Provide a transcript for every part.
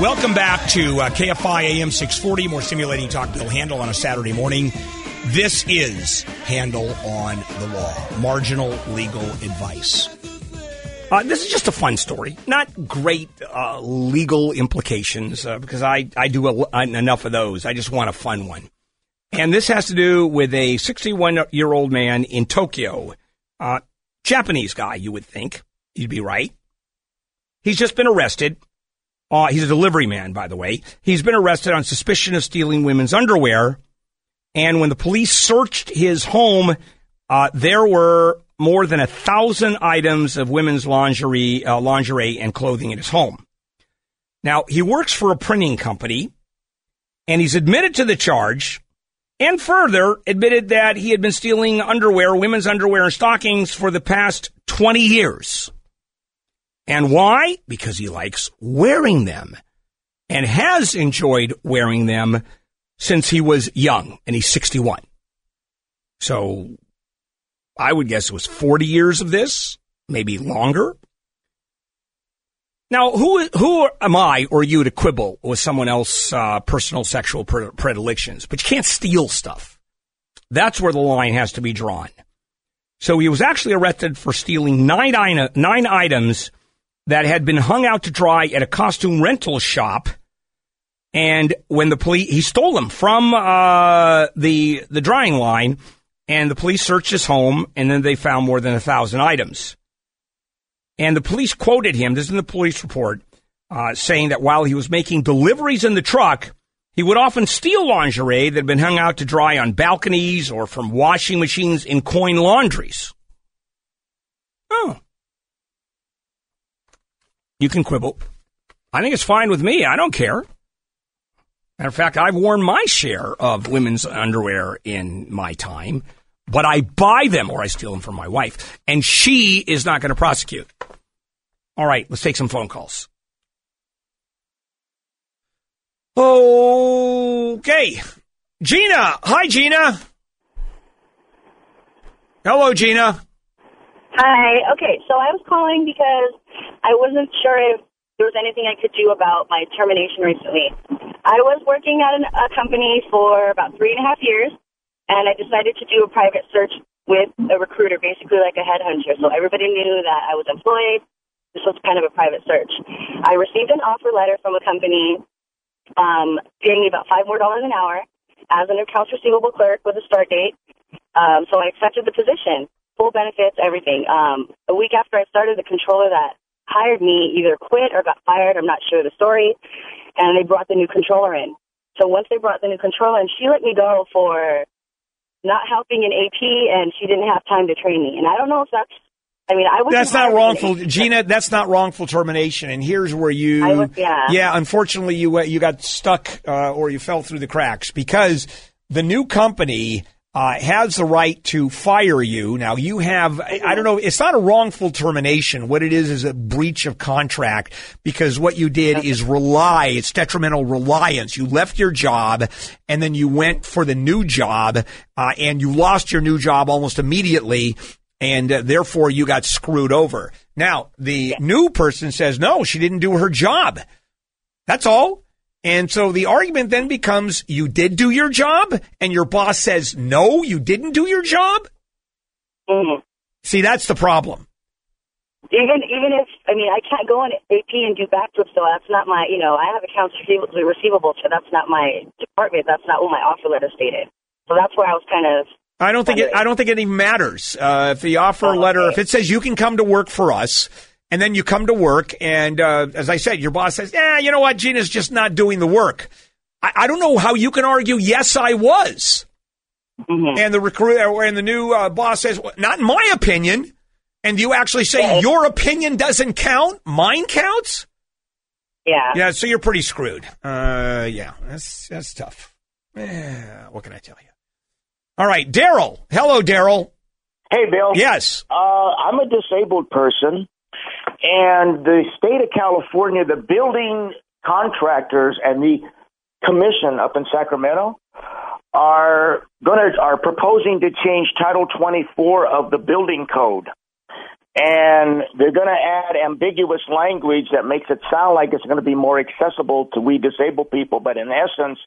Welcome back to uh, KFI AM 640, more stimulating talk. Bill Handel on a Saturday morning. This is Handel on the Law, marginal legal advice. Uh, this is just a fun story, not great uh, legal implications uh, because I, I do enough of those. I just want a fun one. And this has to do with a 61 year old man in Tokyo, uh, Japanese guy, you would think. You'd be right. He's just been arrested uh, he's a delivery man, by the way. He's been arrested on suspicion of stealing women's underwear. And when the police searched his home, uh, there were more than a thousand items of women's lingerie, uh, lingerie and clothing in his home. Now, he works for a printing company and he's admitted to the charge and further admitted that he had been stealing underwear, women's underwear and stockings for the past 20 years. And why? Because he likes wearing them and has enjoyed wearing them since he was young and he's 61. So I would guess it was 40 years of this, maybe longer. Now, who who am I or you to quibble with someone else's uh, personal sexual predilections? But you can't steal stuff. That's where the line has to be drawn. So he was actually arrested for stealing nine, nine items that had been hung out to dry at a costume rental shop. And when the police, he stole them from uh, the the drying line, and the police searched his home, and then they found more than a thousand items. And the police quoted him. This is in the police report, uh, saying that while he was making deliveries in the truck, he would often steal lingerie that had been hung out to dry on balconies or from washing machines in coin laundries. Oh, you can quibble. I think it's fine with me. I don't care. Matter of fact, I've worn my share of women's underwear in my time, but I buy them or I steal them from my wife, and she is not going to prosecute. All right, let's take some phone calls. Okay. Gina. Hi, Gina. Hello, Gina. Hi. Okay, so I was calling because I wasn't sure if there was anything I could do about my termination recently. I was working at an, a company for about three and a half years, and I decided to do a private search with a recruiter, basically like a headhunter. So everybody knew that I was employed. This was kind of a private search. I received an offer letter from a company um, paying me about five more dollars an hour as an accounts receivable clerk with a start date. Um, so I accepted the position, full benefits, everything. Um, a week after I started, the controller that hired me either quit or got fired. I'm not sure the story. And they brought the new controller in. So once they brought the new controller in, she let me go for not helping in AP, and she didn't have time to train me. And I don't know if that's. I mean, I was. That's not wrongful, Gina. That's not wrongful termination. And here's where you. Was, yeah. Yeah. Unfortunately, you you got stuck uh, or you fell through the cracks because the new company uh, has the right to fire you. Now you have, I don't know, it's not a wrongful termination. What it is is a breach of contract because what you did is rely, it's detrimental reliance. You left your job and then you went for the new job, uh, and you lost your new job almost immediately and uh, therefore you got screwed over. Now the new person says, no, she didn't do her job. That's all. And so the argument then becomes you did do your job, and your boss says, no, you didn't do your job. Mm-hmm. See, that's the problem. Even even if I mean I can't go on AP and do backflips, so that's not my you know I have accounts receivable, so that's not my department. That's not what my offer letter stated. So that's where I was kind of. I don't think it. I don't think it even matters uh, if the offer oh, letter if it says you can come to work for us and then you come to work, and uh, as I said, your boss says, "Yeah, you know what? Gina's just not doing the work." I, I don't know how you can argue. Yes, I was. Mm-hmm. And the recruiter and the new uh, boss says, well, "Not in my opinion." And you actually say yeah. your opinion doesn't count, mine counts. Yeah. Yeah. So you're pretty screwed. Uh, yeah, that's that's tough. Yeah, what can I tell you? All right, Daryl. Hello, Daryl. Hey, Bill. Yes. Uh, I'm a disabled person. And the state of California, the building contractors and the commission up in Sacramento are going to are proposing to change Title 24 of the building code. And they're going to add ambiguous language that makes it sound like it's going to be more accessible to we disabled people, but in essence,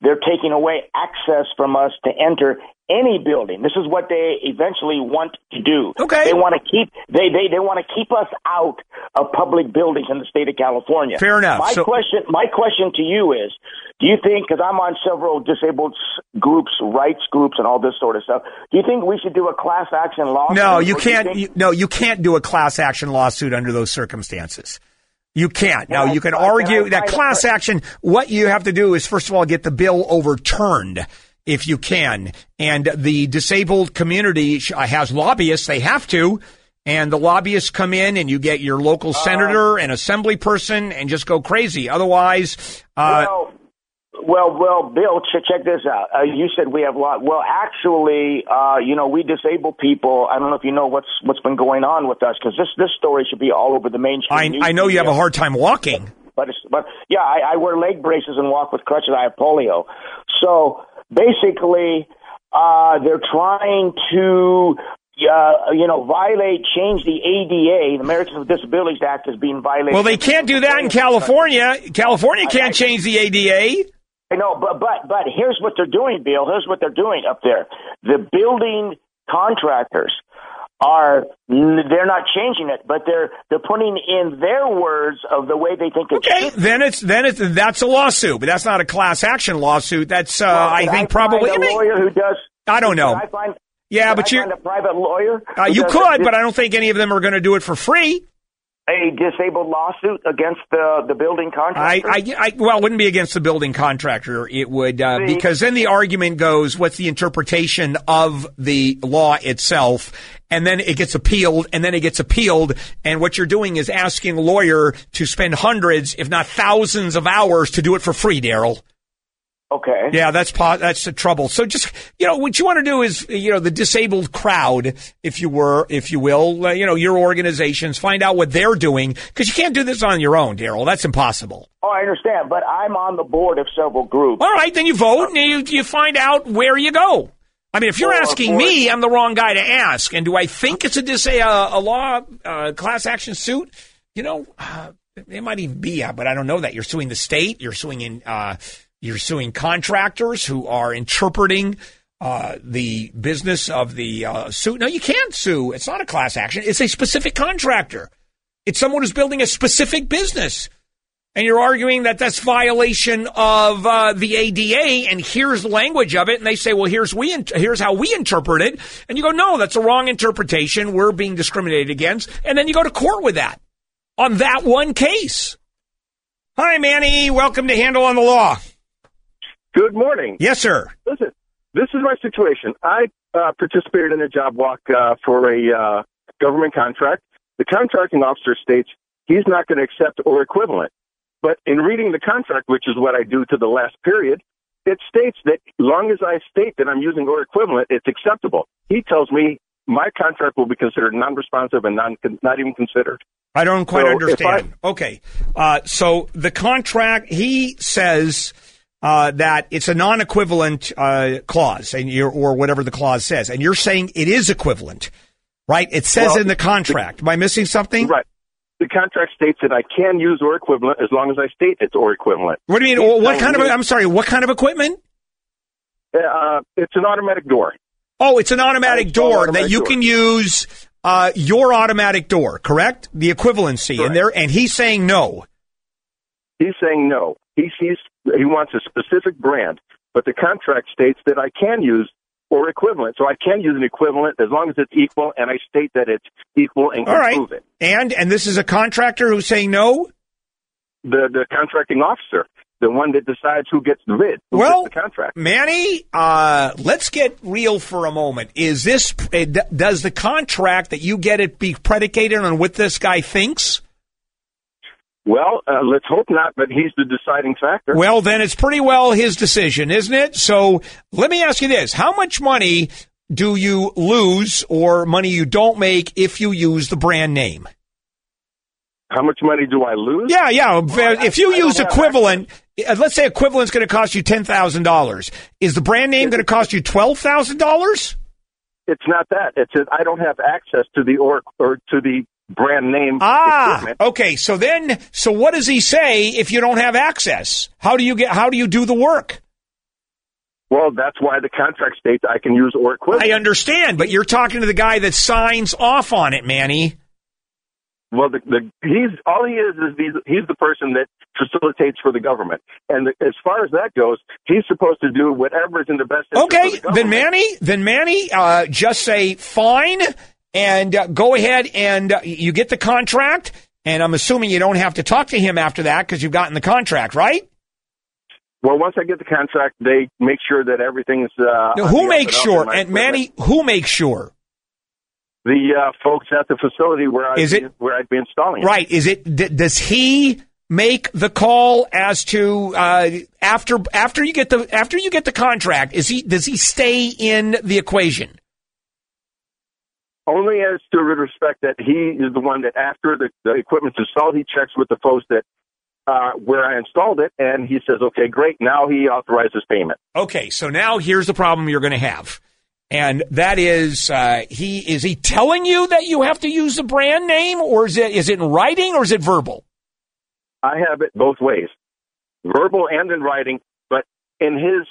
they're taking away access from us to enter any building. This is what they eventually want to do. Okay. They want to keep they they, they want to keep us out of public buildings in the state of California. Fair enough. My So- question my question to you is do you think because I'm on several disabled groups, rights groups and all this sort of stuff, do you think we should do a class action lawsuit? No, you can't. You, no, you can't do a class action lawsuit under those circumstances. You can't. Now, you can argue that class action, what you have to do is, first of all, get the bill overturned if you can. And the disabled community has lobbyists. They have to. And the lobbyists come in and you get your local Uh-huh. senator and assembly person and just go crazy. Otherwise, uh, well, well, well, Bill, ch- check this out. Uh, you said we have a lot. Well, actually, uh, you know, we disabled people. I don't know if you know what's what's been going on with us because this this story should be all over the mainstream. I, news I know you have a hard time walking. but it's, but yeah, I, I wear leg braces and walk with crutches. I have polio. So basically, uh, they're trying to. Uh, you know, violate, change the ADA, the Americans with Disabilities Act, is being violated. Well, they can't do that in California. California can't change the ADA. I know, but but but here's what they're doing, Bill. Here's what they're doing up there. The building contractors are they're not changing it, but they're they're putting in their words of the way they think it Okay, should. then it's then it's that's a lawsuit, but that's not a class action lawsuit. That's uh, Well, I think find probably. a lawyer who does. I don't know. I find, Yeah, but you a private lawyer. uh, you could, but I don't think any of them are going to do it for free. A disabled lawsuit against the the building contractor. I, I well, it wouldn't be against the building contractor. It would uh, because then the argument goes, what's the interpretation of the law itself, and then it gets appealed, and then it gets appealed, and what you're doing is asking a lawyer to spend hundreds, if not thousands, of hours to do it for free, Daryl. Okay. Yeah, that's po- that's the trouble. So just you know, what you want to do is you know the disabled crowd, if you were, if you will, uh, you know your organizations, find out what they're doing because you can't do this on your own, Daryl. That's impossible. Oh, I understand, but I'm on the board of several groups. All right, then you vote and you you find out where you go. I mean, if you're asking me, I'm the wrong guy to ask. And do I think it's a dis- a, a law uh, class action suit? You know, uh, it might even be, uh, but I don't know that. You're suing the state. You're suing in. You're suing contractors who are interpreting uh, the business of the uh, suit. No, you can't sue. It's not a class action. It's a specific contractor. It's someone who's building a specific business and you're arguing that that's violation of uh, the ADA, and here's the language of it, and they say, well, here's we in- here's how we interpret it, and you go, no, that's a wrong interpretation. We're being discriminated against, and then you go to court with that on that one case. Hi, Manny. Welcome to Handel on the Law. Good morning. Yes, sir. Listen, this is my situation. I uh, participated in a job walk uh, for a uh, government contract. The contracting officer states he's not going to accept or equivalent. But in reading the contract, which is what I do to the last period, it states that long as I state that I'm using or equivalent, it's acceptable. He tells me my contract will be considered non-responsive and non, not even considered. I don't quite So understand. okay. Uh, so the contract, he says uh, that it's a non equivalent uh, clause, and you're, or whatever the clause says. And you're saying it is equivalent, right? It says Well, in the contract. Am I missing something? Right. The contract states that I can use or equivalent as long as I state it's or equivalent. What do you mean? He's What kind of, I'm sorry, what kind of equipment? Uh, it's an automatic door. Oh, it's an automatic It's door automatic that you door. can use uh, your automatic door, correct? The equivalency. And there, and he's saying no. He's saying no. He sees he wants a specific brand, but the contract states that I can use or equivalent. So I can use an equivalent as long as it's equal, and I state that it's equal and can All right. prove it. And, and this is a contractor who's saying no? The the contracting officer, the one that decides who gets the bid, who Well, gets the contract. Manny, uh, let's get real for a moment. Is this uh, does the contract that you get it be predicated on what this guy thinks? Well, uh, let's hope not, but he's the deciding factor. Well, then it's pretty well his decision, isn't it? So let me ask you this: How much money do you lose, or money you don't make, if you use the brand name? How much money do I lose? Yeah, yeah. If you I use have equivalent, uh, let's say equivalent's going to cost you ten thousand dollars. Is the brand name going to cost you twelve thousand dollars? it's not that. It's that I don't have access to the or or to the brand name. Ah, equipment. okay. So then, so what does he say if you don't have access? How do you get? How do you do the work? Well, that's why the contract states I can use or equivalent. I understand, but you're talking to the guy that signs off on it, Manny. Well, the, the he's all he is is he's, he's the person that facilitates for the government, and the, as far as that goes, he's supposed to do whatever is in the best. interest Okay, of the then Manny, then Manny, uh, just say fine and uh, go ahead and uh, you get the contract. And I'm assuming you don't have to talk to him after that because you've gotten the contract, right? Well, once I get the contract, they make sure that everything's. Uh, Now, who makes and sure? And Manny, who makes sure? the uh, folks at the facility where I Is it- where I'd be installing it. Right? Is it? D- does he make the call as to uh, after after you get the after you get the contract? Is he does he stay in the equation? Only as to respect that he is the one that after the, the equipment's installed, he checks with the folks that uh, where I installed it, and he says, "Okay, great. Now he authorizes payment." Okay, so now here's the problem you're going to have. And that is, uh, he is he telling you that you have to use the brand name, or is it is it in writing, or is it verbal? I have it both ways, verbal and in writing. But in his,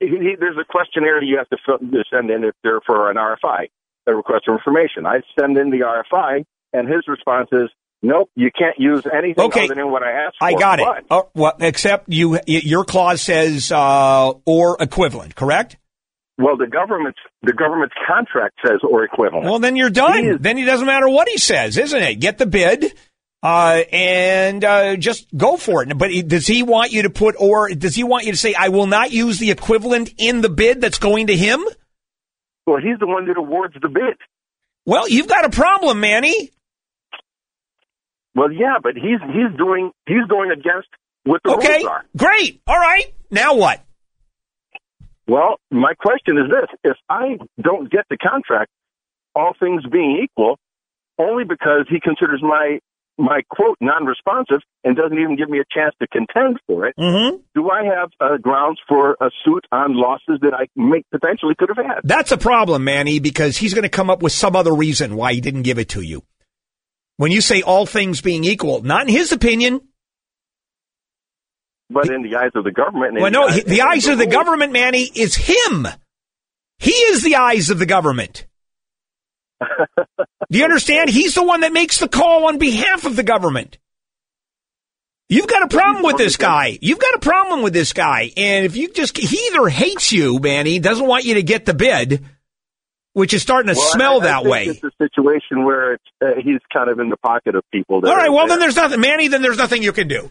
he, he, there's a questionnaire you have to, fill, send in if they're for an RFI, a request for information. I send in the RFI, and his response is, "Nope, you can't use anything Okay. other than what I asked for." I got But it. Oh, well, except you, your clause says uh, or equivalent, correct? Well, the government's the government's contract says or equivalent. Well, then you're done. He is- then it doesn't matter what he says, isn't it? Get the bid. Uh, and uh, just go for it. But does he want you to put, or does he want you to say, "I will not use the equivalent in the bid that's going to him"? Well, he's the one that awards the bid. Well, you've got a problem, Manny. Well, yeah, but he's he's doing he's going against what the Okay, rules are. great. All right. Now what? Well, my question is this: If I don't get the contract, all things being equal, only because he considers my my quote non-responsive and doesn't even give me a chance to contend for it, Mm-hmm. do I have uh, grounds for a suit on losses that I may potentially could have had? That's a problem, Manny, because he's going to come up with some other reason why he didn't give it to you. When you say all things being equal, not in his opinion. But in the eyes of the government, Well, no, he, eyes the eyes of the government, Manny, is him. He is the eyes of the government. Do you understand? He's the one that makes the call on behalf of the government. You've got a problem with this guy. You've got a problem with this guy. And if you just, he either hates you, Manny, doesn't want you to get the bid, which is starting to Well, smell I- I that way. It's a situation where it's, uh, he's kind of in the pocket of people. That All right, well, there. then there's nothing, Manny, then there's nothing you can do.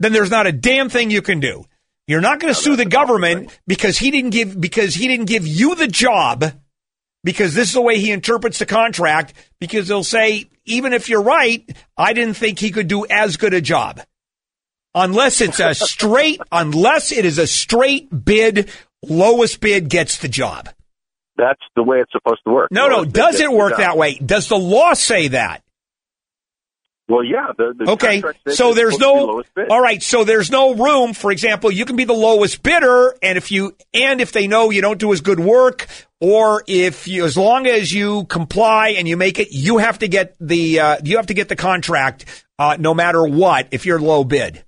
Then there's not a damn thing you can do. You're not going to sue the government because he didn't give, because he didn't give you the job because this is the way he interprets the contract because they'll say, even if you're right, I didn't think he could do as good a job. Unless it's a straight, unless it is a straight bid, lowest bid gets the job. That's the way it's supposed to work. No, no, Lowest does it work that way? Does the law say that? Well, yeah. The, the Okay, so there's supposed to be no. All right, so there's no room. For example, you can be the lowest bidder, and if you and if they know you don't do as good work, or if you, as long as you comply and you make it, you have to get the uh, you have to get the contract, uh, no matter what. If you're low bid.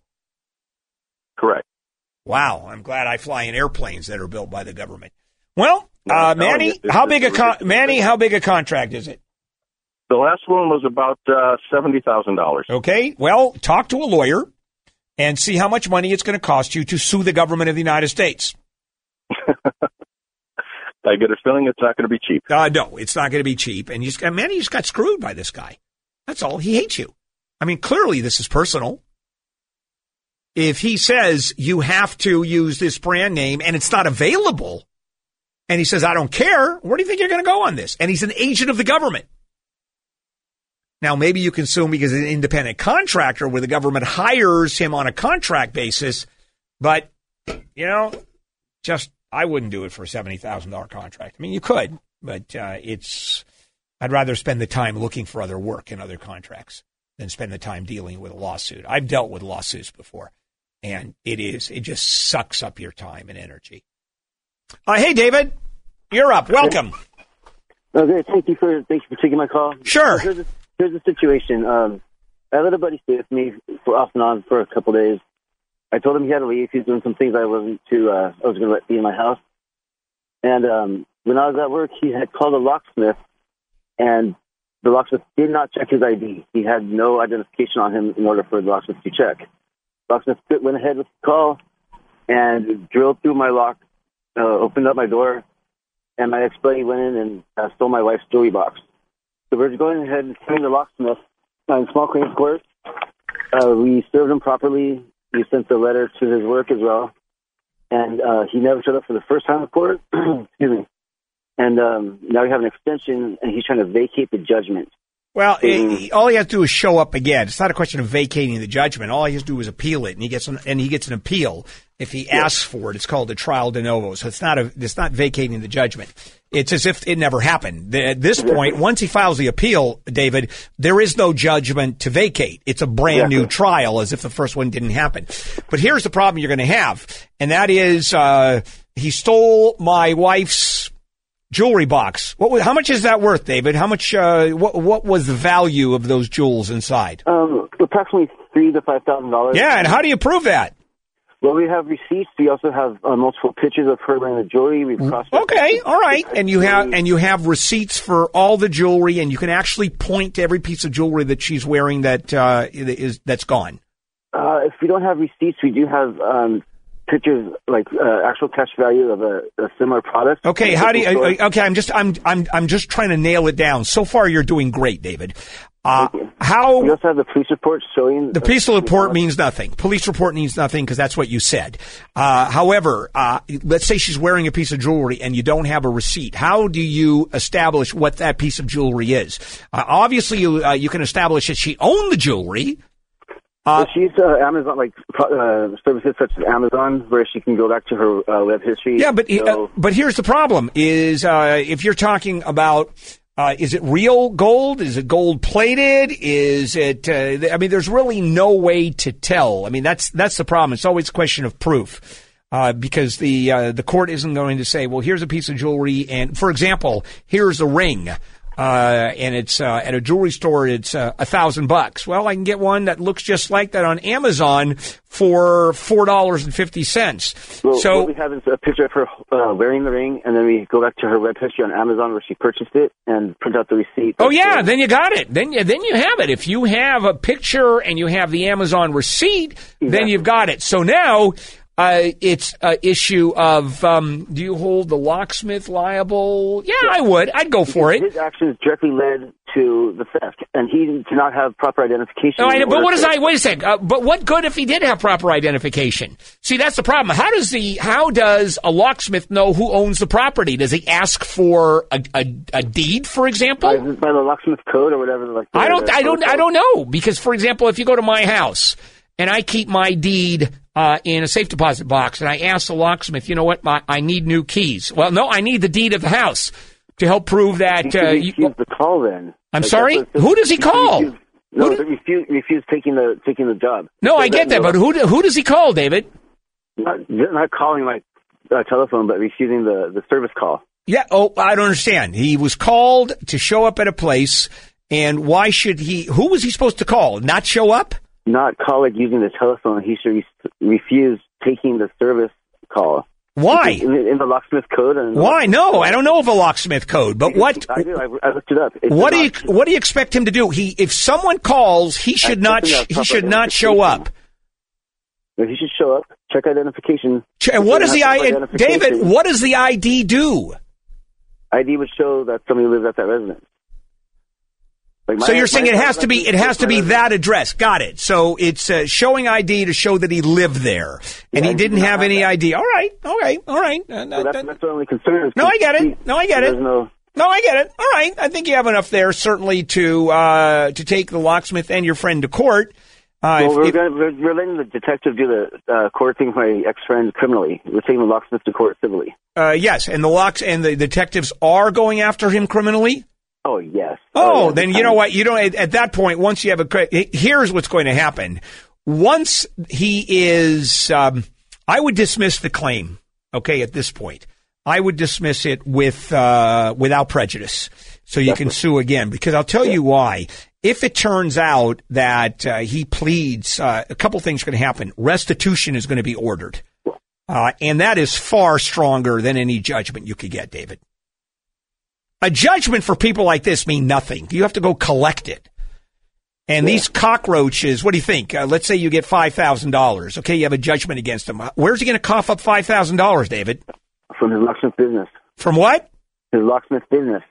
Correct. Wow, I'm glad I fly in airplanes that are built by the government. Well, uh, Manny, how big a con- Manny? How big a contract is it? The last one was about uh, seventy thousand dollars. Okay. Well, talk to a lawyer and see how much money it's going to cost you to sue the government of the United States. I get a feeling it's not going to be cheap. Uh, no, it's not going to be cheap. And you just, man, you just got screwed by this guy. That's all. He hates you. I mean, clearly this is personal. If he says you have to use this brand name and it's not available, and he says, I don't care, where do you think you're going to go on this? And he's an agent of the government. Now, maybe you can him because he's an independent contractor where the government hires him on a contract basis, but, you know, just, I wouldn't do it for a $70,000 contract. I mean, you could, but uh, it's, I'd rather spend the time looking for other work and other contracts than spend the time dealing with a lawsuit. I've dealt with lawsuits before, and it is, it just sucks up your time and energy. Uh, hey, David. You're up. Welcome. Okay, thank you for thank you for taking my call. Sure. Here's the situation. Um, I let a buddy stay with me for off and on for a couple days. I told him he had to leave. He's doing some things I wasn't to. Uh, I was going to let be in my house. And um, when I was at work, he had called a locksmith, and the locksmith did not check his ID. He had no identification on him in order for the locksmith to check. Locksmith went ahead with the call and drilled through my lock, uh, opened up my door, and my ex-buddy went in and uh, stole my wife's jewelry box. So we're going ahead and suing the locksmith in small claims court. Uh, we served him properly. We sent the letter to his work as well, and uh, he never showed up for the first time in court. Excuse me. And um, now we have an extension, and he's trying to vacate the judgment. Well, it, all he has to do is show up again. It's not a question of vacating the judgment. All he has to do is appeal it, and he gets an, and he gets an appeal if he asks for it. It's called a trial de novo. So it's not a it's not vacating the judgment. It's as if it never happened. At this point, once he files the appeal, David, there is no judgment to vacate. It's a brand new trial, as if the first one didn't happen. But here's the problem you're going to have, and that is uh, he stole my wife's jewelry box. What? How much is that worth, David? How much? Uh, what? What was the value of those jewels inside? Um, approximately three to five thousand dollars. Yeah, and how do you prove that? Well, we have receipts. We also have uh, multiple pictures of her wearing the jewelry. We've crossed. Okay, all right, and you have and you have receipts for all the jewelry, and you can actually point to every piece of jewelry that she's wearing that uh, is that's gone. Uh, if we don't have receipts, we do have um, pictures, like uh, actual cash value of a, a similar product. Okay, how do you? uh, Okay, I'm just I'm I'm I'm just trying to nail it down. So far, you're doing great, David. Uh, how We also have the police report showing The police report means nothing. Police report means nothing because that's what you said. Uh, however, uh, let's say she's wearing a piece of jewelry and you don't have a receipt. How do you establish what that piece of jewelry is? Uh, obviously, you uh, you can establish that she owned the jewelry. She's uh, Amazon, like uh, services such as Amazon, where she can go back to her uh, web history. Yeah, but So- uh, but here's the problem: is uh, if you're talking about. Uh, is it real gold? Is it gold plated? Is it? Uh, I mean, there's really no way to tell. I mean, that's that's the problem. It's always a question of proof. Uh, because the uh, the court isn't going to say, well, here's a piece of jewelry, and for example, here's a ring, uh, and it's uh, at a jewelry store, it's uh, a thousand bucks. Well, I can get one that looks just like that on Amazon for four dollars and fifty cents. Well, so what we have is a picture of her uh, wearing the ring, and then we go back to her web history on Amazon where she purchased it and print out the receipt. Oh yeah, then you got it. Then you then you have it. If you have a picture and you have the Amazon receipt, then you've got it. So now uh, it's an issue of um, do you hold the locksmith liable? Yeah, I would. I'd go for it. His actions directly led to the theft, and he did not have proper identification. I know, but what is I? Wait a second. Uh, but what good if he did have proper identification? See, that's the problem. How does the how does a locksmith know who owns the property? Does he ask for a, a, a deed, for example? By, by the locksmith code or whatever. Like I don't, I don't, I don't know because, for example, if you go to my house and I keep my deed uh, in a safe deposit box, and I asked the locksmith, you know what, my, I need new keys. Well, no, I need the deed of the house to help prove that. He Uh, refused you, the call. Then I'm Like, sorry? what- Who does he call? refused- no, they refused, taking the taking the job. no, I get that, no- but who who does he call, David? not, not calling my uh, telephone, but refusing the the service call. Yeah. Oh, I don't understand. He was called to show up at a place, and why should he? Who was he supposed to call? Not show up? Not call it using the telephone. He should re- refuse taking the service call. Why? In, in the locksmith code. Why? No, I don't know of a locksmith code, but what? I do. I, I looked it up. It's What do you what do you expect him to do? He if someone calls, he should not he should not show up. He should show up, check identification. And what does the I David? What does the ID do? ID would show that somebody lives at that residence. Like So you're saying it has to be it has to be that address. Got it. So it's uh, showing ID to show that he lived there, and Yeah, he didn't have any that. ID. All right, all right, all right. Uh, So that's, uh, that's the only concern. No, I get it. No, I get it. No. No, I get it. All right, I think you have enough there certainly to uh, to take the locksmith and your friend to court. Uh, Well, if- we're, if- gonna, we're, we're letting the detective do the uh, court thing with my ex-friend criminally. We're taking the locksmith to court civilly. uh, yes, and the locks and the detectives are going after him criminally. Oh yes. Oh, yeah, then you know what? You don't. At, at that point, once you have a, here's what's going to happen. Once he is, um, I would dismiss the claim. Okay, at this point, I would dismiss it with uh, without prejudice, so you can sue again. Because I'll tell you why. If it turns out that uh, he pleads, uh, a couple things are going to happen. Restitution is going to be ordered, uh, and that is far stronger than any judgment you could get, David. A judgment for people like this mean nothing. You have to go collect it. And these cockroaches, what do you think? Uh, let's say you get five thousand dollars. Okay, you have a judgment against him. Where's he going to cough up five thousand dollars, David? From his locksmith business. From what? His locksmith business.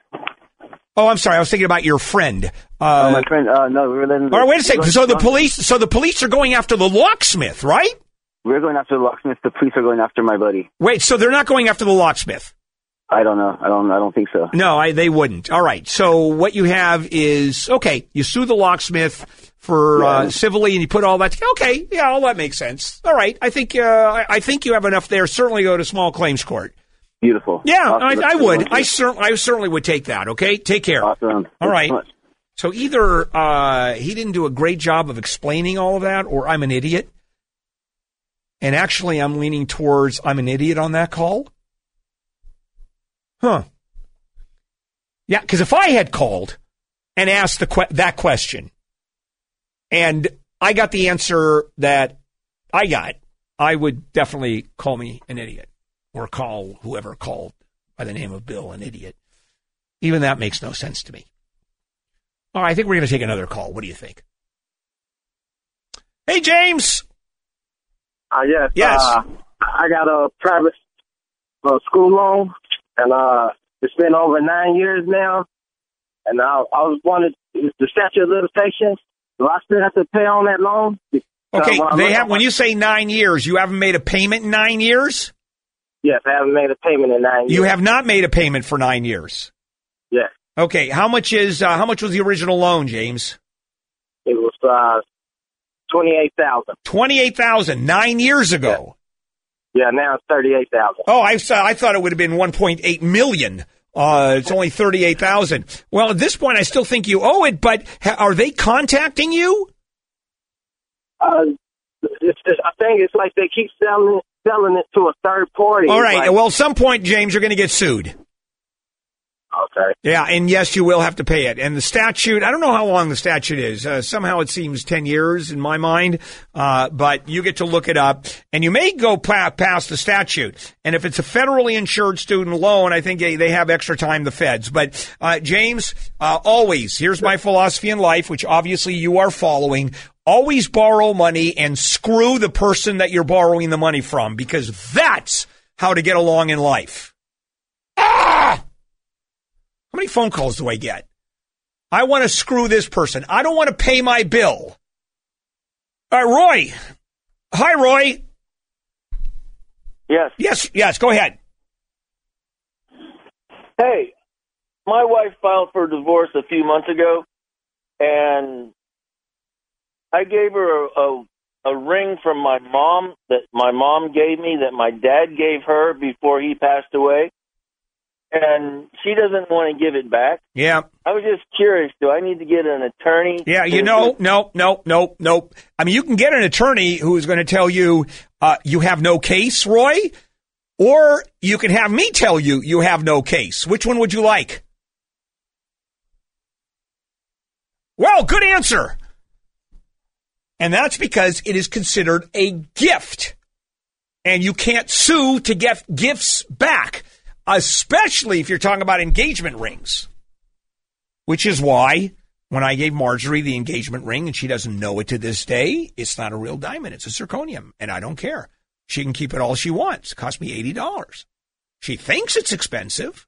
Oh, I'm sorry. I was thinking about your friend. Uh, oh, my friend. Uh, no, we were letting. all right, wait a second. So the police, so the police are going after the locksmith, right? We're going after the locksmith. The police are going after my buddy. Wait, so they're not going after the locksmith? I don't know. I don't. I don't think so. No, I, they wouldn't. All right. So what you have is okay. You sue the locksmith for uh, civilly, and you put all that. together. Okay, yeah, all that makes sense. All right. I think uh, I- think you have enough there. Certainly go to small claims court. Beautiful. Yeah, Awesome. I, I would. I certainly, I certainly would take that. Okay, take care. Awesome. All right. so. So either uh, he didn't do a great job of explaining all of that, or I'm an idiot. And actually, I'm leaning towards I'm an idiot on that call. Huh. Yeah, because if I had called and asked the que- that question, and I got the answer that I got, I would definitely call me an idiot, or call whoever called by the name of Bill an idiot. Even that makes no sense to me. All right, I think we're going to take another call. What do you think? Hey, James. Uh, yes. Yes. Uh, I got a private uh, school loan, and uh, it's been over nine years now. And I, I was wondering, is the statute of limitations, do I still have to pay on that loan? Okay, I they have. When you say nine years, you haven't made a payment in nine years. Yes, I haven't made a payment in nine years. You have not made a payment for nine years. Yes. Okay, how much is uh, how much was the original loan, James? It was uh, 28000 Twenty eight thousand nine years ago. Yeah, now it's 38000 Oh, I saw, I thought it would have been one point eight million. Uh, it's only thirty eight thousand. Well, at this point, I still think you owe it. But ha- are they contacting you? Uh, it's just, I think it's like they keep selling it, selling it to a third party. All right. Like- well, at some point, James, you're going to get sued. Okay. Yeah, and yes, you will have to pay it. And the statute, I don't know how long the statute is. Uh, somehow it seems 10 years in my mind, uh, but you get to look it up. And you may go pa- past the statute. And if it's a federally insured student loan, I think they, they have extra time, the feds. But, uh, James, uh, always, here's my philosophy in life, which obviously you are following. Always borrow money and screw the person that you're borrowing the money from because that's how to get along in life. How many phone calls do I get? I want to screw this person. I don't want to pay my bill. All right, Roy. Hi, Roy. Yes. Yes, yes, go ahead. Hey, my wife filed for divorce a few months ago, and I gave her a, a a ring from my mom that my mom gave me that my dad gave her before he passed away, and she doesn't want to give it back. Yeah, I was just curious. Do I need to get an attorney? yeah, you know, no, no, no, no. I mean, you can get an attorney who is going to tell you uh, you have no case, Roy, or you can have me tell you you have no case. Which one would you like? Well, good answer. And that's because it is considered a gift. And you can't sue to get gifts back, especially if you're talking about engagement rings. Which is why when I gave Marjorie the engagement ring and she doesn't know it to this day, it's not a real diamond. It's a zirconium. And I don't care. She can keep it all she wants. It cost me $80. She thinks it's expensive.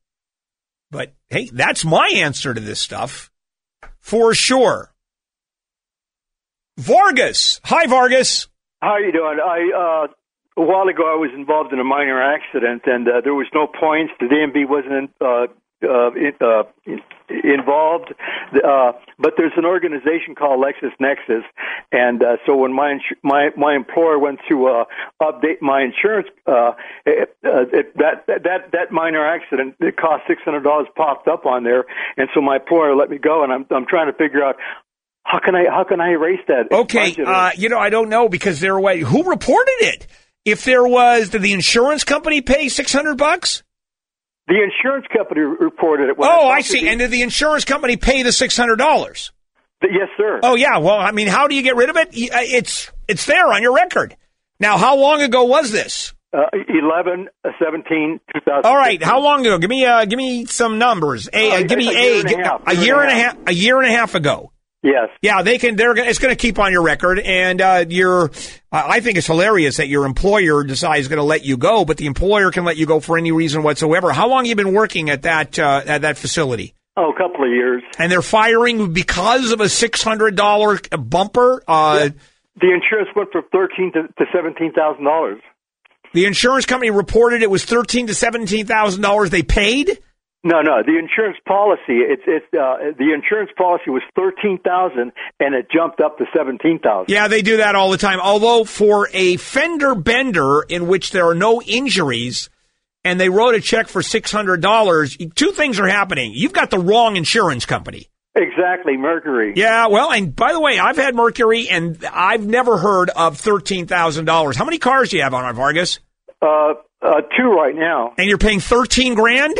But hey, that's my answer to this stuff for sure. Vargas. Hi, Vargas. How are you doing? I uh, a while ago I was involved in a minor accident, and uh, there was no points. The DMV wasn't uh, uh, in, uh, involved, uh, but there's an organization called LexisNexis, and uh, so when my insu- my my employer went to uh, update my insurance, uh, it, uh, it, that that that minor accident it cost six hundred dollars popped up on there, and so my employer let me go, and I'm I'm trying to figure out. How can I how can I erase that? Okay, uh, you know, I don't know because there was who reported it. If there was, did the insurance company pay six hundred bucks? The insurance company reported it. when Oh, I to see. the- And did the insurance company pay the six hundred dollars? yes, sir. Oh yeah. Well, I mean, how do you get rid of it? Uh, It's it's there on your record. Now, how long ago was this? Uh, 11, uh, 17, 2000. All right. How long ago? Give me uh, give me some numbers. A, uh, Oh, give me a a year a a year and a half a year and a half ago. Yes. Yeah, they can. They're. It's going to keep on your record, and uh, you're. Uh, I think it's hilarious that your employer decides going to let you go, but the employer can let you go for any reason whatsoever. How long you been working at that uh, at that facility? Oh, a couple of years. And they're firing because of a six hundred dollar bumper. Uh, The insurance went from thirteen to, to seventeen thousand dollars. The insurance company reported it was thirteen to seventeen thousand dollars they paid. No, no. The insurance policy. It's it's uh, the insurance policy was thirteen thousand, and it jumped up to seventeen thousand. Yeah, they do that all the time. Although for a fender bender in which there are no injuries and they wrote a check for $600, two things are happening. You've got the wrong insurance company. Exactly, Mercury. Yeah, well, and by the way, I've had Mercury and I've never heard of $13,000. How many cars do you have on it, Vargas? Uh, uh, two right now. And you're paying 13 grand?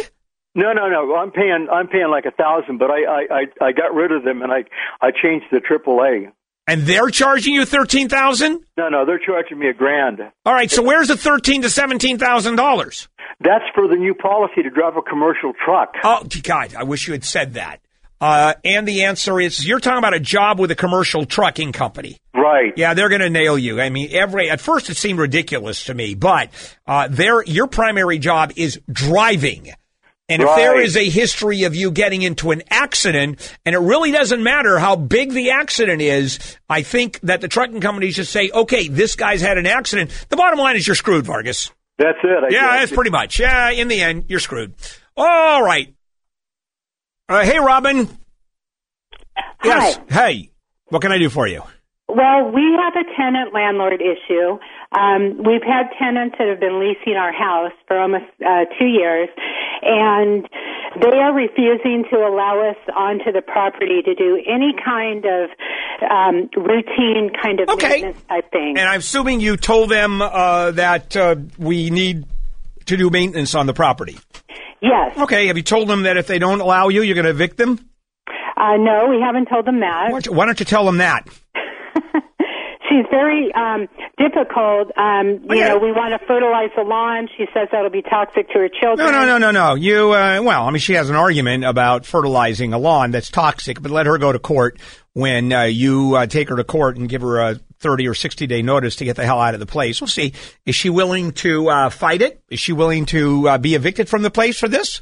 No, no, no. I'm paying. I'm paying like a thousand, but I, I, I, I got rid of them and I, I changed to AAA. And they're charging you 13,000? No, no, they're charging me a grand. All right, so where's the 13 to $17,000? That's for the new policy to drive a commercial truck. Oh, God, I wish you had said that. Uh, and the answer is you're talking about a job with a commercial trucking company. Right. Yeah, they're going to nail you. I mean, every at first it seemed ridiculous to me, but uh, their your primary job is driving. And if there is a history of you getting into an accident, and it really doesn't matter how big the accident is, I think that the trucking companies just say, okay, this guy's had an accident. The bottom line is you're screwed, Vargas. That's it. I Yeah, guess. that's pretty much. Yeah, in the end, you're screwed. All right. Uh, hey, Robin. Yes. Hey, what can I do for you? Well, we have a tenant landlord issue. Um, we've had tenants that have been leasing our house for almost uh, two years, and they are refusing to allow us onto the property to do any kind of um, routine kind of Okay. maintenance type thing. And I'm assuming you told them uh, that uh, we need to do maintenance on the property. yes. Okay. Have you told them that if they don't allow you, you're going to evict them? Uh, no, we haven't told them that. Why don't you, why don't you tell them that? She's very um, difficult. Um, you know, we want to fertilize the lawn. She says that'll be toxic to her children. No, no, no, no, no. You, uh, well, I mean, she has an argument about fertilizing a lawn that's toxic, but let her go to court when uh, you uh, take her to court and give her a 30 or 60 day notice to get the hell out of the place. We'll see. Is she willing to uh, fight it? Is she willing to uh, be evicted from the place for this?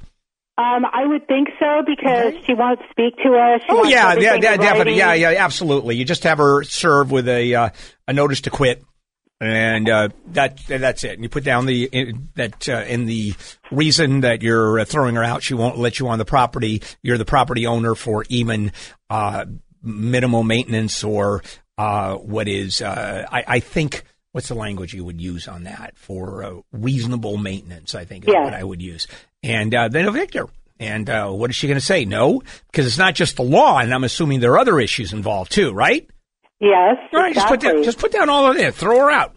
Um, I would think so because she won't speak to us. She Oh yeah, yeah, yeah, definitely, yeah, yeah, absolutely. You just have her serve with a uh, a notice to quit, and uh, that that's it. And you put down the in, that uh, in the reason that you're uh, throwing her out, she won't let you on the property. You're the property owner for even uh, minimal maintenance or uh, what is uh, I, I think. What's the language you would use on that for uh, reasonable maintenance? I think is what I would use, and uh, then evict her. And uh, what is she going to say? No, because it's not just the law, and I'm assuming there are other issues involved too, right? Yes, All right, just put down, just put down all of it. Throw her out.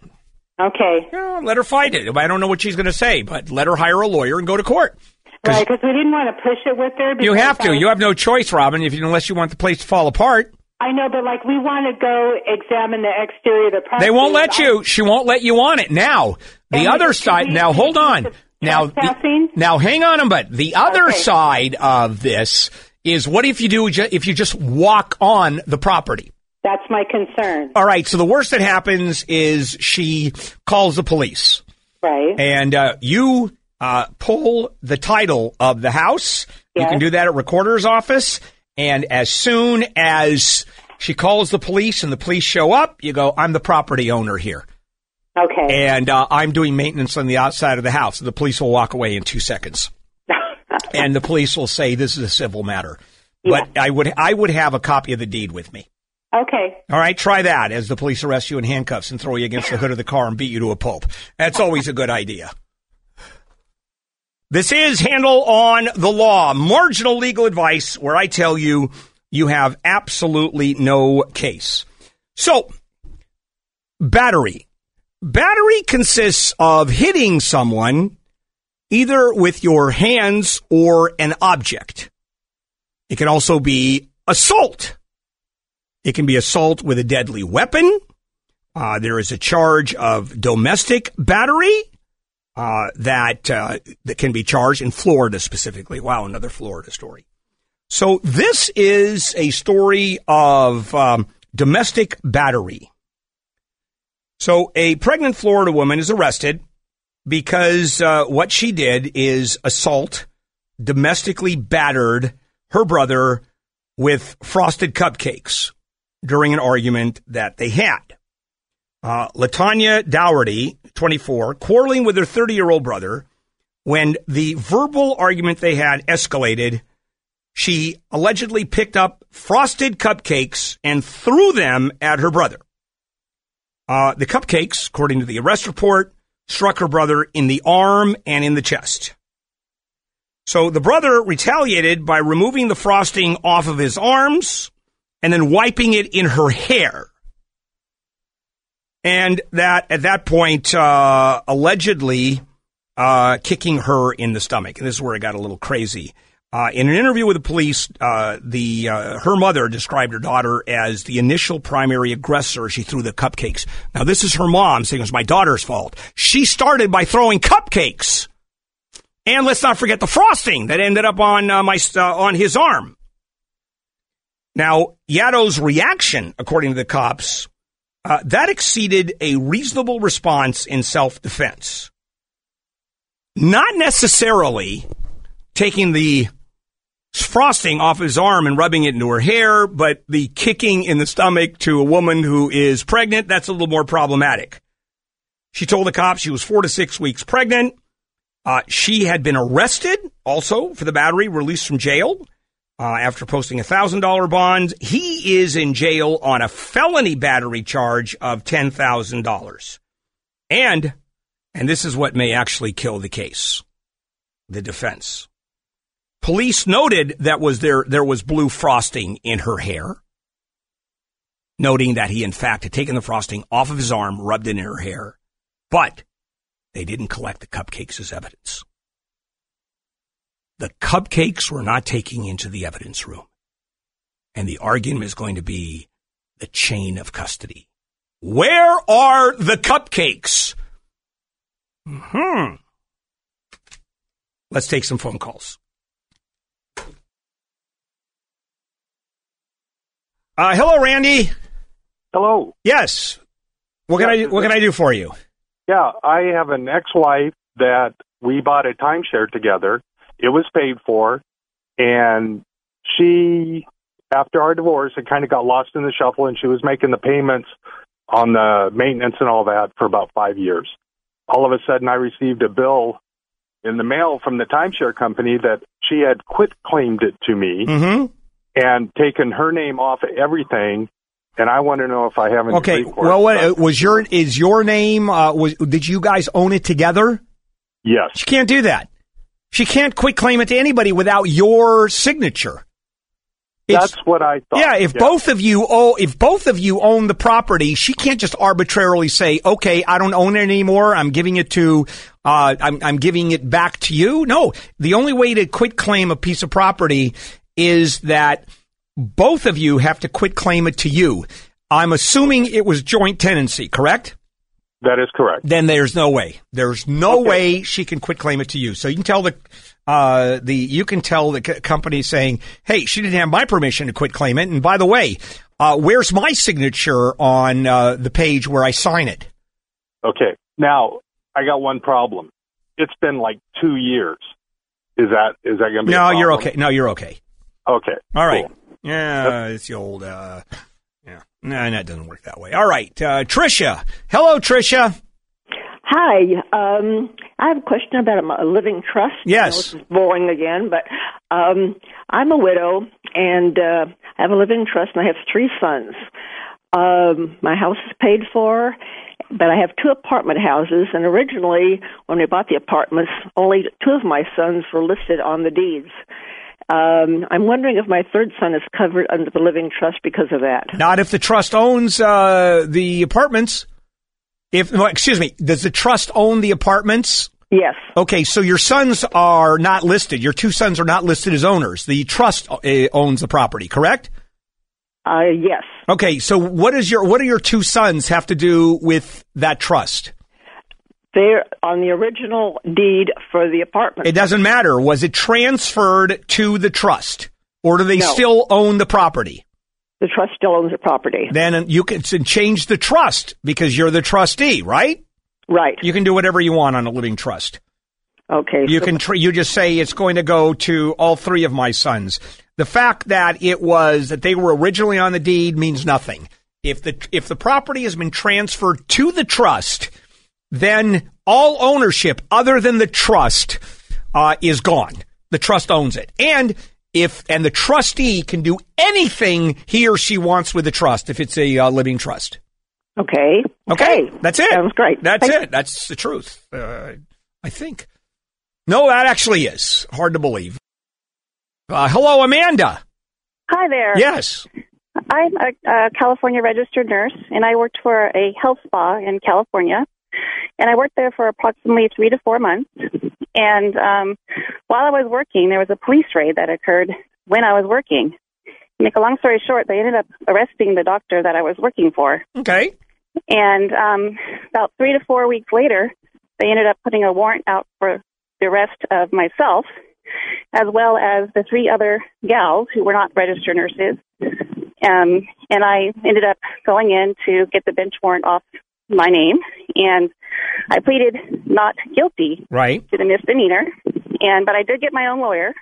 okay. Know, let her fight it. I don't know what she's going to say, but let her hire a lawyer and go to court. Right, because we didn't want to push it with her. you have to. You have no choice, Robin, if you, unless you want the place to fall apart. I know, but like we want to go examine the exterior of the property. They won't let I- you. She won't let you on it. Now, the other side. Now, hold on. Now, the- now, hang on a minute. The other Okay. side of this is what if you do? If you just walk on the property? That's my concern. All right. So the worst that happens is she calls the police, Right. and uh, you uh, pull the title of the house. You can do that at recorder's office, and as soon as she calls the police and the police show up, you go, "I'm the property owner here." Okay. and uh, I'm doing maintenance on the outside of the house. The police will walk away in two seconds, and the police will say this is a civil matter. But I would I would have a copy of the deed with me. okay. All right, try that as the police arrest you in handcuffs and throw you against the hood of the car and beat you to a pulp. That's always a good idea. This is Handel on the Law, marginal legal advice where I tell you you have absolutely no case. So, battery. Battery consists of hitting someone either with your hands or an object. It can also be assault. It can be assault with a deadly weapon. Uh, there is a charge of domestic battery uh, that uh, that can be charged in Florida specifically. Wow, another Florida story. So this is a story of um, domestic battery. So a pregnant Florida woman is arrested because uh, what she did is assault, domestically battered her brother with frosted cupcakes during an argument that they had. Uh, Latanya Dougherty, 24, quarreling with her 30 year old brother when the verbal argument they had escalated. She allegedly picked up frosted cupcakes and threw them at her brother. Uh, the cupcakes, according to the arrest report, struck her brother in the arm and in the chest. So the brother retaliated by removing the frosting off of his arms and then wiping it in her hair. And that at that point, uh, allegedly uh, kicking her in the stomach. And this is where it got a little crazy. Uh, in an interview with the police, uh, the uh, her mother described her daughter as the initial primary aggressor. She threw the cupcakes. Now this is her mom saying it was my daughter's fault. She started by throwing cupcakes, and let's not forget the frosting that ended up on uh, my uh, on his arm. Now Yaddo's reaction, according to the cops, uh, that exceeded a reasonable response in self defense. Not necessarily taking the frosting off his arm and rubbing it into her hair, but the kicking in the stomach to a woman who is pregnant, that's a little more problematic. She told the cops she was four to six weeks pregnant. Uh, she had been arrested also for the battery, released from jail uh, after posting a $1,000 bond. He is in jail on a felony battery charge of $10,000. And, and this is what may actually kill the case, the defense. Police noted that was there there was blue frosting in her hair, noting that he in fact had taken the frosting off of his arm, rubbed it in her hair, but they didn't collect the cupcakes as evidence. The cupcakes were not taken into the evidence room. And the argument is going to be the chain of custody. Where are the cupcakes? Hmm. Let's take some phone calls. Uh, hello, Randy. Hello. Yes. What can I what can I do for you? Yeah, I have an ex-wife that we bought a timeshare together. It was paid for, and she, after our divorce, it kind of got lost in the shuffle, and she was making the payments on the maintenance and all that for about five years. All of a sudden, I received a bill in the mail from the timeshare company that she had quit claimed it to me. Mm-hmm and taken her name off of everything. And I want to know if I haven't. Okay. Well, what was your is your name? Uh, was did you guys own it together? Yes. She can't do that. She can't quit claim it to anybody without your signature. It's, That's what I thought. Yeah, if yeah. both of you oh, if both of you own the property, she can't just arbitrarily say, "Okay, I don't own it anymore. I'm giving it to, uh, I'm, I'm giving it back to you." No, the only way to quit claim a piece of property is that both of you have to quit claim it to you. I'm assuming it was joint tenancy, correct? That is correct. Then there's no way. There's no okay. way she can quit claim it to you. So you can tell the uh, the you can tell the c- company saying, "Hey, she didn't have my permission to quit claim it." And by the way, uh, where's my signature on uh, the page where I sign it? Okay. Now I got one problem. It's been like two years. Is that is that going to be? No, you're okay. No, you're okay. Okay. All right. Cool. Yeah, it's the old. Uh, yeah, no, that doesn't work that way. All right, uh, Trisha. Hello, Trisha. Hi. Um, I have a question about a, a living trust. Yes. I know boring again, but um, I'm a widow and uh, I have a living trust, and I have three sons. Um, my house is paid for, but I have two apartment houses. And originally, when we bought the apartments, only two of my sons were listed on the deeds. Um, I'm wondering if my third son is covered under the living trust because of that. Not if the trust owns uh, the apartments. If well, excuse me, does the trust own the apartments? Yes. Okay, so your sons are not listed. Your two sons are not listed as owners. The trust uh, owns the property, correct? Uh, yes. Okay, so what is your what do your two sons have to do with that trust? They're on the original deed for the apartment. It doesn't matter. Was it transferred to the trust, or do they No. still own the property? the trust still owns the property. Then you can change the trust because you're the trustee, right? Right. You can do whatever you want on a living trust. Okay. You so- can tr- you just say it's going to go to all three of my sons. The fact that it was that they were originally on the deed means nothing. If the if the property has been transferred to the trust, then all ownership other than the trust uh, is gone. The trust owns it, and if and the trustee can do anything he or she wants with the trust if it's a uh, living trust. Okay. Okay, that's it. Sounds great. That's Thank- it. That's the truth. Uh, I think. No, that actually is hard to believe. Uh, hello, Amanda. Hi there. Yes. I'm a, a California registered nurse, and I worked for a health spa in California. And I worked there for approximately three to four months. And um, while I was working, there was a police raid that occurred when I was working. To make a long story short, they ended up arresting the doctor that I was working for. Okay. And um, about three to four weeks later, they ended up putting a warrant out for the arrest of myself, as well as the three other gals who were not registered nurses. Um, and I ended up going in to get the bench warrant off my name, and I pleaded not guilty Right. to the misdemeanor. And but I did get my own lawyer.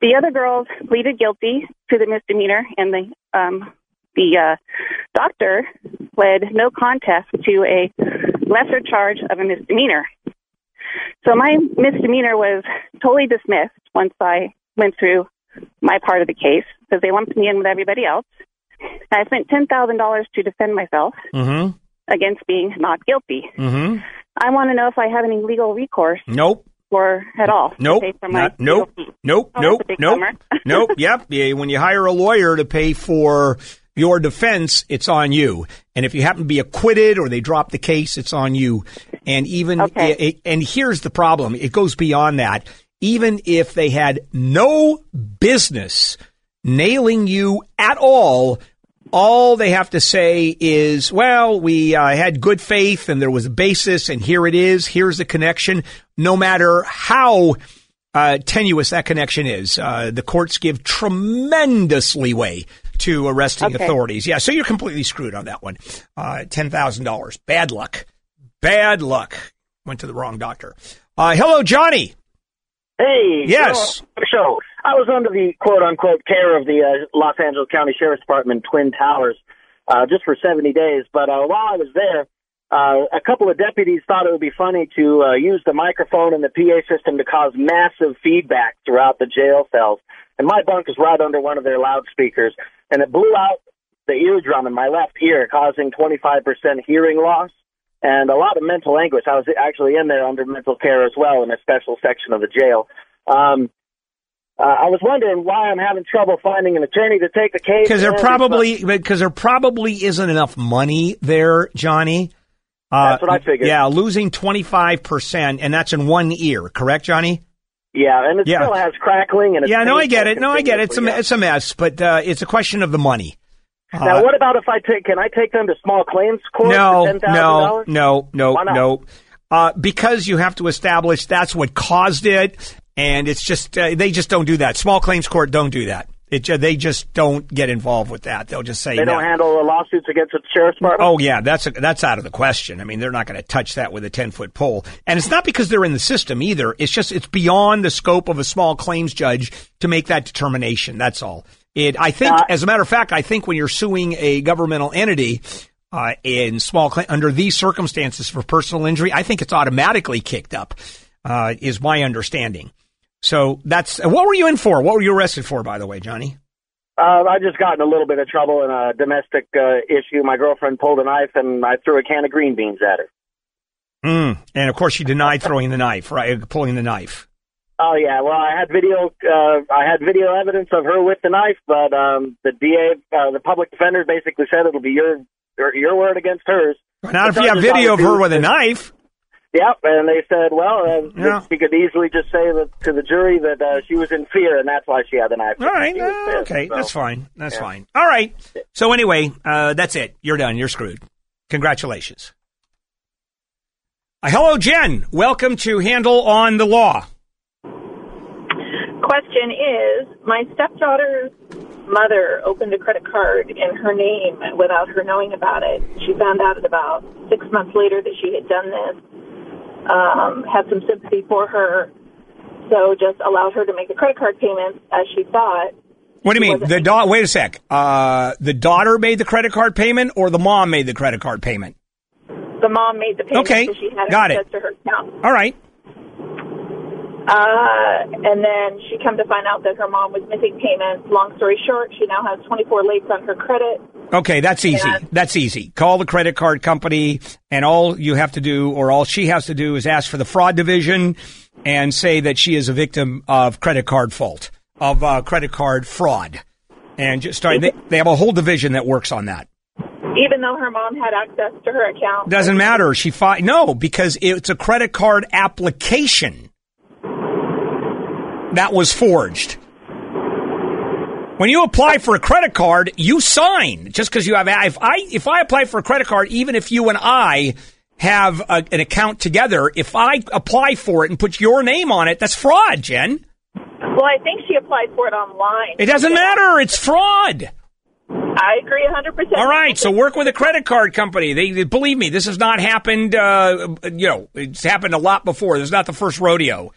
The other girls pleaded guilty to the misdemeanor, and the um, the uh, doctor pled no contest to a lesser charge of a misdemeanor. So my misdemeanor was totally dismissed once I went through my part of the case because they lumped me in with everybody else. And I spent ten thousand dollars to defend myself Mm-hmm. Against being not guilty. Mm-hmm. I want to know if I have any legal recourse Nope. or at all. Nope. pay for my Not, nope. legal. Nope. Oh, nope. that's a big Nope. nope. Yep. Yeah, when you hire a lawyer to pay for your defense, it's on you. And if you happen to be acquitted or they drop the case, it's on you. And even Okay. and here's the problem: it goes beyond that. Even if they had no business nailing you at all, all they have to say is, well, we uh, had good faith and there was a basis, and here it is. Here's the connection. No matter how uh, tenuous that connection is, uh, the courts give tremendous leeway to arresting Okay. authorities. Yeah, so you're completely screwed on that one. Uh, $10,000. Bad luck. Bad luck. Went to the wrong doctor. Uh, hello, Johnny. Hey, Yes. show. I was under the quote unquote care of the uh, Los Angeles County Sheriff's Department Twin Towers uh, just for 70 days. But uh, while I was there, uh, a couple of deputies thought it would be funny to uh, use the microphone and the PA system to cause massive feedback throughout the jail cells. And my bunk is right under one of their loudspeakers, and it blew out the eardrum in my left ear, causing 25% hearing loss and a lot of mental anguish. I was actually in there under mental care as well in a special section of the jail. Um, uh, I was wondering why I'm having trouble finding an attorney to take the case. Because there probably because there probably isn't enough money there, Johnny. Uh, That's what I figured. Yeah, losing twenty five percent, and that's in one ear, correct, Johnny? Yeah, and it Yeah. still has crackling and it's Yeah, no, I get it. No, I get it. It's a continuously, it's a mess, but uh, it's a question of the money. Now, Uh, what about if I take? Can I take them to small claims court no, for ten thousand no, no, no, no. Uh, because you have to establish that's what caused it, and it's just uh, they just don't do that. Small claims court don't do that. It they just don't get involved with that. They'll just say They don't handle the lawsuits against the sheriff's department. Oh yeah, that's a, that's out of the question. I mean, they're not going to touch that with a ten foot pole, and it's not because they're in the system either. It's just it's beyond the scope of a small claims judge to make that determination. That's all. It. I think, Uh, as a matter of fact, I think when you're suing a governmental entity uh, in small claim under these circumstances for personal injury, I think it's automatically kicked up. Uh, is my understanding. So that's what were you in for? What were you arrested for, by the way, Johnny? Uh, I just got in a little bit of trouble in a domestic uh, issue. My girlfriend pulled a knife and I threw a can of green beans at her. Mm. And of course, she denied throwing the knife, right? Pulling the knife. Oh yeah, well I had video, uh, I had video evidence of her with the knife, but um, the DA, uh, the public defender, basically said it'll be your your, your word against hers. Not if you have video of her with a knife. Yep, and they said, well, uh, Yeah. she could easily just say that, to the jury that uh, she was in fear, and that's why she had the knife. All right, uh, okay, so. that's fine. That's Yeah. fine. All right. So anyway, uh, that's it. You're done. You're screwed. Congratulations. Uh, hello, Jen. Welcome to Handel on the Law. Question is, my stepdaughter's mother opened a credit card in her name without her knowing about it. She found out about six months later that she had done this. Um, had some sympathy for her, so just allowed her to make the credit card payments as she thought. What do you mean? The da- Wait a sec. Uh, the daughter made the credit card payment, or the mom made the credit card payment? The mom made the payment, Okay, so she had got it. to her account. All right. Uh, and then she come to find out that her mom was missing payments. Long story short, she now has 24 lates on her credit. Okay, that's easy. Yeah. That's easy. Call the credit card company, and all you have to do, or all she has to do, is ask for the fraud division and say that she is a victim of credit card fault, of uh, credit card fraud. And just start, they, they have a whole division that works on that. Even though her mom had access to her account. Doesn't matter. She fi- no, because it's a credit card application that was forged. When you apply for a credit card, you sign just because you have. If I if I apply for a credit card, even if you and I have a, an account together, if I apply for it and put your name on it, that's fraud, Jen. Well, I think she applied for it online. It doesn't matter. It's fraud. I agree 100%. All right, so work with a credit card company. They, they- believe me, this has not happened. Uh, you know, it's happened a lot before. This is not the first rodeo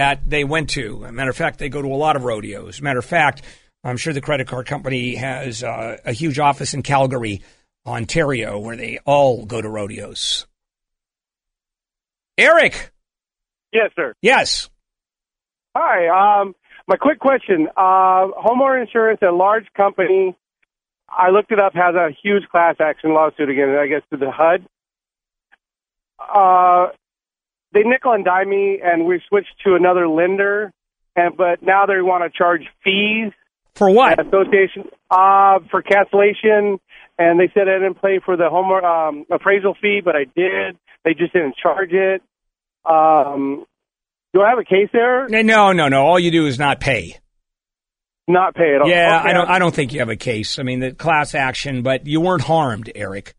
that they went to. Matter of fact, they go to a lot of rodeos. Matter of fact, I'm sure the credit card company has uh, a huge office in Calgary, Ontario, where they all go to rodeos. Eric, Yes, sir. yes. Hi. Um, my quick question: uh, homeowner insurance, a large company. I looked it up. Has a huge class action lawsuit against, I guess, to the HUD. Uh, they nickel and dime me, and we switched to another lender. And but now they want to charge fees for what? Association uh, for cancellation. And they said I didn't pay for the home um, appraisal fee, but I did. They just didn't charge it. Um, do I have a case there? No, no, no. All you do is not pay. Not pay at all. Yeah, Okay. I don't. I don't think you have a case. I mean, the class action, but you weren't harmed, Eric.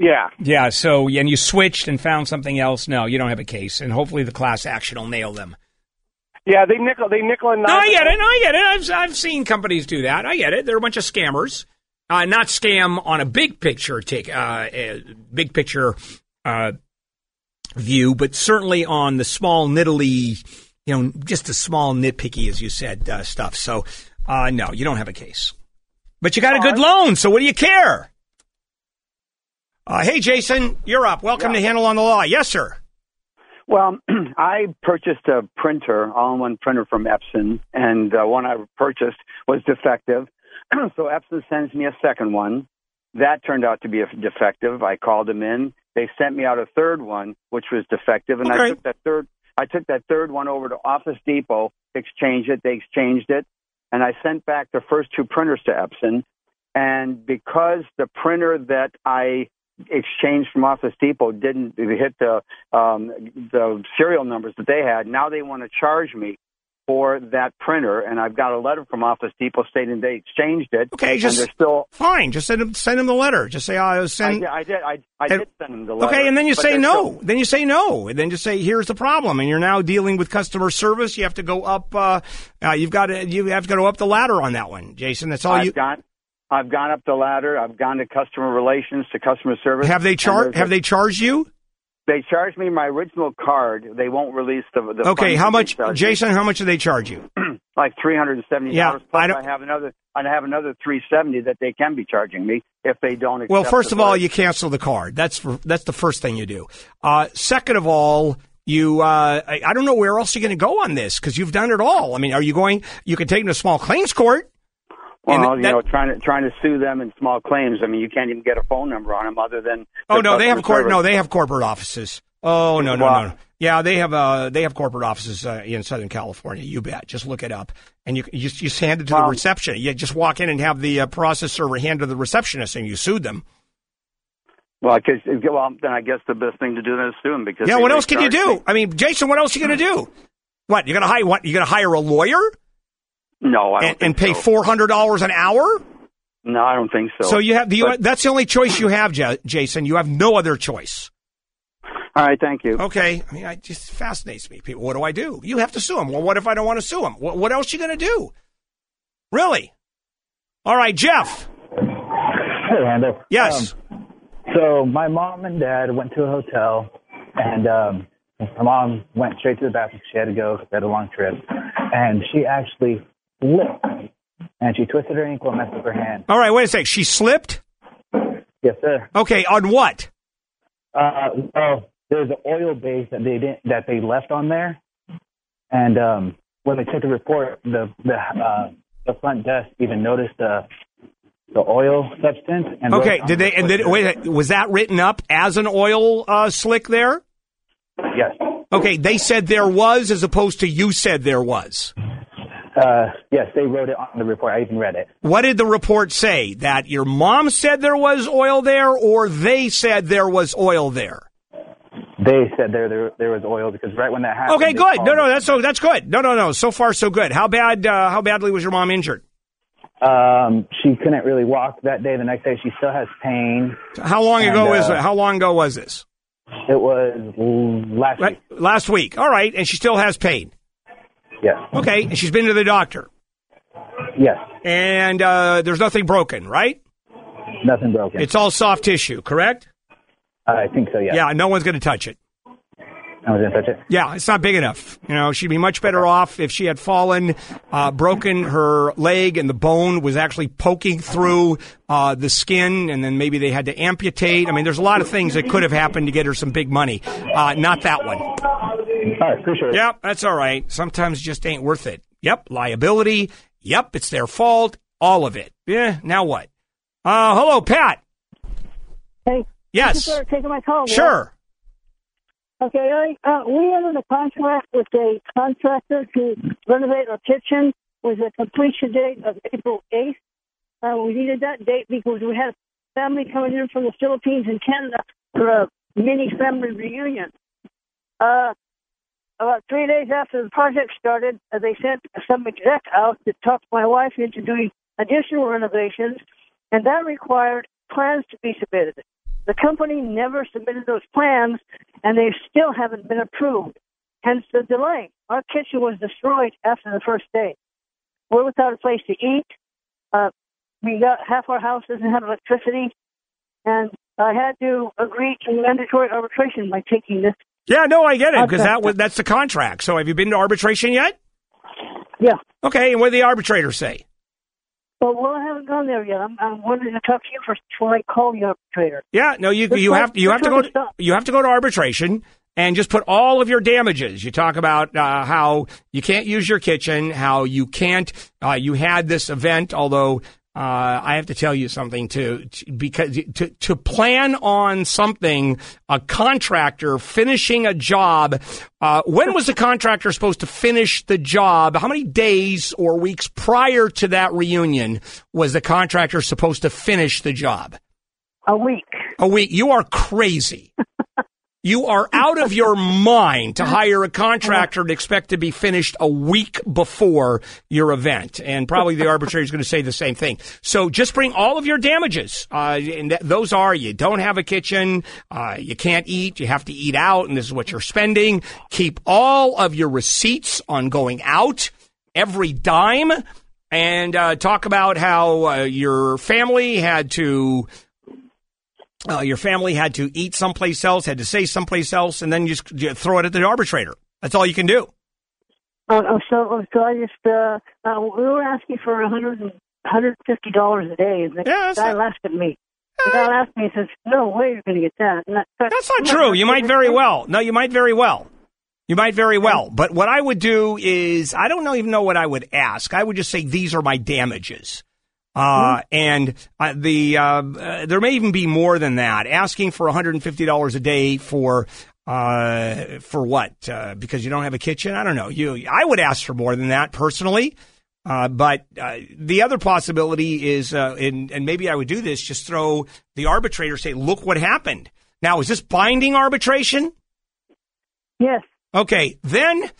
Yeah. Yeah. So, and you switched and found something else. No, you don't have a case, and hopefully the class action will nail them. Yeah, they nickel. They nickel and No. I get it. No, I get it. I've I've seen companies do that. I get it. They're a bunch of scammers. Uh, not scam on a big picture take, uh, uh, big picture uh, view, but certainly on the small niddly, you know, just the small nitpicky, as you said, uh, stuff. So, uh, no, you don't have a case, but you got a good loan. So, what do you care? Uh, hey, Jason, you're up. Welcome to Handel on the Law. Yes, sir. Well, I purchased a printer, all-in-one printer from Epson, and uh, one I purchased was defective. so Epson sends me a second one. That turned out to be a defective. I called them in. They sent me out a third one, which was defective, and I took that third. I took that third one over to Office Depot, exchanged it. They exchanged it, and I sent back the first two printers to Epson. And because the printer that I exchanged from Office Depot didn't hit the um, the serial numbers that they had, now they want to charge me for that printer. And I've got a letter from Office Depot stating they exchanged it. Okay, just and they're still. fine. Just send them send them the letter. Just say, "I was send." I, did. I, I did send them the letter. Okay, and then you say no. still- Then you say no, and then just say, "Here's the problem," and you're now dealing with customer service. You have to go up. Uh, uh, you've got to you have to go up the ladder on that one, Jason. That's all I've you gone. I've gone up the ladder. I've gone to customer relations, to customer service. have. They charged. Have they charged you? They charged me my original card. They won't release the. the Okay, how much. Jason? How much do they charge you? like three hundred and seventy Yeah, dollars. Plus, I I, don't- have another. I have another three seventy that they can be charging me if they don't. Well, first of all, you cancel the card. That's for, that's the first thing you do. Uh, second of all, you uh, I, I don't know where else you're going to go on this because you've done it all. I mean, are you going? You can take them to small claims court. And Well, you that- know, trying to trying to sue them in small claims. I mean, you can't even get a phone number on them other than. Oh no, they have court. No, they have corporate offices. Oh no, no, Wow. no, no. Yeah, they have uh they have corporate offices uh, in Southern California. You bet. Just look it up, and you you just, hand it to the Wow. reception. You just walk in and have the uh, process server hand to the receptionist, and you sued them. Well, I guess, well, then I guess the best thing to do then is sue them because Yeah, what else can you do? me. I mean, Jason, what else are you going to do? What you're going to hire? What you're going to hire a lawyer No, I don't and, and pay so. four hundred dollars an hour? No, I don't think so. So you have the But- that's the only choice you have, Jason. You have no other choice. all right, thank you. Okay, I mean, it just fascinates me. People, what do I do? You have to sue him. Well, what if I don't want to sue him? What, what else you going to do? Really? All right, Jeff. Hey, Randall. Yes. Um, so my mom and dad went to a hotel, and um, my mom went straight to the bathroom. She had to go. they had a long trip, and she actually slipped, and she twisted her ankle and messed up her hand. All right, wait a sec. She slipped. Yes, sir. Okay, on what? Uh, well, there's an oil base that they didn't that they left on there, and um, when they took the report, the the uh, the front desk even noticed the the oil substance. And Okay, did the they? And did, wait, was that written up as an oil uh, slick there? Yes. Okay, they said there was, as opposed to you said there was. Uh, yes, they wrote it on the report. I even read it. What did the report say? That your mom said there was oil there, or they said there was oil there? They said there there, there was oil because right when that happened. Okay, good. No, no, that's so that's good. No, no, no. So far, so good. How bad? Uh, how badly was your mom injured? Um, she couldn't really walk that day. The next day, she still has pain. How long And, ago uh, is it? How long ago was this? It was last week. Last week. All right, and she still has pain. Yes. Okay, and she's been to the doctor, Yes. and uh, there's nothing broken, right? Nothing broken. It's all soft tissue, correct? I think so. Yeah. Yeah, no one's going to touch it. I was gonna touch it. Yeah, it's not big enough. You know, she'd be much better off if she had fallen, uh, broken her leg, and the bone was actually poking through uh, the skin, and then maybe they had to amputate. I mean, there's a lot of things that could have happened to get her some big money. Uh, not that one. All right, appreciate it. Yep, that's all right. Sometimes it just ain't worth it. Yep, liability. Yep, it's their fault. All of it. Yeah, now what? Uh, hello, Pat. Hey. Yes. Thank you for taking my call. Will. Sure. Okay, I, uh, we entered a contract with a contractor to renovate our kitchen with a completion date of April 8th. Uh, we needed that date because we had family coming in from the Philippines and Canada for a mini family reunion. Uh, about three days after the project started, uh, they sent some exec out to talk my wife into doing additional renovations, and that required plans to be submitted. The company never submitted those plans, and they still haven't been approved. Hence the delay. Our kitchen was destroyed after the first day. We're without a place to eat. Uh, we got half our house doesn't have electricity, and I had to agree to mandatory arbitration by taking this. Yeah, no, I get it because that was that's the contract. So, have you been to arbitration yet? Yeah. Okay, and what did the arbitrator say? But well, I haven't gone there yet. I'm, I'm wanting to talk to you first before I call the arbitrator. Yeah, no, you This you one- have you have to go stop. you have to go to arbitration and just put all of your damages. You talk about uh, how you can't use your kitchen, how you can't uh, you had this event, although. Uh, I have to tell you something too, because to, to plan on something, a contractor finishing a job, uh, when was the contractor supposed to finish the job? How many days or weeks prior to that reunion was the contractor supposed to finish the job? A week. A week. You are crazy. You are out of your mind to hire a contractor and expect to be finished a week before your event. And probably the arbitrator is going to say the same thing. So just bring all of your damages. Uh, and th- those are you don't have a kitchen, uh, you can't eat, you have to eat out, and this is what you're spending. Keep all of your receipts on going out, every dime, and uh, talk about how uh, your family had to uh, your family had to eat someplace else, had to stay someplace else, and then you just you throw it at the arbitrator. That's all you can do. Uh, uh, so, so I just uh, uh, we were asking for a hundred and hundred fifty dollars a day, and the guy laughed at me. The guy laughed at me and says, "No way, you're going to get that." That That's not true. You might very well. No, you might very well. You might very well. But what I would do is, I don't know, even know what I would ask. I would just say, these are my damages. Uh, and uh, the uh, there may even be more than that. Asking for $150 a day for uh, for what? Uh, because you don't have a kitchen? I don't know. You, I would ask for more than that personally. Uh, but uh, the other possibility is, uh, and, and maybe I would do this, just throw the arbitrator, say, look what happened. Now, is this binding arbitration? Yes. Okay, then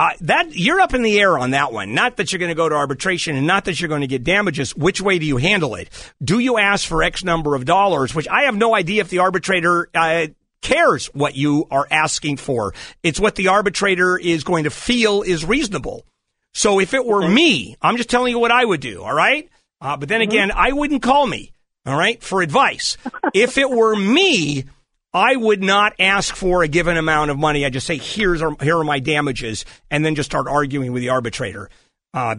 uh, that you're up in the air on that one. Not that you're going to go to arbitration, and not that you're going to get damages. Which way do you handle it? Do you ask for X number of dollars? Which I have no idea if the arbitrator uh, cares what you are asking for. It's what the arbitrator is going to feel is reasonable. So if it were me, I'm just telling you what I would do. All right. Uh, but then again, I wouldn't call me. All right. For advice. if it were me, I would not ask for a given amount of money. I just say, here's our, here are my damages, and then just start arguing with the arbitrator. Uh,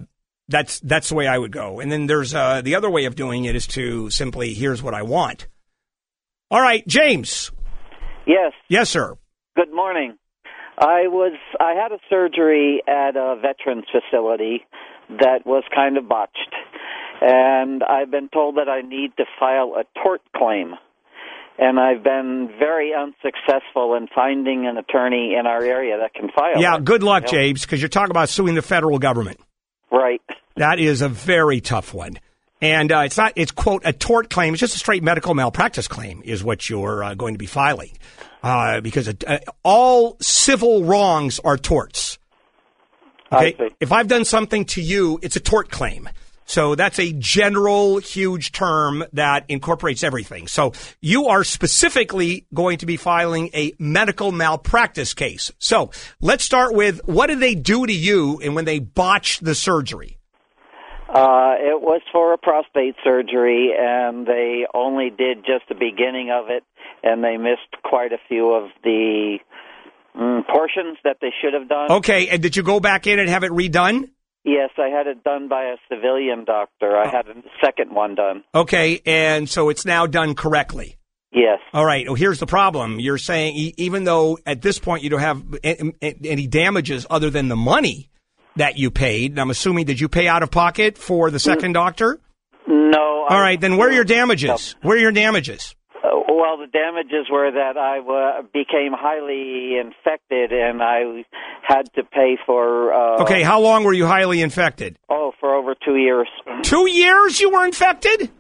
that's that's the way I would go. And then there's uh, the other way of doing it is to simply, here's what I want. All right, James. Yes. Yes, sir. Good morning. I was I had a surgery at a veterans facility that was kind of botched. And I've been told that I need to file a tort claim. And I've been very unsuccessful in finding an attorney in our area that can file. Yeah, it. good luck? James, because you're talking about suing the federal government. Right. That is a very tough one. And uh, it's not, it's quote, a tort claim. It's just a straight medical malpractice claim is what you're uh, going to be filing. Uh, because it, uh, all civil wrongs are torts. Okay? If I've done something to you, it's a tort claim. So that's a general, huge term that incorporates everything. So you are specifically going to be filing a medical malpractice case. So let's start with what did they do to you and when they botched the surgery? Uh, it was for a prostate surgery, and they only did just the beginning of it, and they missed quite a few of the mm, portions that they should have done. Okay, and did you go back in and have it redone? Yes, I had it done by a civilian doctor. I oh. had a second one done. Okay, and so it's now done correctly. Yes. All right. Well, here's the problem. You're saying even though at this point you don't have any damages other than the money that you paid, I'm assuming did you pay out of pocket for the second mm. doctor? No. All right. Then where are your damages? Where are your damages? Well, the damages were that I uh, became highly infected, and I had to pay for. Uh, Okay. How long were you highly infected? Oh, for over two years. Two years you were infected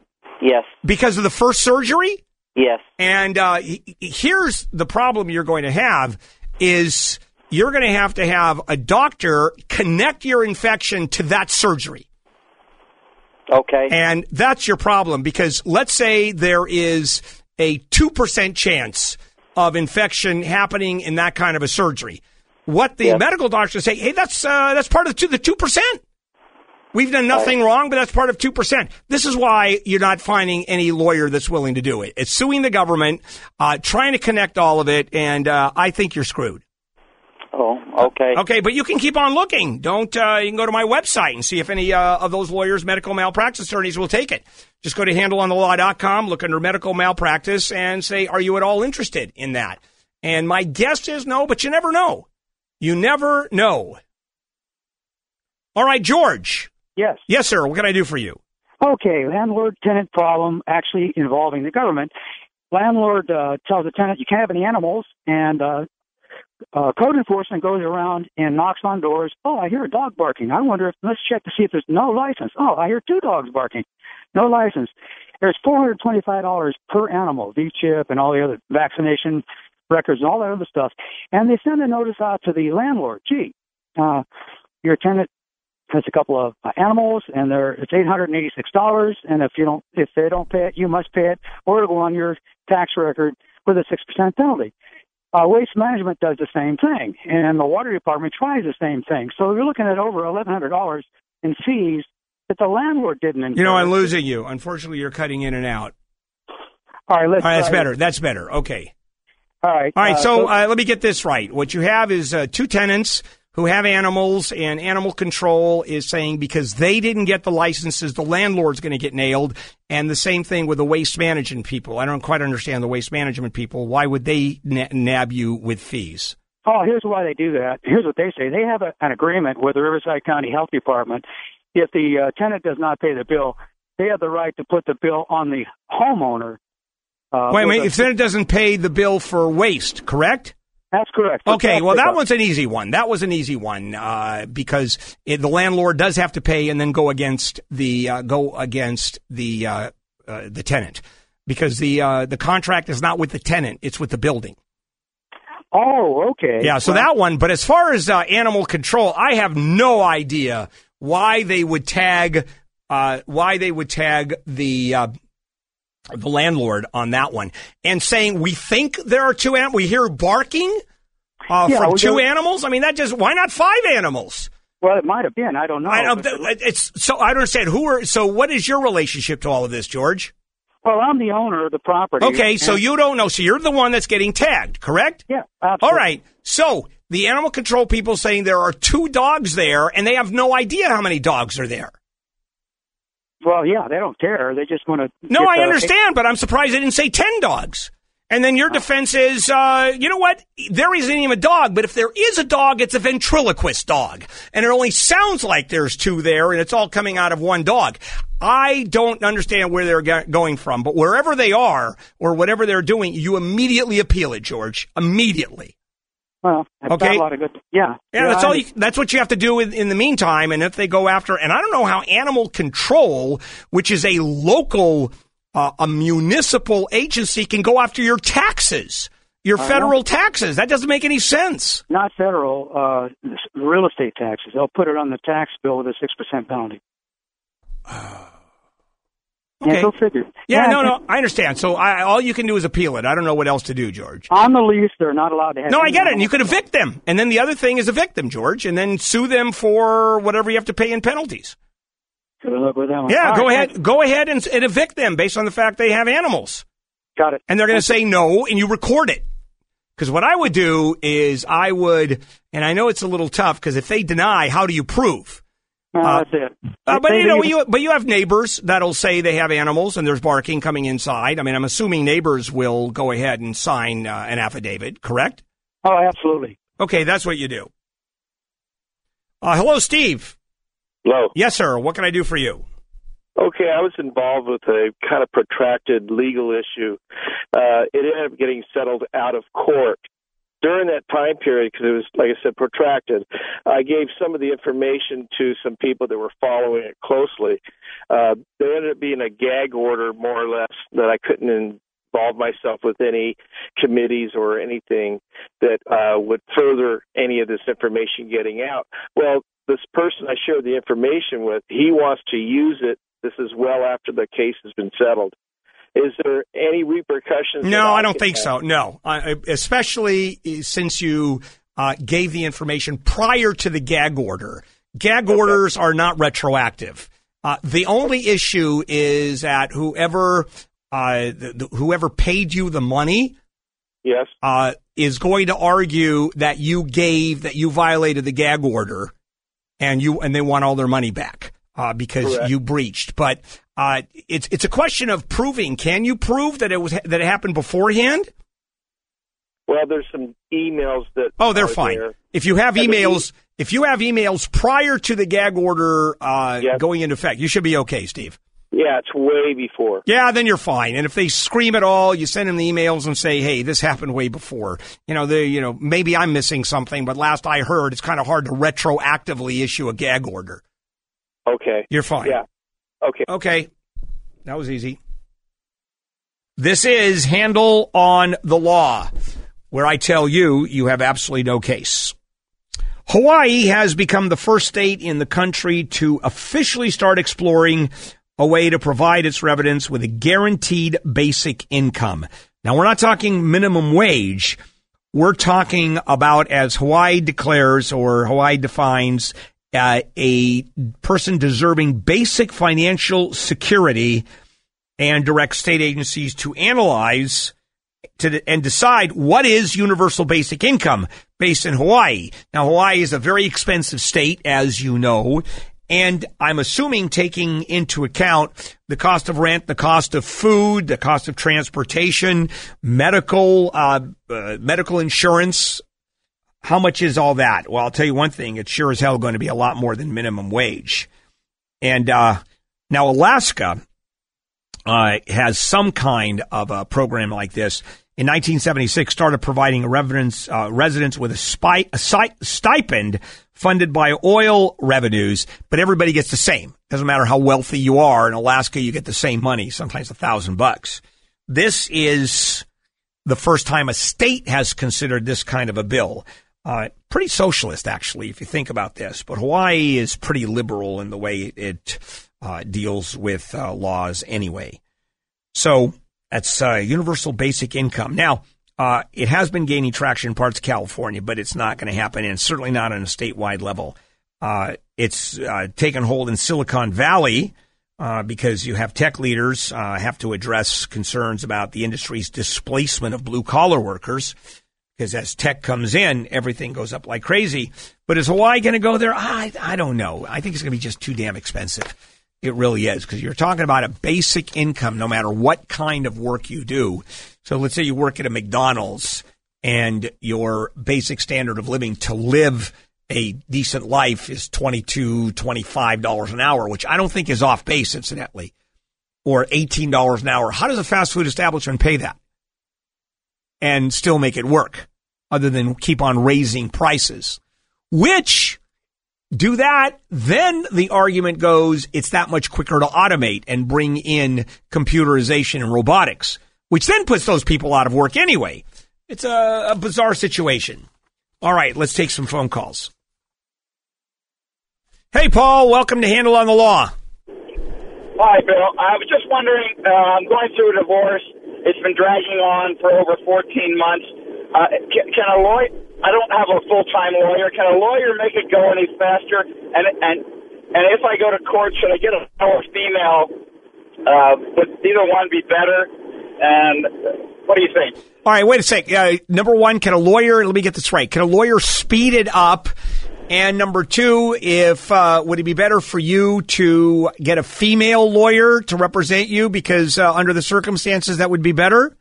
Yes. because of the first surgery? Yes. And uh, here's the problem you're going to have is you're going to have to have a doctor connect your infection to that surgery. Okay. And that's your problem because let's say there is a 2% chance of infection happening in that kind of a surgery. What the medical doctors say, hey, that's, uh, that's part of the 2%. We've done nothing wrong, but that's part of 2%. This is why you're not finding any lawyer that's willing to do it. It's suing the government, uh, trying to connect all of it, and uh, I think you're screwed. Oh, okay. Okay, but you can keep on looking. Don't uh, you can go to my website and see if any uh, of those lawyers, medical malpractice attorneys, will take it. Just go to handelonthelaw.com, look under medical malpractice, and say, "Are you at all interested in that?" And my guess is no, but you never know. You never know. All right, George. Yes. Yes, sir. What can I do for you? Okay, landlord tenant problem actually involving the government. Landlord uh, tells the tenant you can't have any animals, and uh, uh, code enforcement goes around and knocks on doors. Oh, I hear a dog barking. I wonder if let's check to see if there's no license. Oh, I hear two dogs barking. No license. There's four hundred twenty-five dollars per animal, V chip and all the other vaccination records and all that other stuff. And they send a notice out to the landlord. Gee, uh, your tenant has a couple of uh, animals, and they're it's eight hundred and if you don't, if they don't pay it, you must pay it, or it'll go on your tax record with a six percent penalty. Uh, waste management does the same thing, and the water department tries the same thing. So you're looking at over eleven hundred dollars in fees that the landlord didn't incur. You know, I'm losing you. Unfortunately, you're cutting in and out. All right, let's. All right, that's better. That's better. Okay. All right. All right, uh, so uh, let me get this right. What you have is uh, two tenants who have animals, and animal control is saying because they didn't get the licenses, the landlord's going to get nailed. And the same thing with the waste management people. I don't quite understand the waste management people. Why would they na- nab you with fees? Oh, here's why they do that. Here's what they say. They have a, an agreement with the Riverside County Health Department. If the uh, tenant does not pay the bill, they have the right to put the bill on the homeowner. Uh, Wait a with minute. a- If then it doesn't pay the bill for waste, correct? That's correct. Okay, well, that one's an easy one. That was an easy one uh, because it, the landlord does have to pay and then go against the uh, go against the uh, uh, the tenant because the uh, the contract is not with the tenant; it's with the building. Oh, okay. Yeah, so that one. But as far as uh, animal control, I have no idea why they would tag uh, why they would tag the uh, the landlord on that one and saying we think there are two animals. We hear barking uh, Yeah, from two there- animals. I mean, that just why not five animals? Well, it might have been. I don't know. I don't, it's so I don't understand who are. So what is your relationship to all of this, George? Well, I'm the owner of the property. Okay, so you don't know. So you're the one that's getting tagged, correct? Yeah, absolutely. All right. So the animal control people saying there are two dogs there, and they have no idea how many dogs are there. Well, yeah, they don't care. They just want to. No, I understand, but I'm surprised they didn't say 10 dogs. And then your defense is, uh, you know what? There isn't even a dog, but if there is a dog, it's a ventriloquist dog. And it only sounds like there's two there, and it's all coming out of one dog. I don't understand where they're going from, but wherever they are, or whatever they're doing, you immediately appeal it, George. Immediately. Well, Okay. a lot of good. Yeah, Yeah, that's I all. You, that's what you have to do in, in the meantime. And if they go after, and I don't know how animal control, which is a local, uh, a municipal agency, can go after your taxes, your I federal taxes. That doesn't make any sense. Not federal, uh, real estate taxes. They'll put it on the tax bill with a six percent penalty. Okay. Yeah, go figure. Yeah, no, no, I understand. So I, all you can do is appeal it. I don't know what else to do, George. On the lease, they're not allowed to have. No, I get it. And you could evict them. And then the other thing is evict them, George, and then sue them for whatever you have to pay in penalties. Good luck with that one. Yeah, All go right, ahead. Go ahead and, and evict them based on the fact they have animals. Got it. And they're going to say no, and you record it. Because what I would do is I would, and I know it's a little tough because if they deny, how do you prove? No, Uh, that's it. Uh, but you know, you, but you have neighbors that'll say they have animals and there's barking coming inside. I mean, I'm assuming neighbors will go ahead and sign uh, an affidavit, correct? Oh, absolutely. Okay, that's what you do. Uh, hello, Steve. Hello. Yes, sir. What can I do for you? Okay, I was involved with a kind of protracted legal issue. Uh, it ended up getting settled out of court. During that time period, because it was, like I said, protracted, I gave some of the information to some people that were following it closely. Uh, there ended up being a gag order, more or less, that I couldn't involve myself with any committees or anything that uh, would further any of this information getting out. Well, this person I shared the information with, he wants to use it. This is well after the case has been settled. Is there any repercussions? No, I don't think have? so. No, I, especially since you uh, gave the information prior to the gag order. Gag orders are not retroactive. Uh, the only issue is that whoever uh, the, the- whoever paid you the money, yes, uh, is going to argue that you gave that you violated the gag order, and you and they want all their money back uh, because Correct. you breached. But uh, it's it's a question of proving. Can you prove that it was that it happened beforehand? Well, there's some emails that. Oh, they're fine. there. If you have emails, if you have emails prior to the gag order uh, going into effect, you should be okay, Steve. Yeah, it's way before. Yeah, then you're fine. And if they scream at all, you send them the emails and say, "Hey, this happened way before." You know, they, you know, maybe I'm missing something, but last I heard, it's kind of hard to retroactively issue a gag order. Okay. You're fine. Yeah. Okay. Okay. That was easy. This is Handel on the Law, where I tell you you have absolutely no case. Hawaii has become the first state in the country to officially start exploring a way to provide its residents with a guaranteed basic income. Now, we're not talking minimum wage. We're talking about, as Hawaii declares or Hawaii defines, uh, a person deserving basic financial security and direct state agencies to analyze to and decide what is universal basic income based in Hawaii. Now, Hawaii is a very expensive state, as you know, and I'm assuming taking into account the cost of rent, the cost of food, the cost of transportation, medical, uh, uh, medical insurance. How much is all that? Well, I'll tell you one thing: it's sure as hell going to be a lot more than minimum wage. And uh, now Alaska uh, has some kind of a program like this. in 1976 started providing residents, uh, residents with a, spy, a stipend funded by oil revenues, but everybody gets the same. Doesn't matter how wealthy you are. In Alaska, you get the same money, sometimes a thousand bucks. This is the first time a state has considered this kind of a bill. Uh, pretty socialist, actually, if you think about this. But Hawaii is pretty liberal in the way it uh, deals with uh, laws anyway. So that's uh, universal basic income. Now, uh, it has been gaining traction in parts of California, but it's not going to happen, and certainly not on a statewide level. Uh, it's taken hold in Silicon Valley. Because you have tech leaders have to address concerns about the industry's displacement of blue collar workers. Because as tech comes in, everything goes up like crazy. But is Hawaii going to go there? I, I don't know. I think it's going to be just too damn expensive. It really is because you're talking about a basic income no matter what kind of work you do. So let's say you work at a McDonald's and your basic standard of living to live a decent life is $22, $25 an hour, which I don't think is off base, incidentally, or $18 an hour. How does a fast food establishment pay that and still make it work other than keep on raising prices? Which do that, then the argument goes it's that much quicker to automate and bring in computerization and robotics, which then puts those people out of work anyway. It's a, a bizarre situation. All right, let's take some phone calls. Hey, Paul, welcome to Handel on the Law. Hi, Bill. I was just wondering, uh, I'm going through a divorce. It's been dragging on for over 14 months. Uh, can, can a lawyer, I don't have a full-time lawyer, can a lawyer make it go any faster? And, and, and if I go to court, should I get a or female? Uh, would either one be better? And what do you think? All right, wait a sec. Uh, number one, can a lawyer, let me get this right, can a lawyer speed it up and number two, if uh, would it be better for you to get a female lawyer to represent you because uh, under the circumstances that would be better?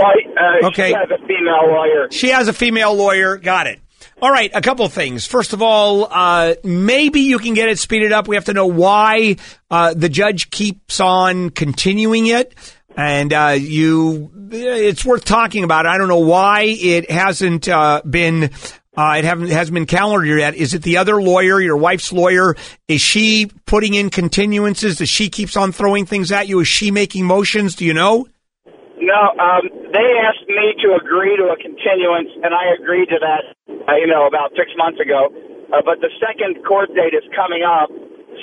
Well, uh, okay. she has a female lawyer. She has a female lawyer. Got it. All right, a couple of things. First of all, uh, maybe you can get it speeded up. We have to know why uh, the judge keeps on continuing it. And uh, you, it's worth talking about. I don't know why it hasn't uh, been uh, it haven't hasn't been calendared yet. Is it the other lawyer, your wife's lawyer? Is she putting in continuances? Does she keeps on throwing things at you? Is she making motions? Do you know? No, um, they asked me to agree to a continuance, and I agreed to that. Uh, you know, about six months ago. Uh, but the second court date is coming up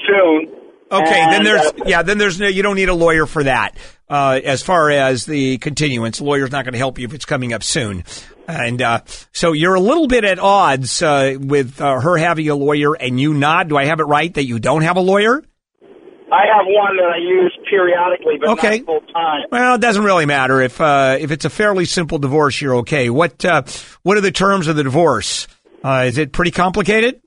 soon. Okay, and, then there's uh, yeah, then there's no you don't need a lawyer for that. Uh, as far as the continuance, lawyer's not going to help you if it's coming up soon. And uh, so you're a little bit at odds uh, with uh, her having a lawyer and you not. Do I have it right that you don't have a lawyer? I have one that I use periodically, but Okay. not full time. Well, it doesn't really matter if uh, if it's a fairly simple divorce. You're okay. What uh, what are the terms of the divorce? Uh, is it pretty complicated?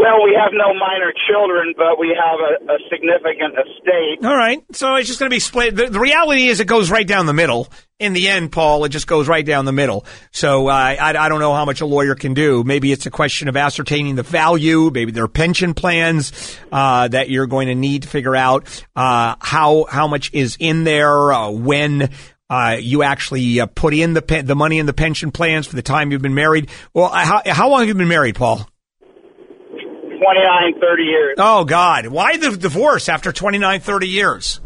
Well, we have no minor children, but we have a, a significant estate. All right. So it's just going to be split. The, the reality is it goes right down the middle. In the end, Paul, it just goes right down the middle. So uh, I, I don't know how much a lawyer can do. Maybe it's a question of ascertaining the value. Maybe there are pension plans uh, that you're going to need to figure out uh, how how much is in there uh, when. Uh, you actually uh, put in the pe- the money in the pension plans for the time you've been married. Well, uh, how, how long have you been married, Paul? 29, 30 years. Oh God, why the divorce after 29, 30 years?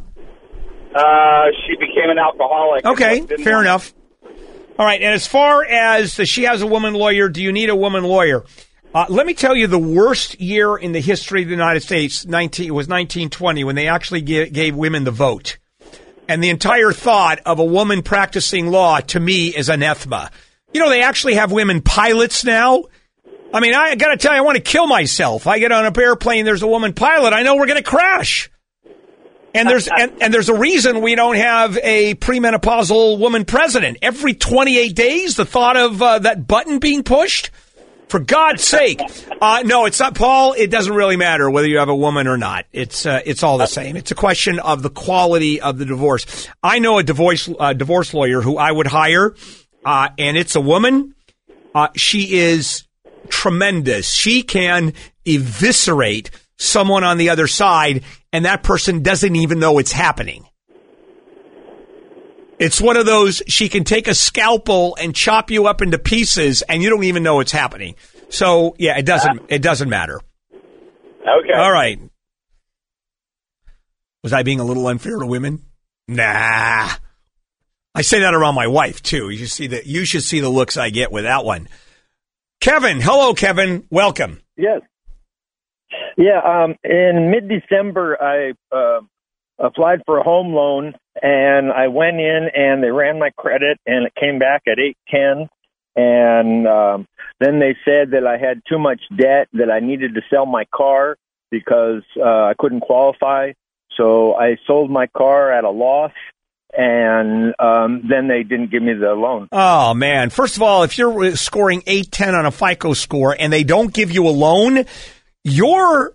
Uh, she became an alcoholic. Okay, fair want- enough. All right, and as far as the, she has a woman lawyer, do you need a woman lawyer? Uh, let me tell you, the worst year in the history of the United States 19, was 1920 when they actually gave, gave women the vote. And the entire thought of a woman practicing law to me is anathema. You know, they actually have women pilots now. I mean, I got to tell you, I want to kill myself. I get on a airplane, there's a woman pilot. I know we're going to crash. And there's and, and there's a reason we don't have a premenopausal woman president. Every 28 days, the thought of uh, that button being pushed. For God's sake, uh, no, it's not, Paul. It doesn't really matter whether you have a woman or not. It's uh, it's all the same. It's a question of the quality of the divorce. I know a divorce uh, divorce lawyer who I would hire, uh, and it's a woman. Uh, she is tremendous. She can eviscerate someone on the other side, and that person doesn't even know it's happening. It's one of those she can take a scalpel and chop you up into pieces, and you don't even know it's happening. So yeah, it doesn't it doesn't matter. Okay. All right. Was I being a little unfair to women? Nah. I say that around my wife too. You should see the you should see the looks I get with that one. Kevin, hello, Kevin. Welcome. Yes. Yeah. Um, in mid December, I uh, applied for a home loan, and I went in and they ran my credit, and it came back at eight ten. And um, then they said that I had too much debt, that I needed to sell my car because uh, I couldn't qualify. So I sold my car at a loss, and um, then they didn't give me the loan. Oh man! First of all, if you're scoring eight ten on a FICO score and they don't give you a loan, your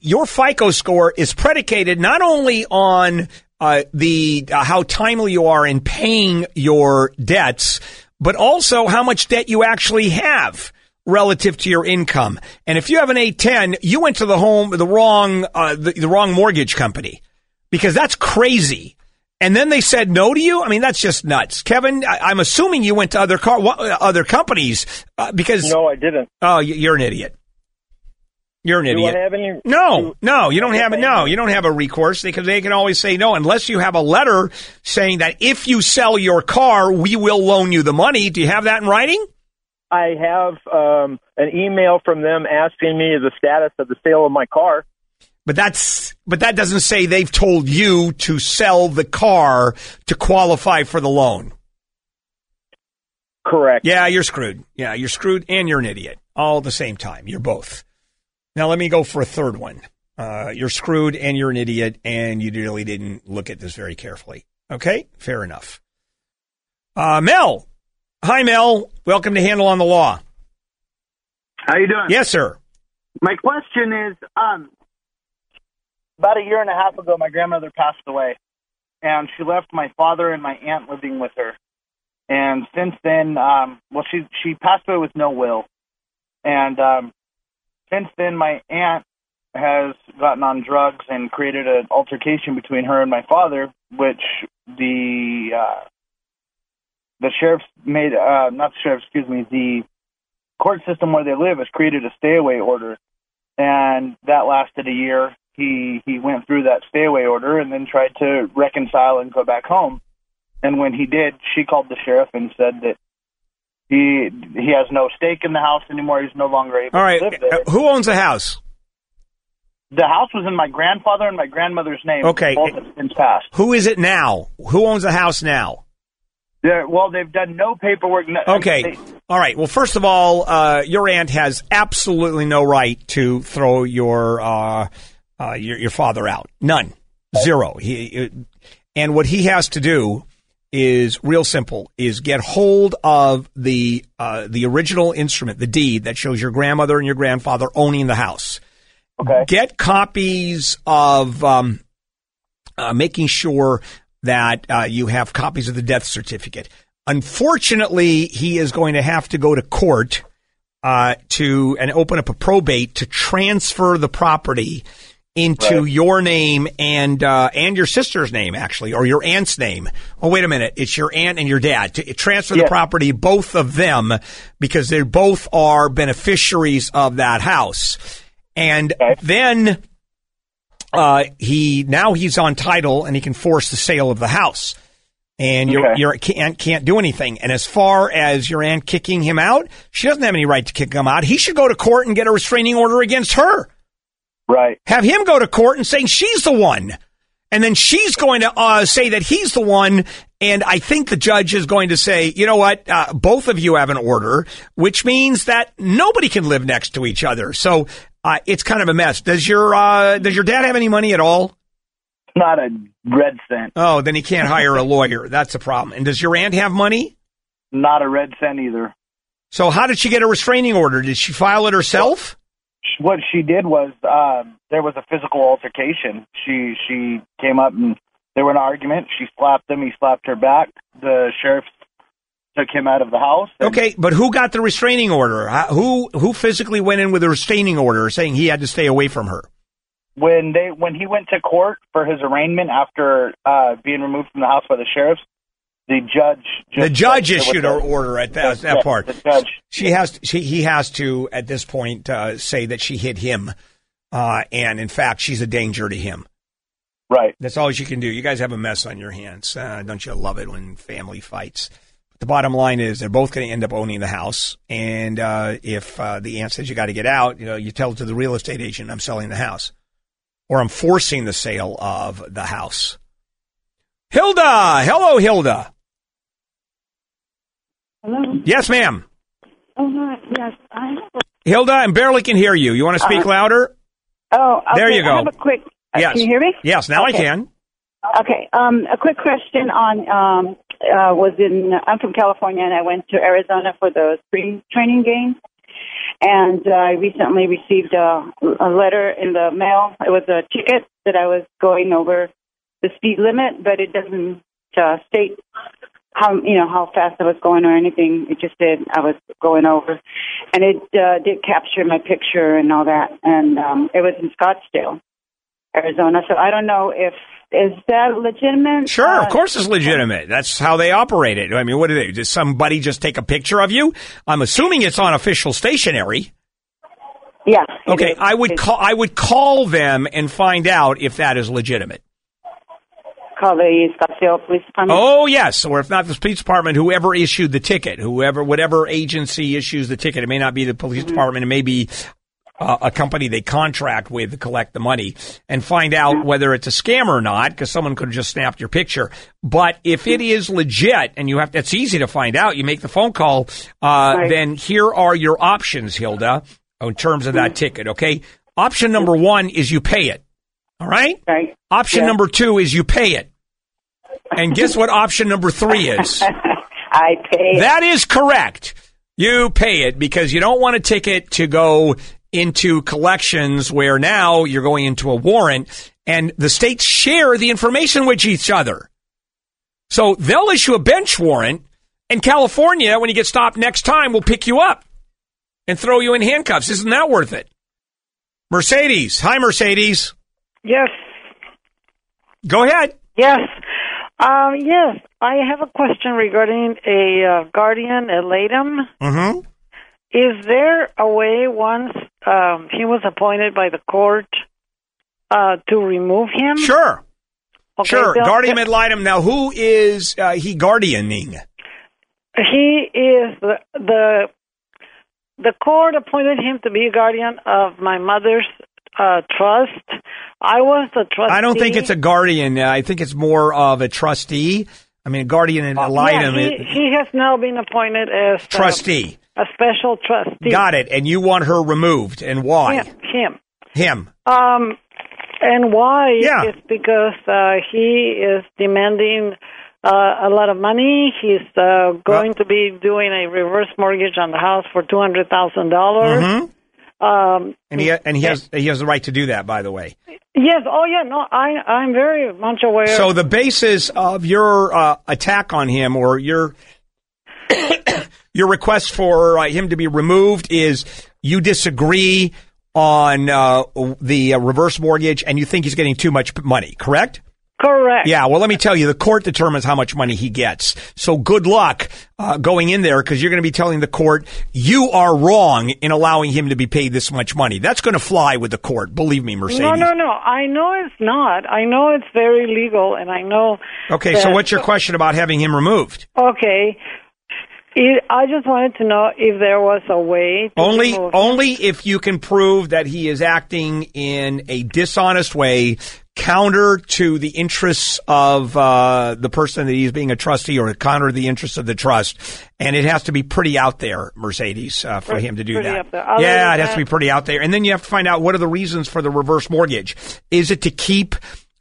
your FICO score is predicated not only on uh, the uh, how timely you are in paying your debts, but also how much debt you actually have relative to your income. And if you have an 810, you went to the home the wrong uh, the, the wrong mortgage company because that's crazy. And then they said no to you. I mean, that's just nuts, Kevin. I, am assuming you went to other car what, other companies uh, because no, I didn't. Oh, you're an idiot. You're an Do idiot. Any? No, no, you don't have it. No, you don't have a recourse because they can always say no unless you have a letter saying that if you sell your car, we will loan you the money. Do you have that in writing? I have um, an email from them asking me the status of the sale of my car. But that's but that doesn't say they've told you to sell the car to qualify for the loan. Correct. Yeah, you're screwed. Yeah, you're screwed and you're an idiot all at the same time. You're both. Now let me go for a third one. Uh, you're screwed and you're an idiot and you really didn't look at this very carefully. Okay, fair enough. Uh, Mel, hi Mel. Welcome to Handel on the Law. How you doing? Yes, sir. My question is, um, about a year and a half ago, my grandmother passed away, and she left my father and my aunt living with her. And since then, um, well, she she passed away with no will, and um, since then, my aunt has gotten on drugs and created an altercation between her and my father, which the uh, the sheriff's made uh, not the sheriff, excuse me, the court system where they live has created a stay away order, and that lasted a year. He he went through that stay away order and then tried to reconcile and go back home. And when he did, she called the sheriff and said that he he has no stake in the house anymore. He's no longer able All right. to live there. uh, Who owns the house? The house was in my grandfather and my grandmother's name. Okay. both have since passed. Who is it now? Who owns the house now? They're, well, they've done no paperwork. No, Okay. they- All right. Well, first of all, uh, your aunt has absolutely no right to throw your uh, uh, your, your father out. None. Zero. He, and what he has to do is real simple: is get hold of the uh, the original instrument, the deed that shows your grandmother and your grandfather owning the house. Okay. Get copies of um, uh, making sure that uh, you have copies of the death certificate. Unfortunately, he is going to have to go to court uh, to and open up a probate to transfer the property into Right. your name and uh, and your sister's name, actually, or your aunt's name. Oh, wait a minute, it's your aunt and your dad. To transfer the property, both of them, because they both are beneficiaries of that house. And then uh, he now he's on title and he can force the sale of the house. And your Okay. your aunt can't do anything. And as far as your aunt kicking him out, she doesn't have any right to kick him out. He should go to court and get a restraining order against her. Right. Have him go to court and saying she's the one. And then she's going to uh, say that he's the one. And I think the judge is going to say, you know what? Uh, both of you have an order, which means that nobody can live next to each other. So uh, it's kind of a mess. Does your uh, does your dad have any money at all? Not a red cent. Oh, then he can't hire a lawyer. That's a problem. And does your aunt have money? Not a red cent either. So how did she get a restraining order? Did she file it herself? What she did was um, there was a physical altercation. She she came up and there was an argument. She slapped him. He slapped her back. The sheriff took him out of the house. Okay, but who got the restraining order? Who who physically went in with a restraining order saying he had to stay away from her? when they when he went to court for his arraignment after uh, being removed from the house by the sheriffs, the judge. The judge issued her order at that, that Yeah, part. the judge. She has. She, he has to at this point uh, say that she hit him, uh, and in fact, she's a danger to him. Right. That's all you can do. You guys have a mess on your hands. Uh, don't you love it when family fights? The bottom line is they're both going to end up owning the house, and uh, if uh, the aunt says you got to get out, you know, you tell it to the real estate agent, "I'm selling the house," or "I'm forcing the sale of the house." Hilda, hello, Hilda. Hello. Yes, ma'am. Oh, hi. Yes, I have a Hilda, I barely can hear you. You want to speak Uh, louder? Oh, okay. There you I go. have a quick. uh, Yes. Can you hear me? Yes, now I can. Okay. Um, a quick question on um, uh, was in. I'm from California, and I went to Arizona for the spring training games. And uh, I recently received a, a letter in the mail. It was a ticket that I was going over the speed limit, but it doesn't uh, state how you know how fast I was going or anything. It just said I was going over, and it uh, did capture my picture and all that. And um, it was in Scottsdale, Arizona. So I don't know if is that legitimate. Sure, Uh, of course it's legitimate. That's how they operate it. I mean, what do they? Does somebody just take a picture of you? I'm assuming it's on official stationery. Yeah. Okay, I would call. I would call them and find out if that is legitimate. Call the Scottsdale Police Department. Oh yes, or if not the police department, whoever issued the ticket, whoever, whatever agency issues the ticket. It may not be the police department. It may be uh, a company they contract with to collect the money and find out whether it's a scam or not, because someone could have just snapped your picture. But if it is legit, and you have, that's easy to find out. You make the phone call. Uh, Then here are your options, Hilda, in terms of that ticket. Okay, option number one is you pay it. All right. Right. Option Yeah. number two is you pay it. And guess what option number three is? I pay. That is correct. You pay it because you don't want a ticket to go into collections where now you're going into a warrant and the states share the information with each other. So they'll issue a bench warrant and California, when you get stopped next time, will pick you up and throw you in handcuffs. Isn't that worth it? Mercedes. Hi, Mercedes. Yes. Go ahead. Yes. Um, yes, I have a question regarding a uh, guardian ad litem. Mm-hmm. Is there a way once um, he was appointed by the court uh, to remove him? Sure. Okay, sure. Bill- Guardian ad litem. Now, who is uh, he guardianing? He is the the the court appointed him to be guardian of my mother's uh, trust. I was the trustee. I don't think it's a guardian. Uh, I think it's more of a trustee. I mean, a guardian ad Yeah, litem. he, he has now been appointed as uh, Trustee. a special trustee. Got it. And you want her removed. And why? Him. him. Him. Um, and why? Yeah. It's because uh, he is demanding uh, a lot of money. He's uh, going to be doing a reverse mortgage on the house for two hundred thousand dollars. Mhm. Um, And he and he has he has the right to do that. By the way. yes. Oh, yeah. No, I I'm very much aware. So the basis of your uh, attack on him or your your request for uh, him to be removed is you disagree on uh, the uh, reverse mortgage and you think he's getting too much money, correct? Correct. Yeah, well, let me tell you, the court determines how much money he gets. So good luck uh, going in there because you're going to be telling the court you are wrong in allowing him to be paid this much money. That's going to fly with the court. Believe me, Mercedes. No, no, no. I know it's not. I know it's very legal, and I know. Okay, so what's your question about having him removed? Okay. I just wanted to know if there was a way. Only, only if you can prove that he is acting in a dishonest way, counter to the interests of uh, the person that he's being a trustee, or counter to the interests of the trust. And it has to be pretty out there, Mercedes, uh, for Pretty- him to do that. up there. Other Yeah, it has to be pretty out there. And then you have to find out what are the reasons for the reverse mortgage. Is it to keep?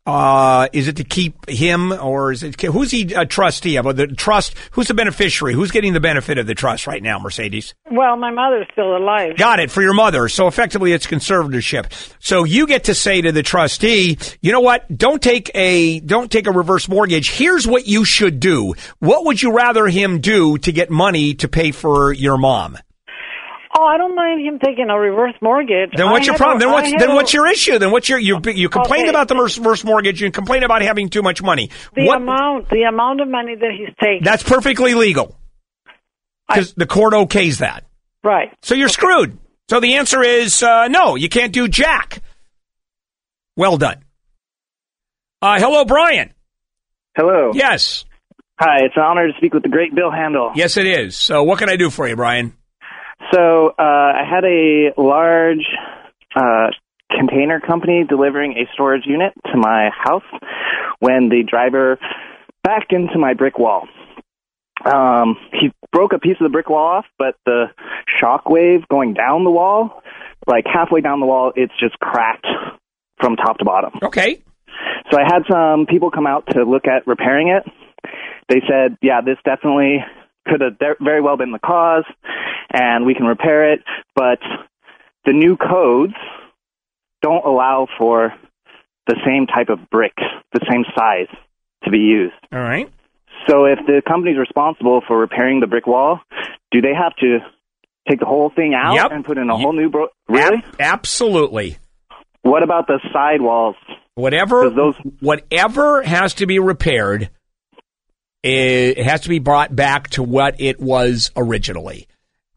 Uh, is it to keep him, or is it who's he a trustee of? Or the trust? Who's the beneficiary? Who's getting the benefit of the trust right now, Mercedes? Well, my mother's still alive. Got it for your mother. So effectively, it's conservatorship. So you get to say to the trustee, you know what? Don't take a don't take a reverse mortgage. Here's what you should do. What would you rather him do to get money to pay for your mom? Oh, I don't mind him taking a reverse mortgage. Then what's I your problem? a- Then what's then a- what's your issue? Then what's your you you complain Okay. about the reverse mortgage You complain about having too much money. the What amount? The amount of money that he's taking. that's perfectly legal. Because the court okays that. Right. So you're screwed. So the answer is uh, no, you can't do jack. Well done. Uh, hello, Brian. Hello. Yes. Hi, it's an honor to speak with the great Bill Handel. Yes, it is. So what can I do for you, Brian? So, uh, I had a large uh, container company delivering a storage unit to my house when the driver backed into my brick wall. Um, he broke a piece of the brick wall off, but the shock wave going down the wall, like halfway down the wall, it's just cracked from top to bottom. Okay. So I had some people come out to look at repairing it. They said, yeah, this definitely could have very well been the cause, and we can repair it, but the new codes don't allow for the same type of brick, the same size to be used. All right. So if the company's responsible for repairing the brick wall, do they have to take the whole thing out Yep. and put in a whole new bro- really? absolutely. What about the sidewalls? Whatever those- whatever has to be repaired, it has to be brought back to what it was originally.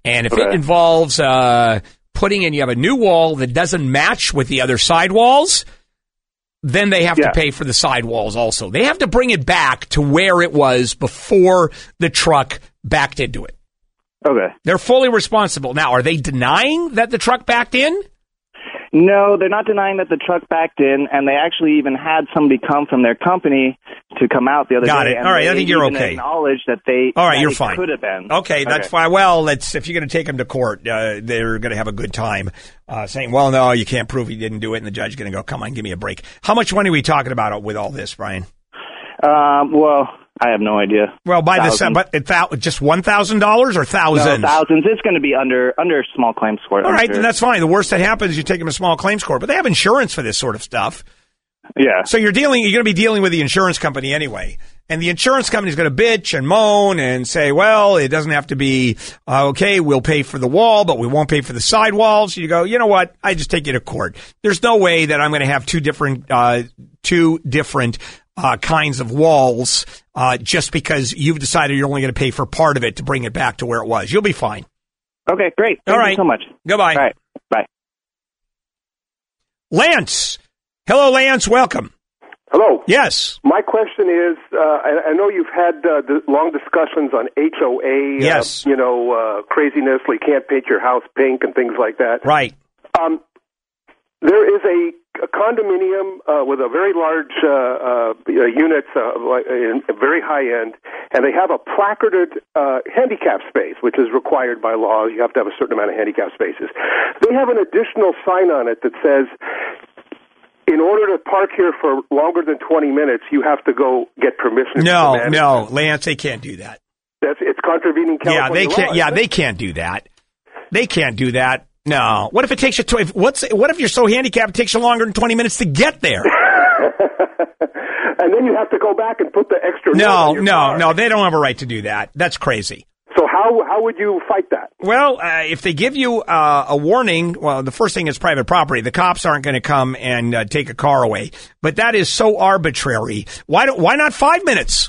And if it involves uh, putting in, you have a new wall that doesn't match with the other side walls, then they have Yeah. to pay for the side walls also. They have to bring it back to where it was before the truck backed into it. Okay. They're fully responsible. Now, are they denying that the truck backed in? No, they're not denying that the truck backed in, and they actually even had somebody come from their company to come out the other Got day. it. and All right, I think you're okay. Acknowledged that they. All right, you're fine. Could have been. Okay, that's fine. Well, let's if you're going to take them to court, uh, they're going to have a good time uh, saying, "Well, no, you can't prove he didn't do it," and the judge is going to go, "Come on, give me a break." How much money are we talking about with all this, Brian? Um, well, I have no idea. Well, by the Thousands. but it, just one thousand dollars or thousands? No, thousands. It's going to be under under small claims court. All right, sure. then that's fine. The worst that happens is you take them to small claims court, but they have insurance for this sort of stuff. Yeah. So you're dealing, you're going to be dealing with the insurance company anyway. And the insurance company is going to bitch and moan and say, well, it doesn't have to be, uh, okay, we'll pay for the wall, but we won't pay for the side walls. You go, you know what? I just take you to court. There's no way that I'm going to have two different, uh, two different, uh, kinds of walls, uh, just because you've decided you're only going to pay for part of it to bring it back to where it was. You'll be fine. Okay, great. All Thank right. you so much. Goodbye. All right. Bye. Lance. Hello, Lance. Welcome. Hello. Yes. My question is, uh, I, I know you've had uh, the long discussions on HOA. Yes. Uh, you know, uh, craziness. Like you can't paint your house pink and things like that. Right. Um, there is a, a condominium uh, with a very large uh, uh, units, uh, in, very high end, and they have a placarded uh, handicap space, which is required by law. You have to have a certain amount of handicap spaces. They have an additional sign on it that says in order to park here for longer than 20 minutes, you have to go get permission. No, no, Lance, they can't do that. That's it's contravening Yeah, they can't. law, Yeah, they can't do that. They can't do that. No. What if it takes you? Tw- what's what if you're so handicapped it takes you longer than twenty minutes to get there? and then you have to go back and put the extra. No, no, car. no. They don't have a right to do that. That's crazy. So how how would you fight that? Well, uh, if they give you uh, a warning, well, the first thing is private property. The cops aren't going to come and uh, take a car away. But that is so arbitrary. Why don't, why not five minutes?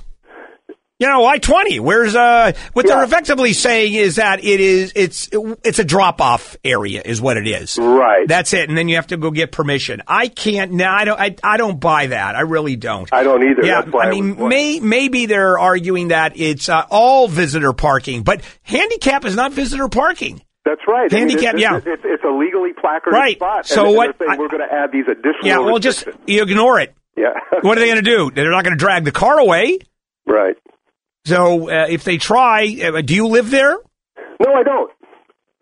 You know, why twenty? Where's uh? What they're effectively saying is that it is it's it's a drop off area, is what it is. Right. That's it, and then you have to go get permission. I can't. No, I don't. I, I don't buy that. I really don't. I don't either. Yeah, I I mean, was- may, maybe they're arguing that it's uh, all visitor parking, but handicap is not visitor parking. That's right. I mean, Handicap, it's, yeah. It's, it's a legally placarded Right. spot. So and, what- saying we're going to add these additional. Yeah, well, just you ignore it. Yeah. What are they going to do? They're not going to drag the car away. Right. So uh, if they try, uh, do you live there? No, I don't.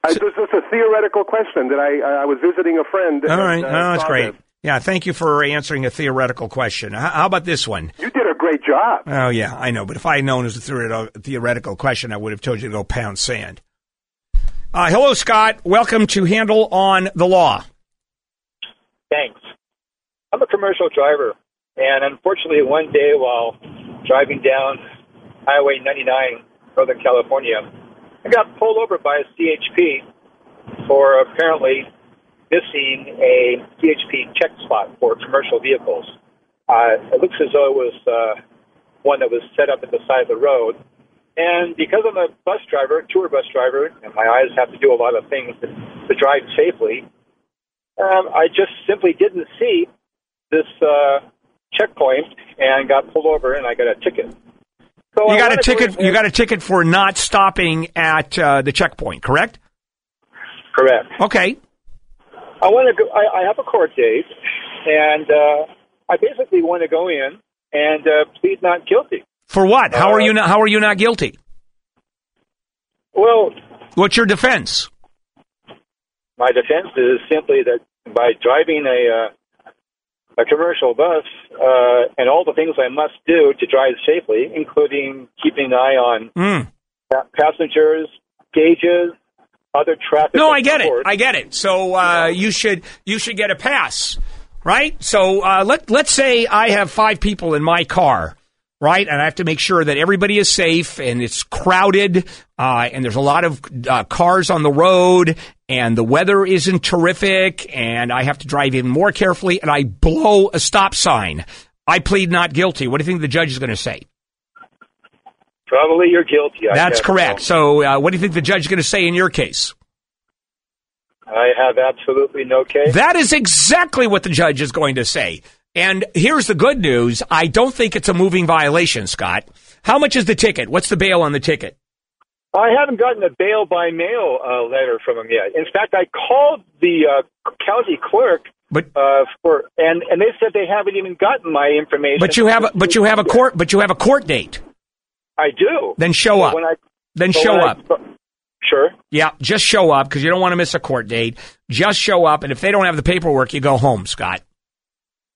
I, this is a theoretical question that I I was visiting a friend. All right, and, uh, oh, that's great. this. Yeah, thank you for answering a theoretical question. H- How about this one? You did a great job. Oh yeah, I know. But if I had known it was a theoretical, theoretical question, I would have told you to go pound sand. Uh, hello, Scott. Welcome to Handel on the Law. Thanks. I'm a commercial driver, and unfortunately, one day while driving down Highway 99, Northern California, I got pulled over by a CHP, for apparently missing a DHP check spot for commercial vehicles. Uh, it looks as though it was uh, one that was set up at the side of the road. And because I'm a bus driver, tour bus driver, and my eyes have to do a lot of things to, to drive safely, um, I just simply didn't see this uh, checkpoint and got pulled over, and I got a ticket. So you I got a ticket. You got a ticket for not stopping at uh, the checkpoint, correct? Correct. Okay. I want to go. I, I have a court date, and uh, I basically want to go in and uh, plead not guilty. For what? How are Uh, you not? How are you not guilty? Well, What's your defense? my defense is simply that by driving a uh, a commercial bus uh, and all the things I must do to drive safely, including keeping an eye on Mm. passengers, gauges, other traffic. No, I get it. I get it. So uh, you should you should get a pass, right? So uh, let let's say I have five people in my car, right, and I have to make sure that everybody is safe and it's crowded, uh, and there's a lot of uh, cars on the road, and the weather isn't terrific, and I have to drive even more carefully, and I blow a stop sign. I plead not guilty. What do you think the judge is going to say? Probably you're guilty. I That's guess. correct. So, uh, what do you think the judge is going to say in your case? I have absolutely no case. That is exactly what the judge is going to say. And here's the good news. I don't think it's a moving violation, Scott. How much is the ticket? What's the bail on the ticket? I haven't gotten a bail by mail uh, letter from him yet. In fact, I called the uh, county clerk, but uh, for and and they said they haven't even gotten my information. But you have a, but you have a court but you have a court date. I do. Then show up. When I, Then show when I- up. sure. Yeah, just show up because you don't want to miss a court date. Just show up, and if they don't have the paperwork, you go home, Scott.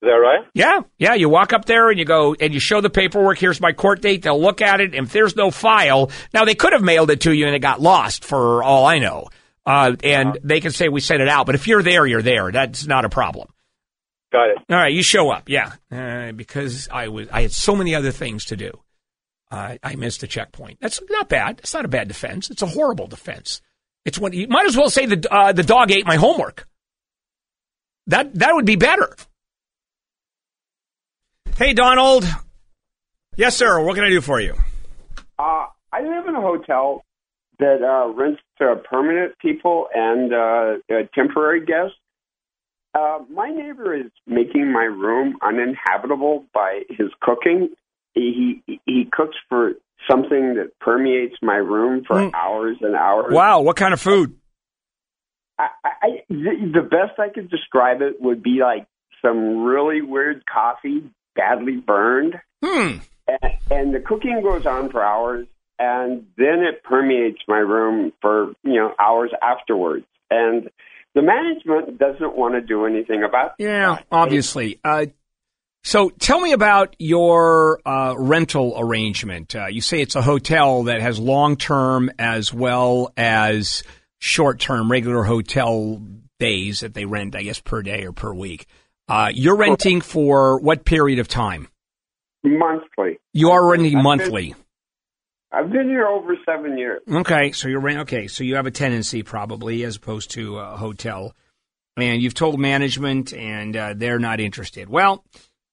Is that right? Yeah, yeah. You walk up there and you go and you show the paperwork. Here's my court date. They'll look at it. And if there's no file, now they could have mailed it to you and it got lost for all I know. Uh, and they can say we sent it out. But if you're there, you're there. That's not a problem. Got it. All right, you show up. Yeah, uh, because I was I had so many other things to do. Uh, I missed the checkpoint. That's not bad. It's not a bad defense. It's a horrible defense. It's when you might as well say the uh, the dog ate my homework. That that would be better. Hey, Donald. Yes, sir. What can I do for you? Uh, I live in a hotel that uh, rents to permanent people and uh, uh, temporary guests. Uh, my neighbor is making my room uninhabitable by his cooking. He he, he cooks for something that permeates my room for hours and hours. Wow, what kind of food? I, I, the, the best I could describe it would be like some really weird coffee, badly burned. Hmm. And, and the cooking goes on for hours, and then it permeates my room for you know hours afterwards. And the management doesn't want to do anything about it. Yeah, obviously. Uh, so tell me about your uh, rental arrangement. Uh, you say it's a hotel that has long term as well as short term, regular hotel days that they rent, I guess, per day or per week. Uh, you're renting for what period of time? monthly. You are renting I've been- monthly. I've been here over seven years. Okay, so you're rent. Okay, so you have a tenancy probably as opposed to a hotel, and you've told management, and uh, they're not interested. Well,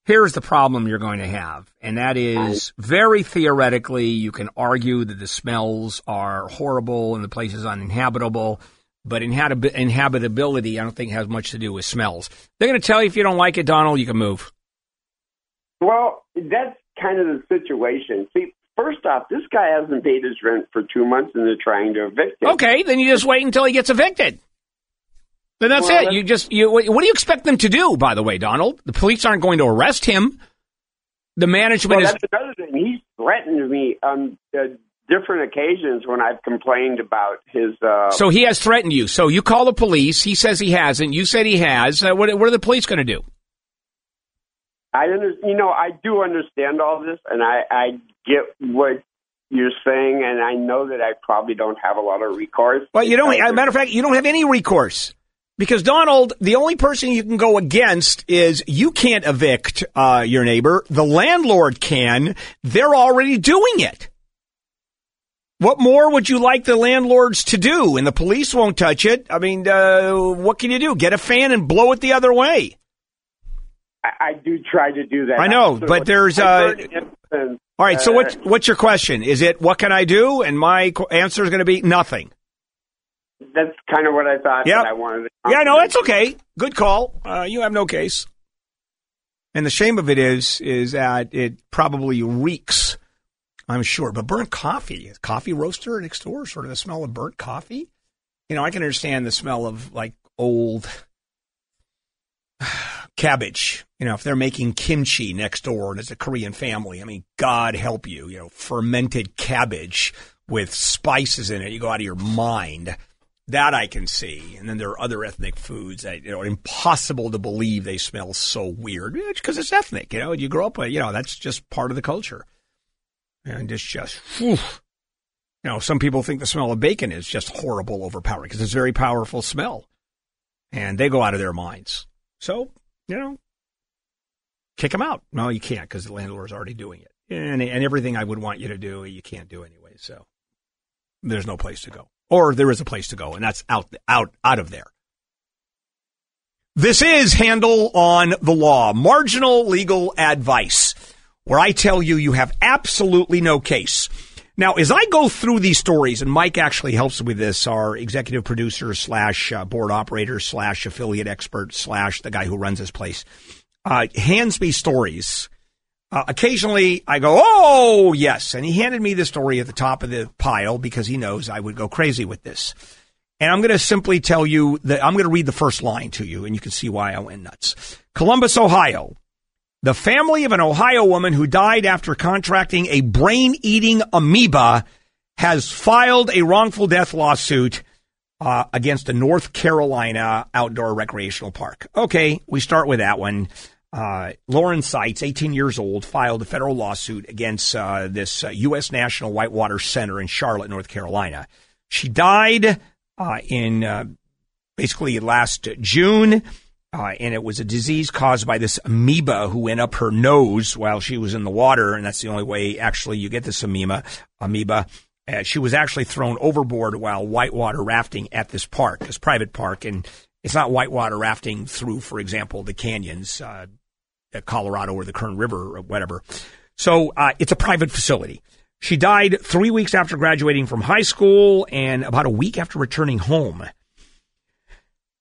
here's the problem you're going to have, and that is very theoretically, you can argue that the smells are horrible and the place is uninhabitable. But inhabit- inhabitability, I don't think has much to do with smells. They're going to tell you if you don't like it, Donald, you can move. Well, that's kind of the situation. See, first off, this guy hasn't paid his rent for two months, and they're trying to evict him. Okay, then you just wait until he gets evicted. Then that's Well, it. You just you. What do you expect them to do? By the way, Donald, the police aren't going to arrest him. The management Well, is. that's another thing. He's threatened me on uh, different occasions when I've complained about his. Uh, So he has threatened you. So you call the police. He says he hasn't. You said he has. Uh, what, what are the police going to do? I under, you know, I do understand all this, and I, I get what you're saying, and I know that I probably don't have a lot of recourse. Well, you don't. As a matter of fact, you don't have any recourse because Donald, the only person you can go against is you can't evict uh, your neighbor. The landlord can. They're already doing it. What more would you like the landlords to do? And the police won't touch it. I mean, uh, what can you do? Get a fan and blow it the other way. I, I do try to do that. I know, So but there's, uh, All right. So uh, what's what's your question? Is it what can I do? And my answer is going to be nothing. That's kind of what I thought. Yeah, I wanted. To Yeah, no, that's okay. Good call. Uh, you have no case. And the shame of it is, is that it probably reeks. I'm sure, but burnt coffee, coffee roaster next door, sort of the smell of burnt coffee. You know, I can understand the smell of like old cabbage. You know, if they're making kimchi next door and it's a Korean family, I mean, God help you. You know, fermented cabbage with spices in it, you go out of your mind. That I can see. And then there are other ethnic foods that, you know, impossible to believe they smell so weird because it's ethnic, you know, you grow up with, you know, that's just part of the culture. And it's just, whew. you know, some people think the smell of bacon is just horrible, overpowering because it's a very powerful smell. And they go out of their minds. So, you know, kick them out. No, you can't because the landlord's already doing it. And, and everything I would want you to do, you can't do anyway. So there's no place to go. Or there is a place to go, and that's out, out, out of there. This is Handel on the Law, marginal legal advice, where I tell you you have absolutely no case. Now, as I go through these stories, and Mike actually helps with this, our executive producer slash uh, board operator slash affiliate expert slash the guy who runs this place, uh, hands me stories. Uh, occasionally I go, oh, yes. And he handed me the story at the top of the pile because he knows I would go crazy with this. And I'm going to simply tell you that I'm going to read the first line to you and you can see why I went nuts. Columbus, Ohio. The family of an Ohio woman who died after contracting a brain eating amoeba has filed a wrongful death lawsuit uh, against a North Carolina outdoor recreational park. Okay, we start with that one. Uh, Lauren Seitz, 18 years old, filed a federal lawsuit against uh, this uh, U.S. National Whitewater Center in Charlotte, North Carolina. She died uh, in uh, basically last June, uh, and it was a disease caused by this amoeba who went up her nose while she was in the water, and that's the only way actually you get this amoeba. Amoeba. Uh, she was actually thrown overboard while whitewater rafting at this park, this private park, and it's not whitewater rafting through, for example, the canyons, uh, at Colorado or the Kern River or whatever. So uh, it's a private facility. She died three weeks after graduating from high school and about a week after returning home.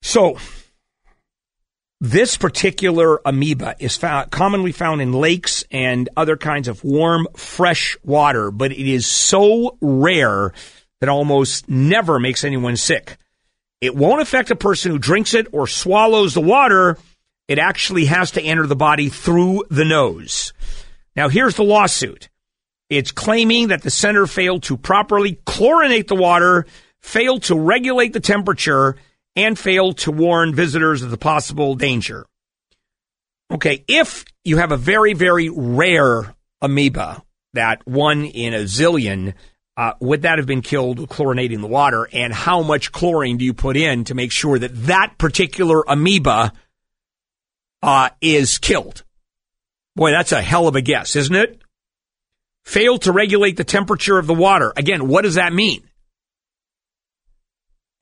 So this particular amoeba is found, commonly found in lakes and other kinds of warm, fresh water, but it is so rare that almost never makes anyone sick. It won't affect a person who drinks it or swallows the water. It actually has to enter the body through the nose. Now, here's the lawsuit. It's claiming that the center failed to properly chlorinate the water, failed to regulate the temperature, and failed to warn visitors of the possible danger. Okay, if you have a very, very rare amoeba, that one in a zillion, uh, would that have been killed chlorinating the water? And how much chlorine do you put in to make sure that that particular amoeba uh, is killed? Boy, that's a hell of a guess, isn't it? Failed to regulate the temperature of the water. Again, what does that mean?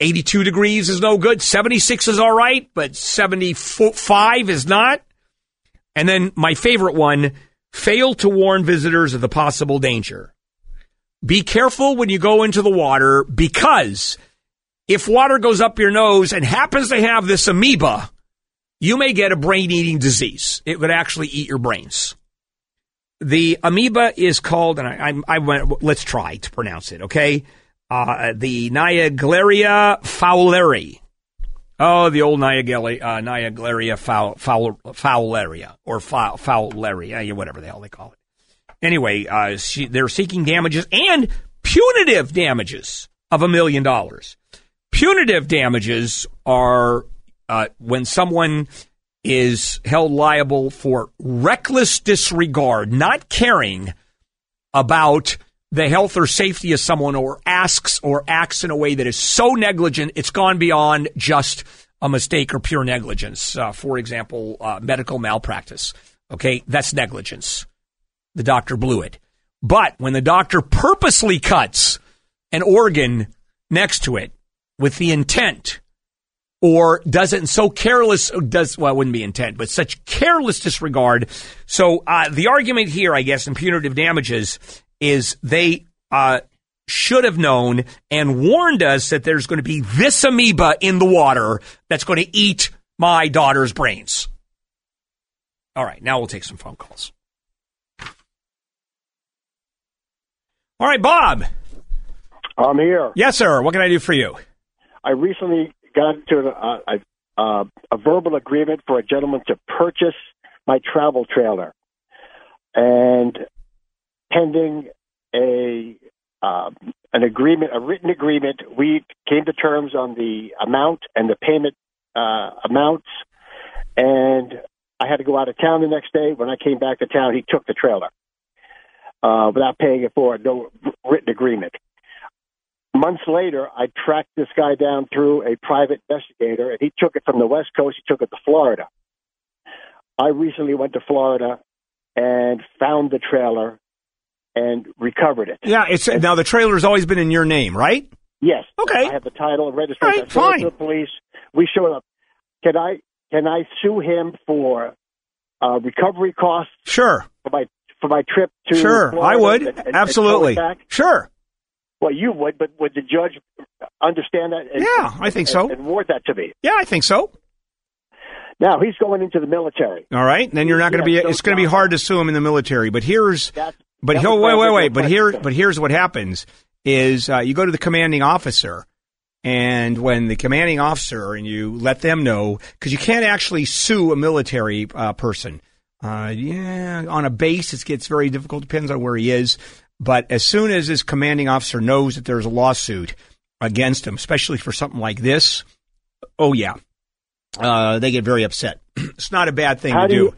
82 degrees is no good. 76 is all right, but 75 is not. And then my favorite one, fail to warn visitors of the possible danger. Be careful when you go into the water because if water goes up your nose and happens to have this amoeba, you may get a brain eating disease. It would actually eat your brains. The amoeba is called, and I, I, I went, let's try to pronounce it, okay? Uh, the Naegleria fowleri. Oh, the old Naegleria, uh, foul, foul, fowleria or foul, fowleria, whatever the hell they call it. Anyway, uh, she, they're seeking damages and punitive damages of a million dollars. Punitive damages are uh, when someone is held liable for reckless disregard, not caring about the health or safety of someone or asks or acts in a way that is so negligent it's gone beyond just a mistake or pure negligence. Uh, for example, uh, medical malpractice. Okay, that's negligence. The doctor blew it. But when the doctor purposely cuts an organ next to it with the intent or does it so careless does well it wouldn't be intent but such careless disregard so uh, the argument here i guess in punitive damages is they uh, should have known and warned us that there's going to be this amoeba in the water that's going to eat my daughter's brains. All right now we'll take some phone calls. All right bob. I'm here. yes sir. What can i do for you? I recently got into a, a, a, a verbal agreement for a gentleman to purchase my travel trailer, and pending a uh, an agreement, a written agreement, we came to terms on the amount and the payment uh, amounts, and I had to go out of town the next day. When I came back to town, he took the trailer uh, without paying it for, no written agreement months later, I tracked this guy down through a private investigator, and he took it from the West Coast. He took it to Florida. I recently went to Florida and found the trailer and recovered it. yeah it's now the trailer's always been in your name right Yes. Okay. I have the title and registration. Right, fine. to the police. We showed up. Can I can I sue him for uh, recovery costs? Sure. For my for my trip to Sure, Florida I would. and- and- and Absolutely. Sure. Well, you would, but would the judge understand that? and- Yeah, I think so. And, and award that to me. Yeah, I think so. Now he's going into the military. All right, then you're not going to Yeah, be. so It's going to be hard to sue him in the military. But here's, That's- but he'll wait, wait, wait. But here, but here's what happens: is uh, you go to the commanding officer, and when the commanding officer and you let them know because you can't actually sue a military uh, person. Uh, yeah, on a base it gets very difficult. Depends on where he is. But as soon as his commanding officer knows that there's a lawsuit against him, especially for something like this, oh yeah, uh, they get very upset. it's not a bad thing How to do do.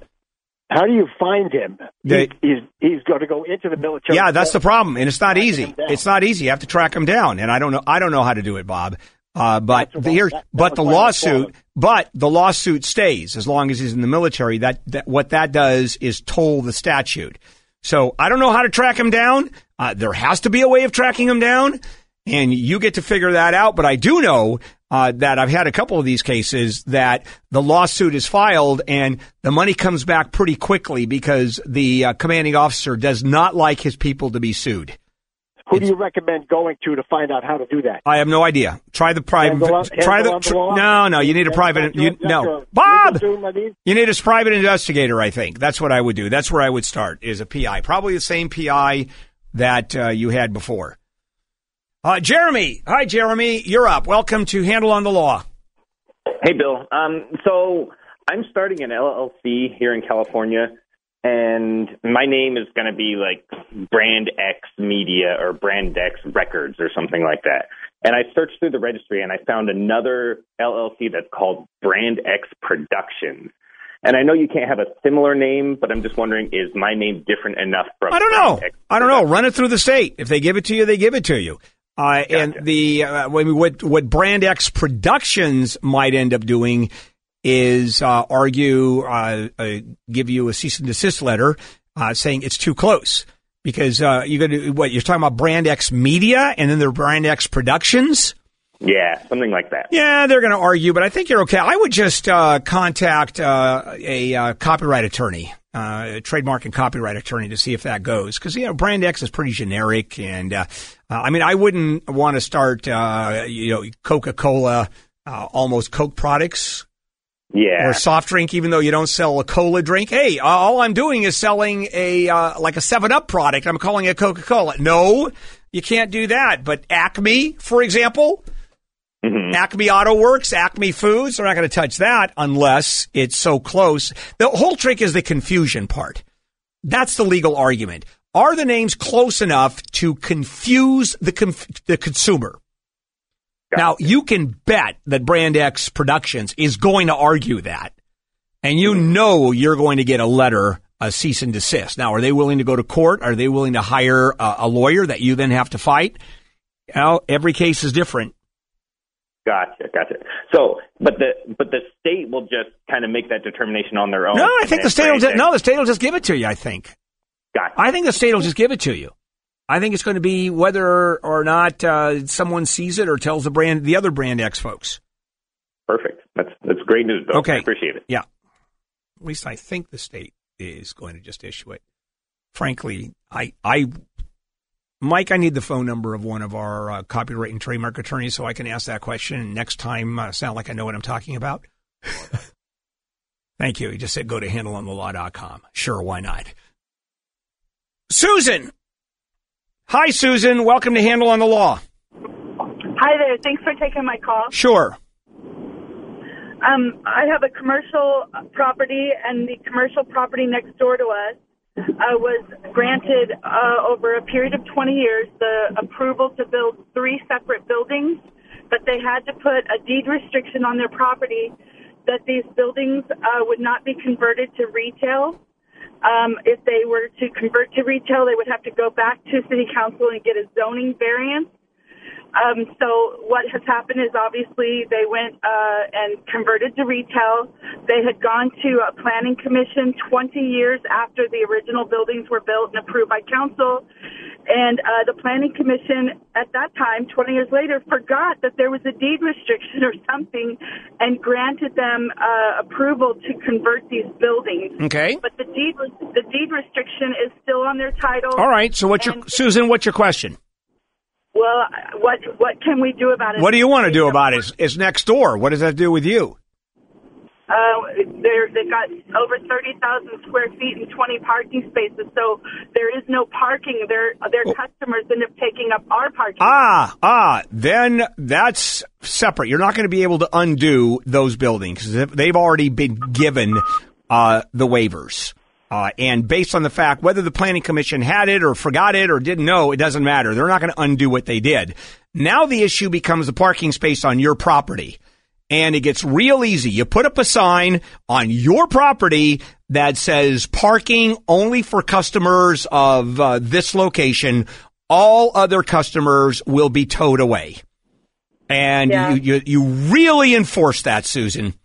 How do you find him? They- he's, he's he's going to go into the military. Yeah, that's the problem, and it's not easy. It's not easy. You have to track him down, and I don't know. I don't know how to do it, Bob. Uh, but the, here, that- that but the why I was lawsuit, but the lawsuit stays as long as he's in the military. That, that what that does is toll the statute. So I don't know how to track him down. Uh, there has to be a way of tracking him down, and you get to figure that out. But I do know uh, that I've had a couple of these cases that the lawsuit is filed and the money comes back pretty quickly because the uh, commanding officer does not like his people to be sued. Who do you recommend going to to find out how to do that? I have no idea. Try the private. Handle Try handle the. the no, no. You need a private. You, no, Bob. LegalZoom, I mean? You need a private investigator. I think that's what I would do. That's where I would start. Is a PI, probably the same PI that uh, you had before. Uh, Jeremy, hi, Jeremy. You're up. Welcome to Handel on the Law. Hey, Bill. Um, so I'm starting an LLC here in California, and my name is going to be like Brand X Media or Brand X Records or something like that. And I searched through the registry and I found another LLC that's called Brand X Productions. And I know you can't have a similar name, but I'm just wondering, is my name different enough from I don't know. I don't know. Run it through the state. If they give it to you, they give it to you. Uh, And the uh, what what Brand X Productions might end up doing is uh, argue, uh, uh, give you a cease and desist letter uh, saying it's too close because uh, you're going to what you're talking about Brand X Media and then there are Brand X Productions. Yeah, something like that. Yeah, they're going to argue, but I think you're okay. I would just uh, contact uh, a copyright attorney, uh, a trademark and copyright attorney, to see if that goes. Because you know, Brand X is pretty generic, and uh, uh, I mean, I wouldn't want to start, uh, you know, Coca Cola, uh, almost Coke products. Yeah. Or soft drink, even though you don't sell a cola drink. Hey, all I'm doing is selling a uh, like a Seven Up product. I'm calling it Coca Cola. No, you can't do that. But Acme, for example, Acme Auto Works, Acme Foods, they're not going to touch that unless it's so close. The whole trick is the confusion part. That's the legal argument. Are the names close enough to confuse the conf- the consumer? Now, you can bet that Brand X Productions is going to argue that. And you mm-hmm. know you're going to get a letter, a cease and desist. Now, are they willing to go to court? Are they willing to hire a, a lawyer that you then have to fight? Well, every case is different. Gotcha, gotcha. So, but the but the state will just kind of make that determination on their own. No, I think the state will just, no, the state will just give it to you. I think. Gotcha. I think the state will just give it to you. I think it's going to be whether or not uh, someone sees it or tells the brand, the other brand X folks. Perfect. That's that's great news, Bill. Okay. I appreciate it. Yeah. At least I think the state is going to just issue it. Frankly, I, I, Mike, I need the phone number of one of our uh, copyright and trademark attorneys so I can ask that question and next time uh, sound like I know what I'm talking about. Thank you. He just said go to handelonthelaw.com. Sure, why not? Susan. Hi, Susan. Welcome to Handel on the Law. Hi there. Thanks for taking my call. Sure. Um, I have a commercial property, and the commercial property next door to us uh, was granted uh, over a period of 20 years the approval to build three separate buildings, but they had to put a deed restriction on their property that these buildings uh, would not be converted to retail. Um, if they were to convert to retail, they would have to go back to city council and get a zoning variance. Um, so what has happened is obviously they went uh, and converted to retail. They had gone to a planning commission 20 years after the original buildings were built and approved by council. And uh, the planning commission at that time, 20 years later, forgot that there was a deed restriction or something and granted them uh, approval to convert these buildings. Okay. But the deed the deed restriction is still on their title. All right. So what's your, Susan, what's your question? Well, what what can we do about it? What do you want to do about it? It's, next door. What does that do with you? Uh, they're, they've got over 30,000 square feet and 20 parking spaces, so there is no parking. Their their customers end up taking up our parking. Ah, ah, then that's separate. You're not going to be able to undo those buildings they've already been given uh, the waivers. Uh, and based on the fact whether the planning commission had it or forgot it or didn't know, it doesn't matter. They're not going to undo what they did. Now the issue becomes the parking space on your property. And it gets real easy. You put up a sign on your property that says parking only for customers of uh, this location. All other customers will be towed away. And Yeah. you, you, you really enforce that, Susan.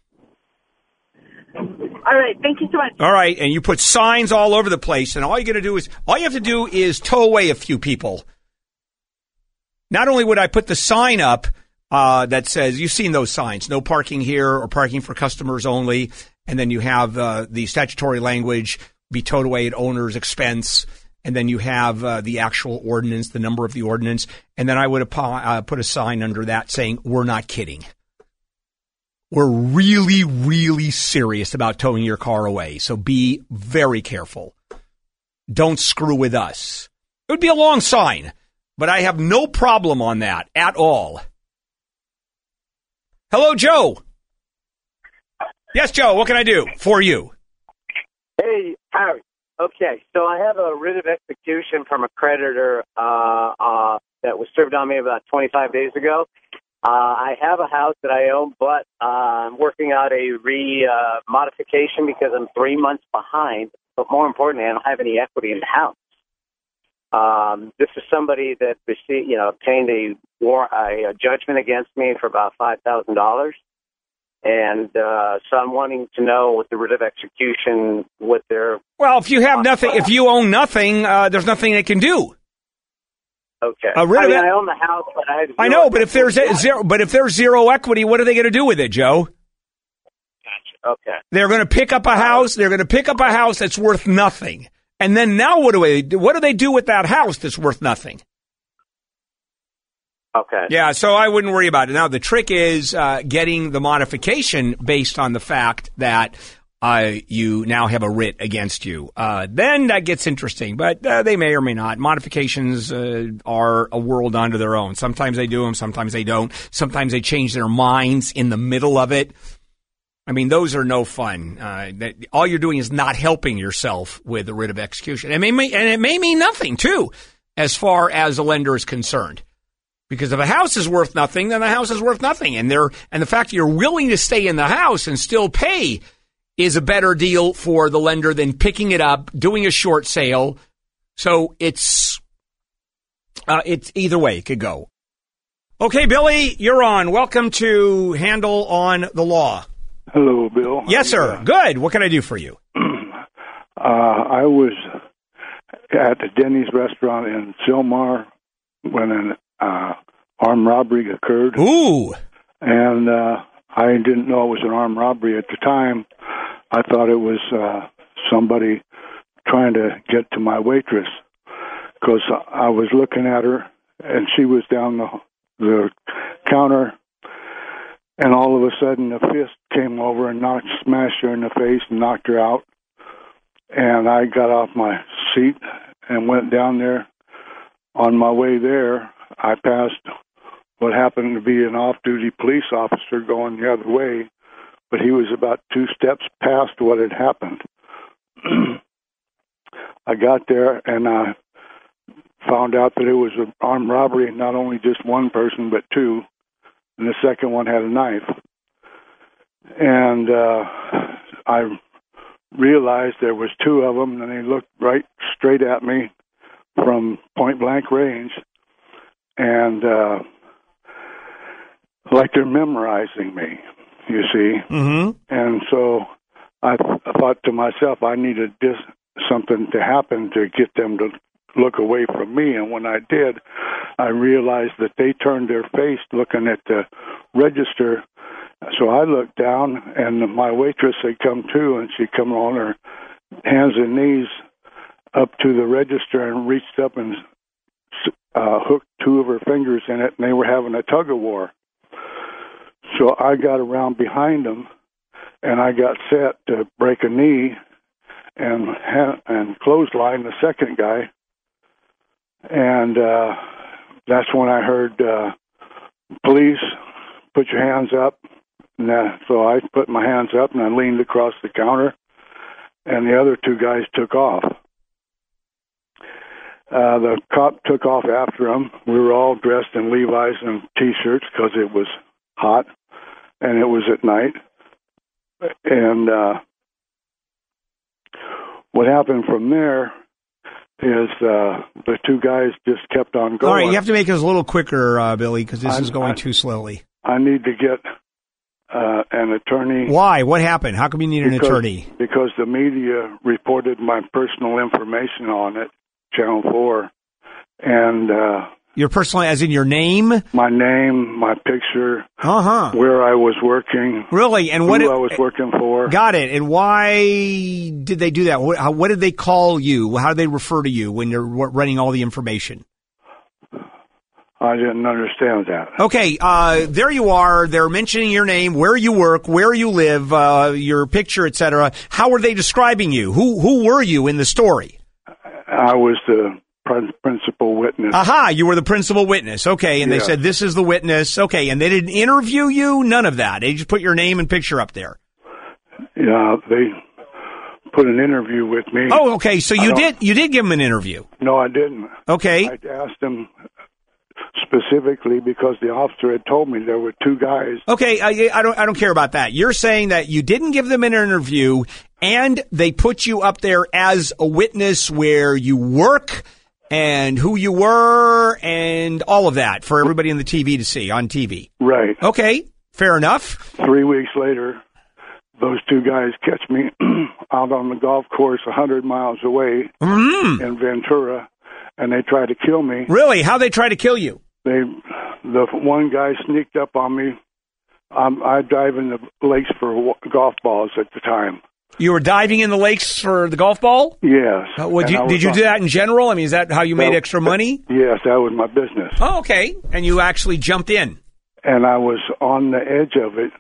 All right, thank you so much. All right, and you put signs all over the place, and all you're going to do is all you have to do is tow away a few people. Not only would I put the sign up uh, that says you've seen those signs, no parking here or parking for customers only, and then you have uh, the statutory language be towed away at owner's expense, and then you have uh, the actual ordinance, the number of the ordinance, and then I would uh, put a sign under that saying we're not kidding we're really, really serious about towing your car away. So be very careful. Don't screw with us. It would be a long sign, but I have no problem on that at all. Hello, Joe. Yes, Joe. What can I do for you? Hey, Harry. Okay, so I have a writ of execution from a creditor uh, uh, that was served on me about 25 days ago. Uh, I have a house that I own, but uh, I'm working out a re uh, modification because I'm three months behind. But more importantly, I don't have any equity in the house. Um, this is somebody that received, you know, obtained a, war- a, a judgment against me for about five thousand dollars, and uh, so I'm wanting to know with the writ of execution what their Well, if you have nothing, if you own nothing, uh, there's nothing they can do. Okay. A writ I of mean, I own the house, but I have I know, but if there's a zero, but if there's zero equity, what are they going to do with it, Joe? Gotcha. okay. They're going to pick up a house. They're going to pick up a house that's worth nothing. And then now what do they do? What do they do with that house that's worth nothing? Okay. Yeah, so I wouldn't worry about it. Now the trick is uh, getting the modification based on the fact that uh, you now have a writ against you. Uh, then that gets interesting, but uh, they may or may not. Modifications uh, are a world unto their own. Sometimes they do them, sometimes they don't. Sometimes they change their minds in the middle of it. I mean, those are no fun. Uh, that, all you're doing is not helping yourself with the writ of execution. It may, and it may mean nothing too, as far as the lender is concerned. Because if a house is worth nothing, then the house is worth nothing, and and the fact that you're willing to stay in the house and still pay is a better deal for the lender than picking it up, doing a short sale. So it's, uh, it's either way it could go. Okay, Billy, you're on. Welcome to Handel on the Law. Hello, Bill. Yes, sir. Good. What can I do for you? Uh, I was at the Denny's restaurant in Sylmar when an uh, armed robbery occurred. Ooh. And uh, I didn't know it was an armed robbery at the time. I thought it was uh, somebody trying to get to my waitress because I was looking at her and she was down the the counter. And all of a sudden a fist came over and knocked smashed her in the face and knocked her out. And I got off my seat and went down there. On my way there I passed what happened to be an off duty police officer going the other way but he was about two steps past what had happened I got there and I found out that it was an armed robbery, not only just one person, but two. And the second one had a knife. And uh, I realized there was two of them, and they looked right straight at me from point blank range, and uh, like they're memorizing me. You see, mm-hmm. and so I, th- I thought to myself, I needed dis- something to happen to get them to look away from me. And when I did, I realized that they turned their face looking at the register. So I looked down, and my waitress had come too, and she come on her hands and knees up to the register and reached up and uh, hooked two of her fingers in it, and they were having a tug of war. So I got around behind him, and I got set to break a knee and and clothesline the second guy, and uh, that's when I heard uh, police put your hands up. And uh, so I put my hands up and I leaned across the counter, and the other two guys took off. Uh, the cop took off after him. We were all dressed in Levi's and t-shirts because it was hot, and it was at night. And uh, what happened from there is uh, the two guys just kept on going. All right, you have to make it a little quicker, uh, Billy, because this I'm- is going I- too slowly. I need to get uh, an attorney. Why? What happened? How come you need an attorney? Because the media reported my personal information on it, Channel 4. And uh, Your personal, as in your name? my name, my picture, uh-huh. where I was working, Really? And what? who it- I was working for. Got it. And why did they do that? What, how, what did they call you? How did they refer to you when you're running all the information? I didn't understand that. Okay, uh, there you are. They're mentioning your name, where you work, where you live, uh, your picture, etc. How were they describing you? Who who were you in the story? I was the principal witness. Aha, you were the principal witness. Okay, and they said this is the witness. Okay, and they didn't interview you. None of that. They just put your name and picture up there. Yeah, they put an interview with me. Oh, okay. So you did you did give them an interview. No, I didn't. Okay. I asked him specifically because the officer had told me there were two guys. Okay, I, I don't I don't care about that. You're saying that you didn't give them an interview and they put you up there as a witness where you work and who you were and all of that for everybody in the TV to see on TV. Right. Okay, fair enough. Three weeks later, those two guys catch me out on the golf course a hundred miles away Mm. in Ventura, and they try to kill me. Really? How they try to kill you? They, the one guy sneaked up on me. Um, I dive in the lakes for golf balls at the time. You were diving in the lakes for the golf ball? Yes. Uh, would you, did you do that in general? I mean, is that how you made No, extra money? Yes, that was my business. Oh, okay. And you actually jumped in. and I was on the edge of it,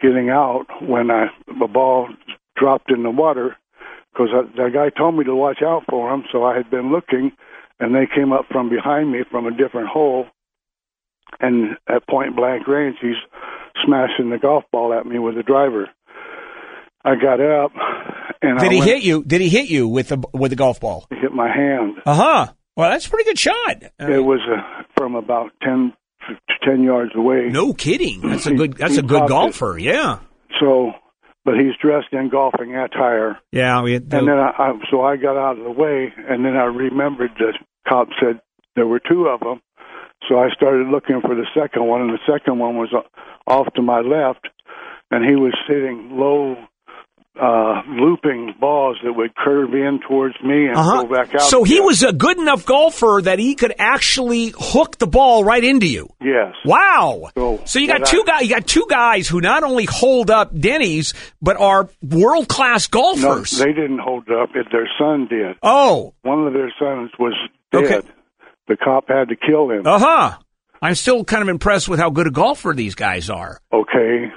getting out when I the ball dropped in the water because the guy told me to watch out for him. So I had been looking, and they came up from behind me from a different hole, and at point blank range, he's smashing the golf ball at me with a driver. I got up, and Did I he went, hit you? Did he hit you with the with the golf ball? He hit my hand. Uh huh. Well, that's a pretty good shot. it was uh, from about ten ten yards away. No kidding. That's a good. That's a good popped it. golfer. Yeah. So, but he's dressed in golfing attire. Yeah. We, And then I, I, so I got out of the way, and then I remembered the cop said there were two of them. So I started looking for the second one, and the second one was off to my left, and he was sitting low uh, looping balls that would curve in towards me and Uh-huh. go back out. So he was a good enough golfer that he could actually hook the ball right into you. Yes. Wow. So, So you got two guys. You got two guys who not only hold up Denny's but are world class No, golfers. they didn't hold up. It, their son did. oh, One of their sons was dead. Okay. The cop had to kill him. uh huh. I'm still kind of impressed with how good a golfer these guys are. Okay.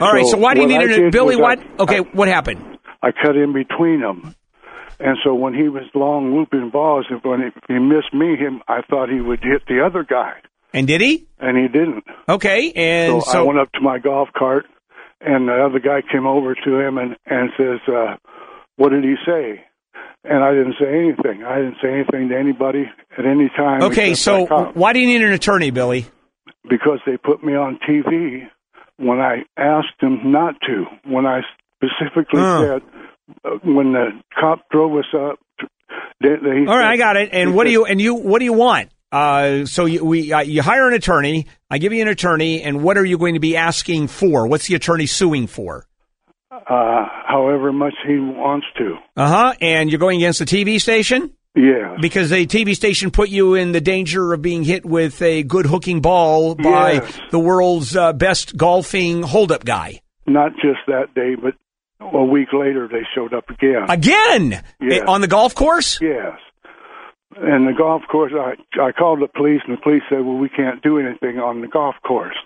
All right. So why do you need I it, Billy? What? I- Okay. What happened? I cut in between them. And so when he was long looping balls, and when he, he missed me, him, I thought he would hit the other guy, And did he? and he didn't. Okay. And so, so, I went up to my golf cart, and the other guy came over to him and and says, uh, "What did he say?" And I didn't say anything. I didn't say anything to anybody at any time. okay. So why do you need an attorney, Billy? because they put me on TV when I asked him not to. When I specifically said, uh, when the cop drove us up, they, they All right, I got it. And what do you and you what do you want? Uh, so you, we uh, you hire an attorney. I give you an attorney, and what are you going to be asking for? What's the attorney suing for? uh, however much he wants to. Uh huh. And you're going against the TV station Yeah. because a TV station put you in the danger of being hit with a good hooking ball by Yes. the world's uh, best golfing holdup guy. Not just that day, but a week later they showed up again. Again Yes. On the golf course. Yes. And the golf course, I I called the police, and the police said, "Well, we can't do anything on the golf course.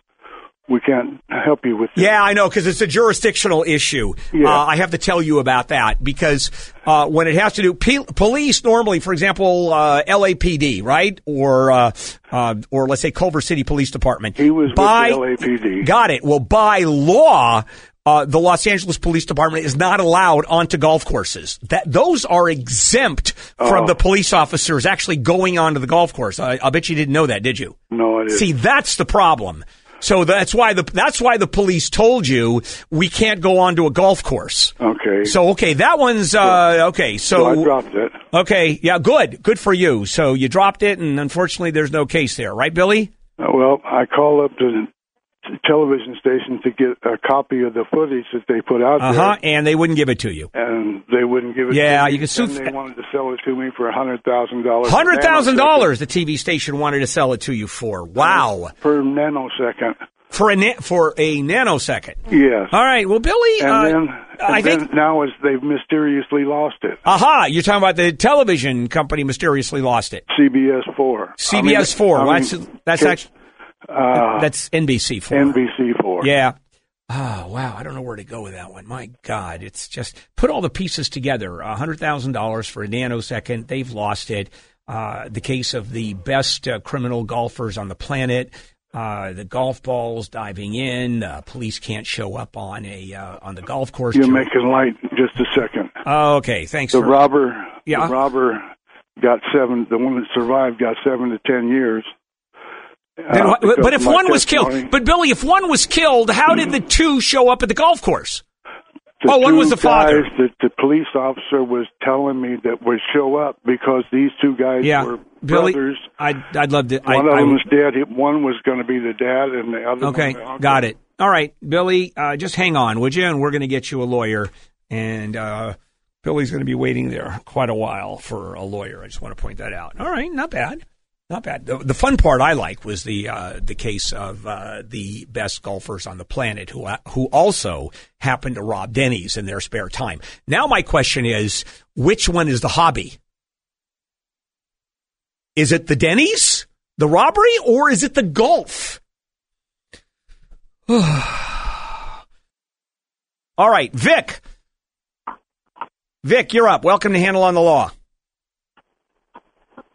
We can't help you with." That. Yeah, I know because it's a jurisdictional issue. Yeah. Uh, I have to tell you about that because uh, when it has to do p- police, normally, for example, uh, LAPD, right, or uh, uh, or let's say Culver City Police Department. He was with the LAPD. Got it. Well, by law. Uh, the Los Angeles Police Department is not allowed onto golf courses. That those are exempt from Oh. the police officers actually going onto the golf course. I, I bet you didn't know that, did you? No, I didn't. See, that's the problem. So that's why the that's why the police told you we can't go onto a golf course. Okay. So okay, that one's uh, okay. So, So I dropped it. Okay, yeah, good, good for you. So you dropped it, and unfortunately, there's no case there, right, Billy? Uh, Well, I called up to television station to get a copy of the footage that they put out Uh huh. And they wouldn't give it to you. and they wouldn't give it. Yeah, to me. you can sue And they wanted to sell it to me for a hundred thousand dollars. Hundred thousand dollars. The TV station wanted to sell it to you for. Wow. per nanosecond. For a na- for a nanosecond. Yes. All right. Well, Billy, And uh, then, I and think now is they've mysteriously lost it. Aha! You're talking about the television company mysteriously lost it. CBS four. CBS four. I mean, that's that's Kate- actually uh, that's NBC four. NBC four. Yeah. Oh wow! I don't know where to go with that one. My God, it's just put all the pieces together. A hundred thousand dollars for a nanosecond. They've lost it. Uh, the case of the best uh, criminal golfers on the planet. Uh, the golf balls diving in. Uh, police can't show up on a uh, on the golf course. You're making light. Just a second. Oh, okay, thanks. The for, robber. Yeah. The robber got seven. The one that survived got seven to ten years. Uh, but if one was killed, but Billy, if one was killed, how did the two show up at the golf course? The oh, one was the father. guys that the police officer was telling me that would show up because these two guys Yeah, were Billy, brothers. I'd I'd love to. I, One of I- them was dead. One was going to be the dad, and the other. Okay, got it. All right, Billy, uh, just hang on, would you? And we're going to get you a lawyer. And uh, Billy's going to be waiting there quite a while for a lawyer. I just want to point that out. All right, not bad, not bad. The, the fun part I like was the uh, the case of uh, the best golfers on the planet who who also happened to rob Denny's in their spare time. Now my question is, which one is the hobby? Is it the Denny's, the robbery, or is it the golf? All right, Vic. Vic, you're up. Welcome to Handel on the Law.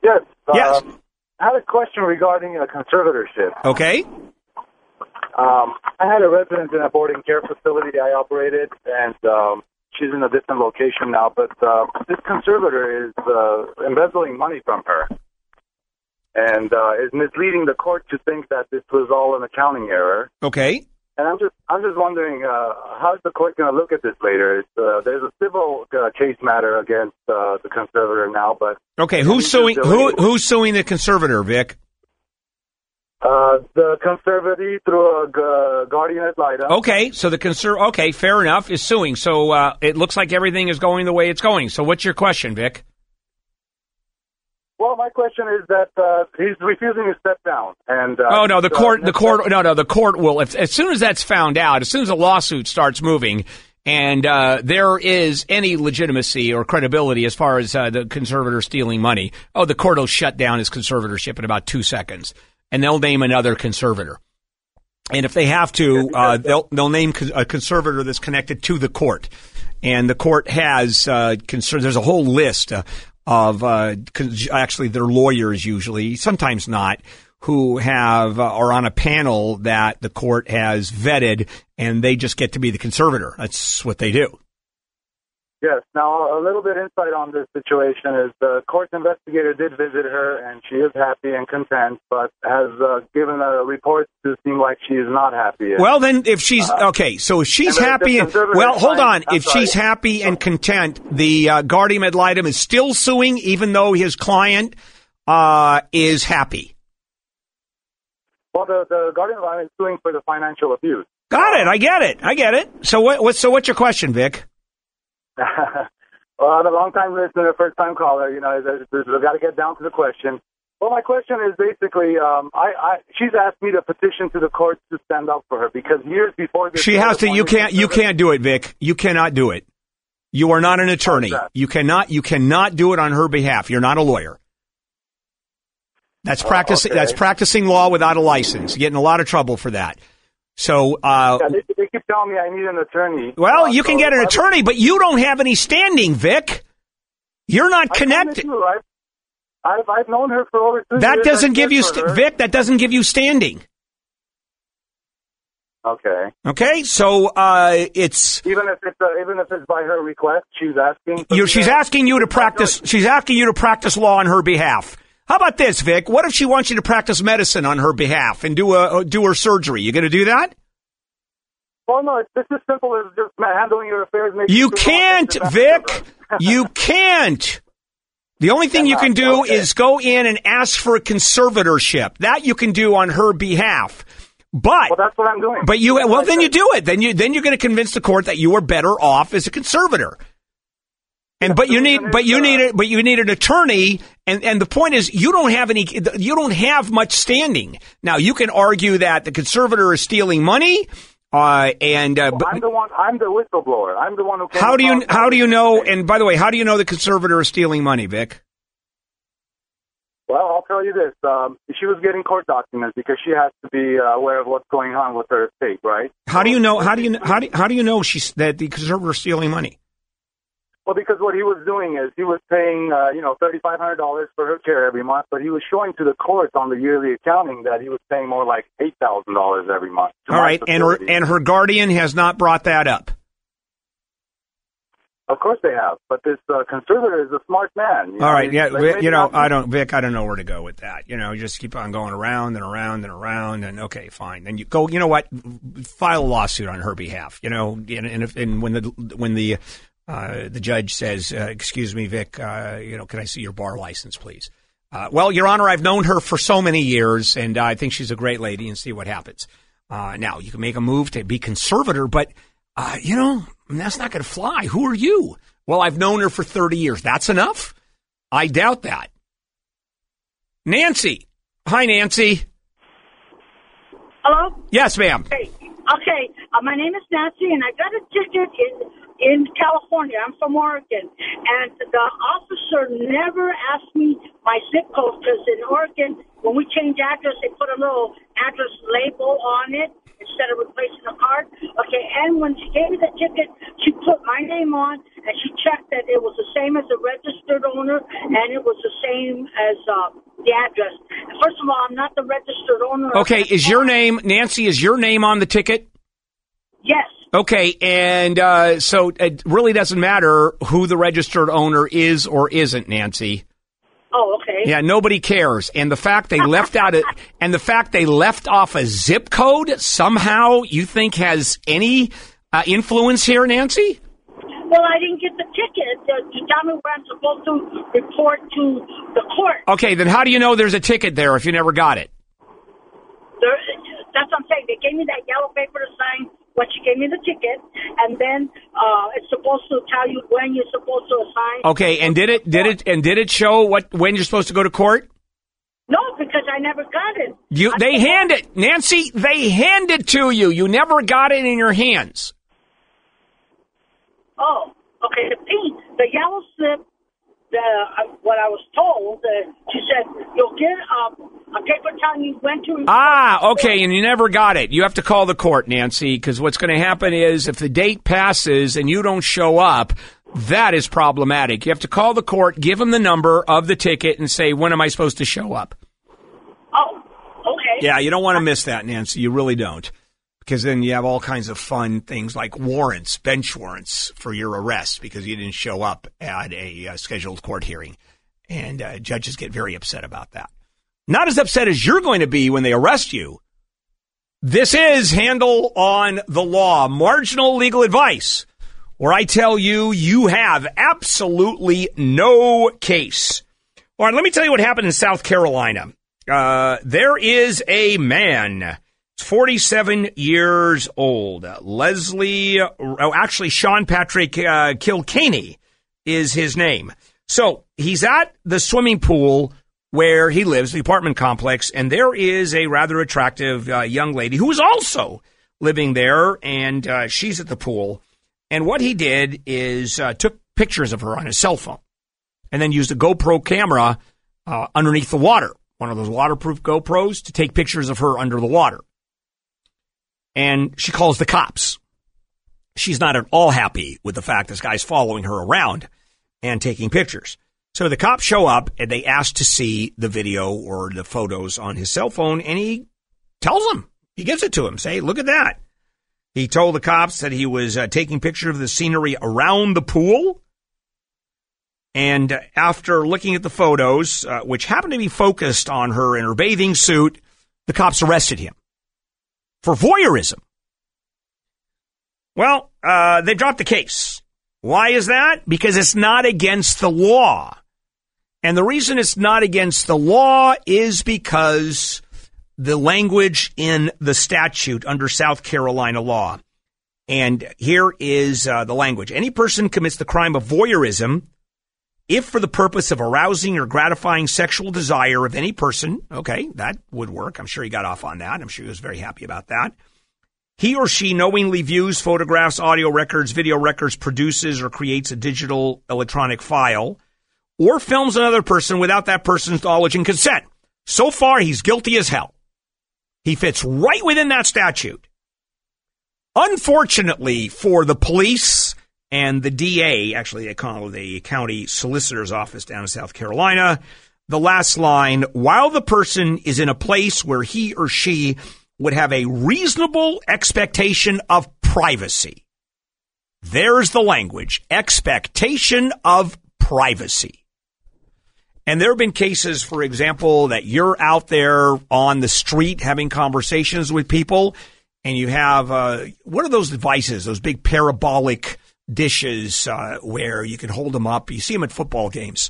Yes. Yes. Um, I had a question regarding a conservatorship. Okay. Um, I had a resident in a boarding care facility I operated, and um, she's in a different location now. But uh, this conservator is uh, embezzling money from her, and uh, is misleading the court to think that this was all an accounting error. Okay. And I'm just, I'm just wondering, uh, how's the court going to look at this later? It's, uh, there's a civil uh, case matter against uh, the conservator now, but Okay, who's suing who who's suing the conservator, Vic? Uh, the conservative through a gu- guardian ad litem. Okay, so the conser- okay, fair enough, is suing. So uh, it looks like everything is going the way it's going. So what's your question, Vic? Well, my question is that uh, he's refusing to step down, and uh, oh no, the uh, court, the court, no, no, the court will. If, as soon as that's found out, as soon as a lawsuit starts moving, and uh, there is any legitimacy or credibility as far as uh, the conservator stealing money, oh, the court will shut down his conservatorship in about two seconds, and they'll name another conservator. And if they have to, uh, they'll they'll name a conservator that's connected to the court, and the court has uh, conser- There's a whole list uh, of uh, actually they're lawyers usually, sometimes not, who have uh, are on a panel that the court has vetted, and they just get to be the conservator. That's what they do. Yes. Now, a little bit insight on this situation is the court investigator did visit her, and she is happy and content, but has uh, given a report to seem like she is not happy. Well, then, if she's okay, so if she's and happy, and, well, hold on. I'm if sorry. she's happy and content, the uh, guardian ad litem is still suing, even though his client uh, is happy. Well, the, the guardian ad litem is suing for the financial abuse. Got it. I get it. I get it. So what? What? So what's your question, Vic? Well, I'm a long time listener, first time caller. You know, there's, there's, I've got to get down to the question. Well, my question is basically, um, I, I, she's asked me to petition to the courts to stand up for her because years before this, She has to. You can't. You can't do it, Vic. You cannot do it. You are not an attorney. You cannot. You cannot do it on her behalf. You're not a lawyer. That's practicing. okay. That's practicing law without a license. You get in a lot of trouble for that. So, uh, Yeah, they, they keep telling me I need an attorney. well, Uh, you can so get an attorney, but you don't have any standing, Vic. You're not connected. I've, I've, I've known her for over two That years. doesn't I've give you, st- Vic. That doesn't give you standing. Okay. Okay, so uh, it's Even if it's uh, even if it's by her request, she's asking. you, she's asking you to practice. She's asking you to practice law on her behalf. How about this, Vic? What if she wants you to practice medicine on her behalf and do a uh, do her surgery? You going to do that? Well, no, it's just as simple as just handling your affairs. making You can't, it's the best Vic. You can't. The only thing you can do is go in and ask for a conservatorship. That you can do on her behalf. But well, that's what I'm doing. But you well, then you do it. Then you then you're going to convince the court that you are better off as a conservator. And but you need but you need a, but you need an attorney. And and the point is you don't have any you don't have much standing. Now you can argue that the conservator is stealing money. Uh, and uh, but I'm the one. I'm the whistleblower. I'm the one who. How do you how do you know? And by the way, how do you know the conservator is stealing money, Vic? Well, I'll tell you this. Um, she was getting court documents because she has to be uh, aware of what's going on with her estate, right? How do you know? How do you how do, how do you know she's that the conservator is stealing money? Well, because what he was doing is he was paying, uh, you know, thirty five hundred dollars for her care every month, but he was showing to the court on the yearly accounting that he was paying more like eight thousand dollars every month. All right, and her and her guardian has not brought that up. Of course they have, but this uh, conservator is a smart man. you know, All right, yeah, like, you know, I don't, Vic, I don't know where to go with that. You know, you just keep on going around and around and around, and okay, fine. Then you go. You know what? File a lawsuit on her behalf. You know, and, and, if, and when the when the uh, the judge says, uh, "Excuse me, Vic, uh, you know, can I see your bar license, please?" Uh, well, Your Honor, I've known her for so many years, and I think she's a great lady, and see what happens. Uh, now, you can make a move to be conservator, but uh, you know that's not going to fly. Who are you? Well, I've known her for thirty years. That's enough. I doubt that. Nancy, hi, Nancy. Hello? Yes, ma'am. Okay. Okay. Uh, my name is Nancy, and I got a ticket in in California. I'm from Oregon, and the officer never asked me my zip code because in Oregon, when we change address, they put a little address label on it instead of replacing the card. Okay. And when she gave me the ticket, she put my name on, and she checked that it was the same as the registered owner, and it was the same as uh, the address. First of all, I'm not the registered owner. Okay, is your name Nancy? Is your name on the ticket? Yes. Okay, and uh, so it really doesn't matter who the registered owner is or isn't, Nancy. Oh, okay. Yeah, nobody cares. And the fact they left out a, and the fact they left off a zip code somehow you think has any uh, influence here, Nancy? Well, I didn't get the ticket tell me where I'm supposed to report to the court. Okay, then how do you know there's a ticket there if you never got it? there, that's what I'm saying. They gave me that yellow paper to sign when she gave me the ticket, and then uh, it's supposed to tell you when you're supposed to assign. Okay, and did it did it and did it show what when you're supposed to go to court? No, because I never got it. You I they hand it, Nancy. They hand it to you. You never got it in your hands. Oh, okay. The pink, the yellow slip. The uh, what I was told. Uh, she said you'll get um, a paper telling you when to. Ah, okay, and you never got it. You have to call the court, Nancy, because what's going to happen is if the date passes and you don't show up, that is problematic. You have to call the court, give them the number of the ticket, and say, when am I supposed to show up? Oh, okay. Yeah, you don't want to miss that, Nancy. You really don't. Because then you have all kinds of fun things like warrants, bench warrants for your arrest because you didn't show up at a uh, scheduled court hearing. And uh, judges get very upset about that. Not as upset as you're going to be when they arrest you. This is Handel on the Law, marginal legal advice, where I tell you you have absolutely no case. All right, let me tell you what happened in South Carolina. Uh, there is a man, 47 years old, Leslie, oh, actually, Sean Patrick uh, Kilcaney is his name. So he's at the swimming pool where he lives, the apartment complex, and there is a rather attractive uh, young lady who is also living there, and uh, she's at the pool. And what he did is uh, took pictures of her on his cell phone, and then used a GoPro camera uh, underneath the water, one of those waterproof GoPros, to take pictures of her under the water. And she calls the cops. She's not at all happy with the fact this guy's following her around and taking pictures. So the cops show up and they ask to see the video or the photos on his cell phone, and he tells them, he gives it to him, say, look at that. He told the cops that he was uh, taking pictures of the scenery around the pool. And after looking at the photos, uh, which happened to be focused on her in her bathing suit, the cops arrested him for voyeurism. Well, uh, they dropped the case. Why is that? Because it's not against the law. And the reason it's not against the law is because the language in the statute under South Carolina law. And here is uh, the language. Any person commits the crime of voyeurism if for the purpose of arousing or gratifying sexual desire of any person. Okay, that would work. I'm sure he got off on that. I'm sure he was very happy about that. He or she knowingly views photographs, audio records, video records, produces or creates a digital electronic file, or films another person without that person's knowledge and consent. So far, he's guilty as hell. He fits right within that statute. Unfortunately for the police and the DA, actually, they call the county solicitor's office down in South Carolina, the last line, while the person is in a place where he or she would have a reasonable expectation of privacy. There's the language expectation of privacy. And there have been cases, for example, that you're out there on the street having conversations with people, and you have uh, what are those devices? Those big parabolic dishes uh, where you can hold them up. You see them at football games,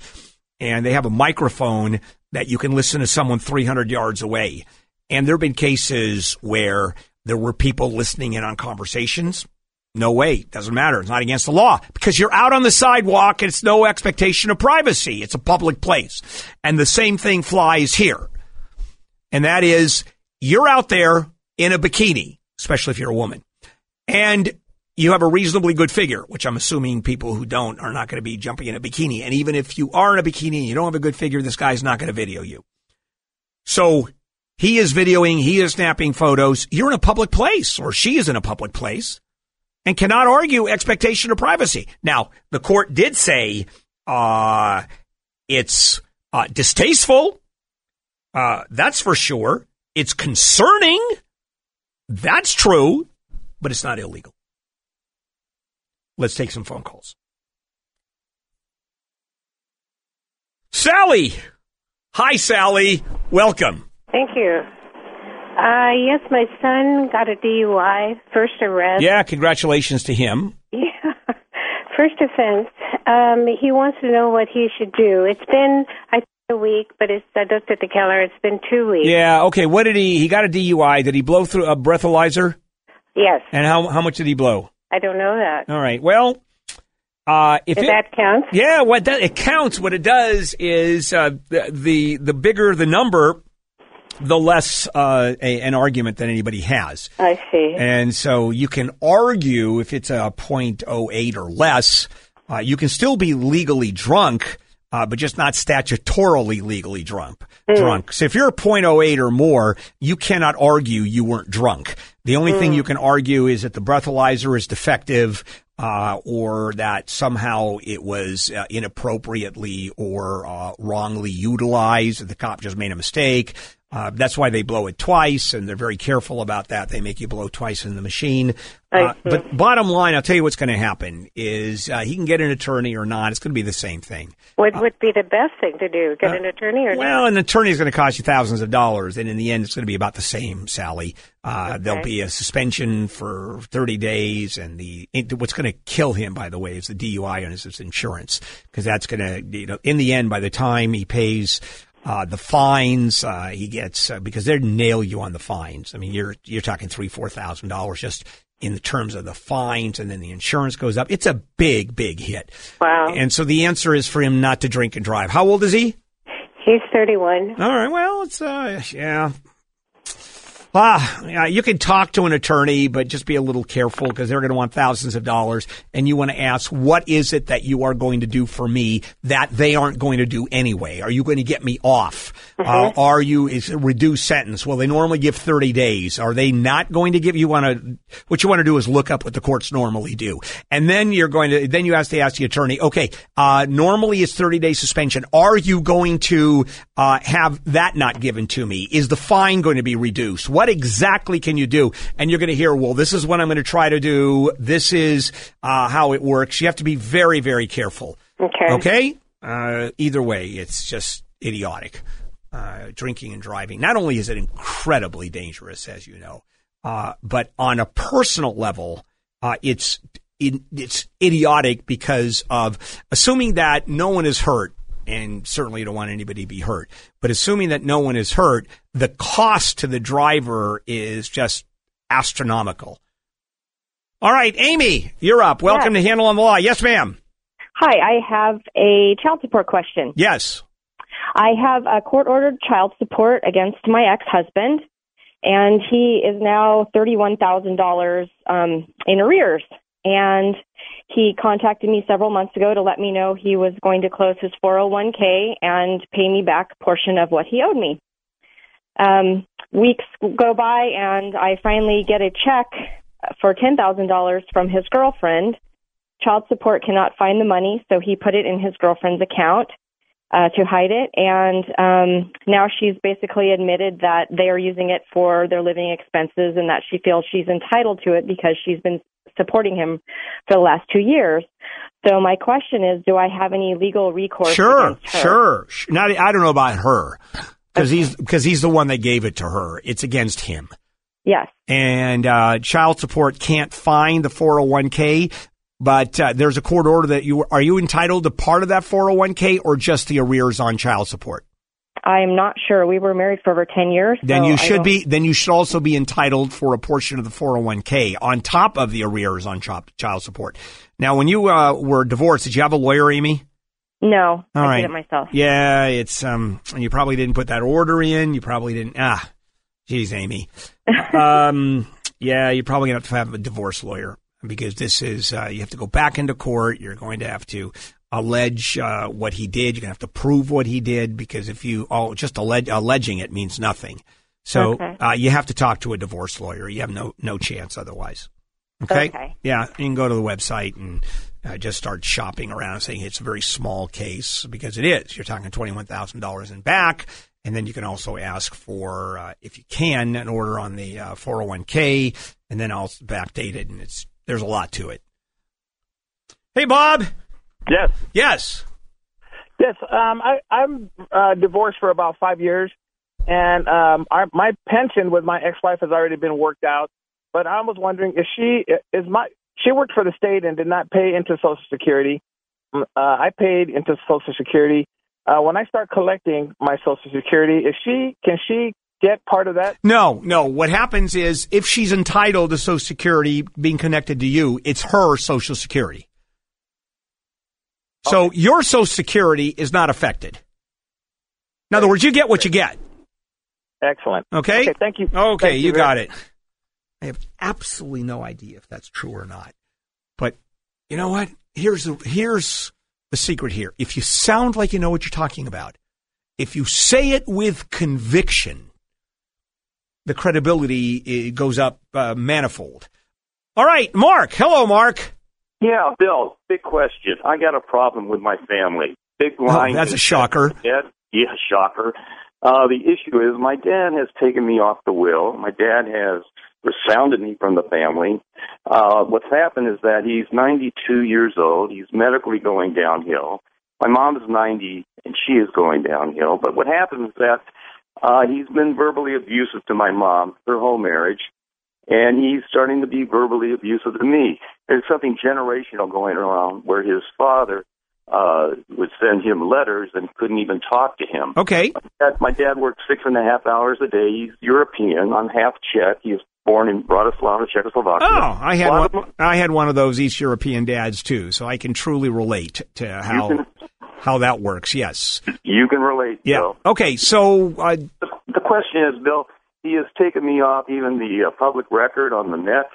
and they have a microphone that you can listen to someone 300 yards away. And there have been cases where there were people listening in on conversations. No way. Doesn't matter. It's not against the law because you're out on the sidewalk and it's no expectation of privacy. It's a public place. And the same thing flies here. And that is you're out there in a bikini, especially if you're a woman, and you have a reasonably good figure, which I'm assuming people who don't are not going to be jumping in a bikini. And even if you are in a bikini and you don't have a good figure, this guy's not going to video you. So he is videoing, he is snapping photos. You're in a public place, or she is in a public place, and cannot argue expectation of privacy. Now, the court did say uh, it's uh, distasteful. Uh, that's for sure. It's concerning. That's true, but it's not illegal. Let's take some phone calls. Sally. Hi, Sally. Welcome. Thank you. Uh, yes, my son got a DUI, first arrest. Yeah, congratulations to him. Yeah, first offense. Um, he wants to know what he should do. It's been I think, a week, but it's, I looked at the calendar. It's been two weeks. Yeah. Okay. What did he? He got a DUI. Did he blow through a breathalyzer? Yes. And how how much did he blow? I don't know that. All right. Well, uh, if it, that counts, Yeah, what that it counts. What it does is uh, the, the the bigger the number, the less uh, a, an argument that anybody has. I see. And so you can argue if it's a .08 or less, uh, you can still be legally drunk, uh, but just not statutorily legally drunk. Drunk. So if you're a .08 or more, you cannot argue you weren't drunk. The only thing you can argue is that the breathalyzer is defective, uh, or that somehow it was uh, inappropriately or uh, wrongly utilized. The cop just made a mistake. Uh, that's why they blow it twice, and they're very careful about that. They make you blow twice in the machine. Uh, but bottom line, I'll tell you what's going to happen is uh, he can get an attorney or not. It's going to be the same thing. What would be the best thing to do? Get an attorney or Uh, Well, an attorney is going to cost you thousands of dollars, and in the end, it's going to be about the same, Sally. Uh, There'll be a suspension for 30 days, and the what's going to kill him, by the way, is the DUI and his insurance, because that's going to, you know, in the end, by the time he pays uh, the fines, uh, he gets uh, because they nail you on the fines. I mean, you're you're talking three, four thousand dollars just in the terms of the fines, and then the insurance goes up. It's a big, big hit. Wow. And so the answer is for him not to drink and drive. How old is he? He's 31. All right. Well, it's uh, yeah. Ah, you can talk to an attorney, but just be a little careful because they're going to want thousands of dollars, and you want to ask, what is it that you are going to do for me that they aren't going to do anyway? Are you going to get me off? Uh, are you is a reduced sentence? Well, they normally give thirty days. Are they not going to give you? Want to what you want to do is look up what the courts normally do, and then you're going to then you have to ask the attorney. Okay, uh, normally it's thirty day suspension. Are you going to uh, have that not given to me? Is the fine going to be reduced? What exactly can you do? And you're going to hear, well, this is what I'm going to try to do. This is uh, how it works. You have to be very, very careful. Okay. Okay. Uh, either way, it's just idiotic. Uh, drinking and driving. Not only is it incredibly dangerous, as you know, uh, but on a personal level, uh, it's it, it's idiotic because of assuming that no one is hurt, and certainly you don't want anybody to be hurt. But assuming that no one is hurt, the cost to the driver is just astronomical. All right, Amy, you're up. Welcome to Handel on the Law. Yes, ma'am. Hi, I have a child support question. Yes. I have a court ordered child support against my ex husband, and he is now $31,000 um, in arrears. And he contacted me several months ago to let me know he was going to close his 401k and pay me back a portion of what he owed me. Um, weeks go by, and I finally get a check for $10,000 from his girlfriend. Child support cannot find the money, so he put it in his girlfriend's account uh, to hide it. And um, now she's basically admitted that they are using it for their living expenses and that she feels she's entitled to it because she's been supporting him for the last two years. So my question is, do I have any legal recourse? Sure, against her? sure. Not, I don't know about her because he's because he's the one that gave it to her. It's against him. Yes. And uh, child support can't find the 401k, but uh, there's a court order that you are you entitled to part of that 401k or just the arrears on child support. I am not sure. We were married for over 10 years. Then so you should be. Then you should also be entitled for a portion of the 401k on top of the arrears on child child support. Now, when you uh, were divorced, did you have a lawyer, Amy? No, All I right. did it myself. Yeah, it's um, and you probably didn't put that order in. You probably didn't. Ah, geez, Amy. um, yeah, you're probably gonna have to have a divorce lawyer because this is uh, you have to go back into court. You're going to have to allege uh, what he did. You're gonna have to prove what he did because if you oh just alleg- alleging it means nothing. So Okay. uh, you have to talk to a divorce lawyer. You have no no chance otherwise. Okay. Okay. Yeah, you can go to the website and uh, just start shopping around, saying it's a very small case because it is. You're talking twenty one thousand dollars in back, and then you can also ask for, uh, if you can, an order on the four hundred one k, and then I'll backdate it, and it's there's a lot to it. Hey, Bob. Yes. Yes. Yes. Um, I, I'm uh, divorced for about five years, and um, our, my pension with my ex-wife has already been worked out. But I was wondering, is she is my she worked for the state and did not pay into Social Security. Uh, I paid into Social Security. uh, when I start collecting my Social Security, is she can she get part of that? No, no. What happens is if she's entitled to Social Security being connected to you, it's her Social Security. So your Social Security is not affected. In other words, you get what you get. Excellent. Okay? Okay, thank you. Okay, Thank you, you got it. I have absolutely no idea if that's true or not. But you know what? Here's the here's the secret here. If you sound like you know what you're talking about, if you say it with conviction, the credibility eh, goes up uh, manifold. All right, Mark. Hello, Mark. Yeah, Bill, big question. I got a problem with my family. Big Oh, line. that's a shocker. Dad, yeah, shocker. Uh, the issue is my dad has taken me off the will. My dad has resounded me from the family. Uh, what's happened is that he's 92 years old. He's medically going downhill. My mom is 90 and she is going downhill. But what happens is that uh, he's been verbally abusive to my mom her whole marriage, and he's starting to be verbally abusive to me. There's something generational going around where his father uh, would send him letters and couldn't even talk to him. Okay. My dad, my dad worked six and a half hours a day. He's European on half Czech. He was born in Bratislava, Czechoslovakia. Oh, I had one, of- I had one of those East European dads too, so I can truly relate to how can- how that works. Yes. You can relate, Yeah. Bill. Okay. So uh, The question is, Bill, he has taken me off even the uh, public record on the net.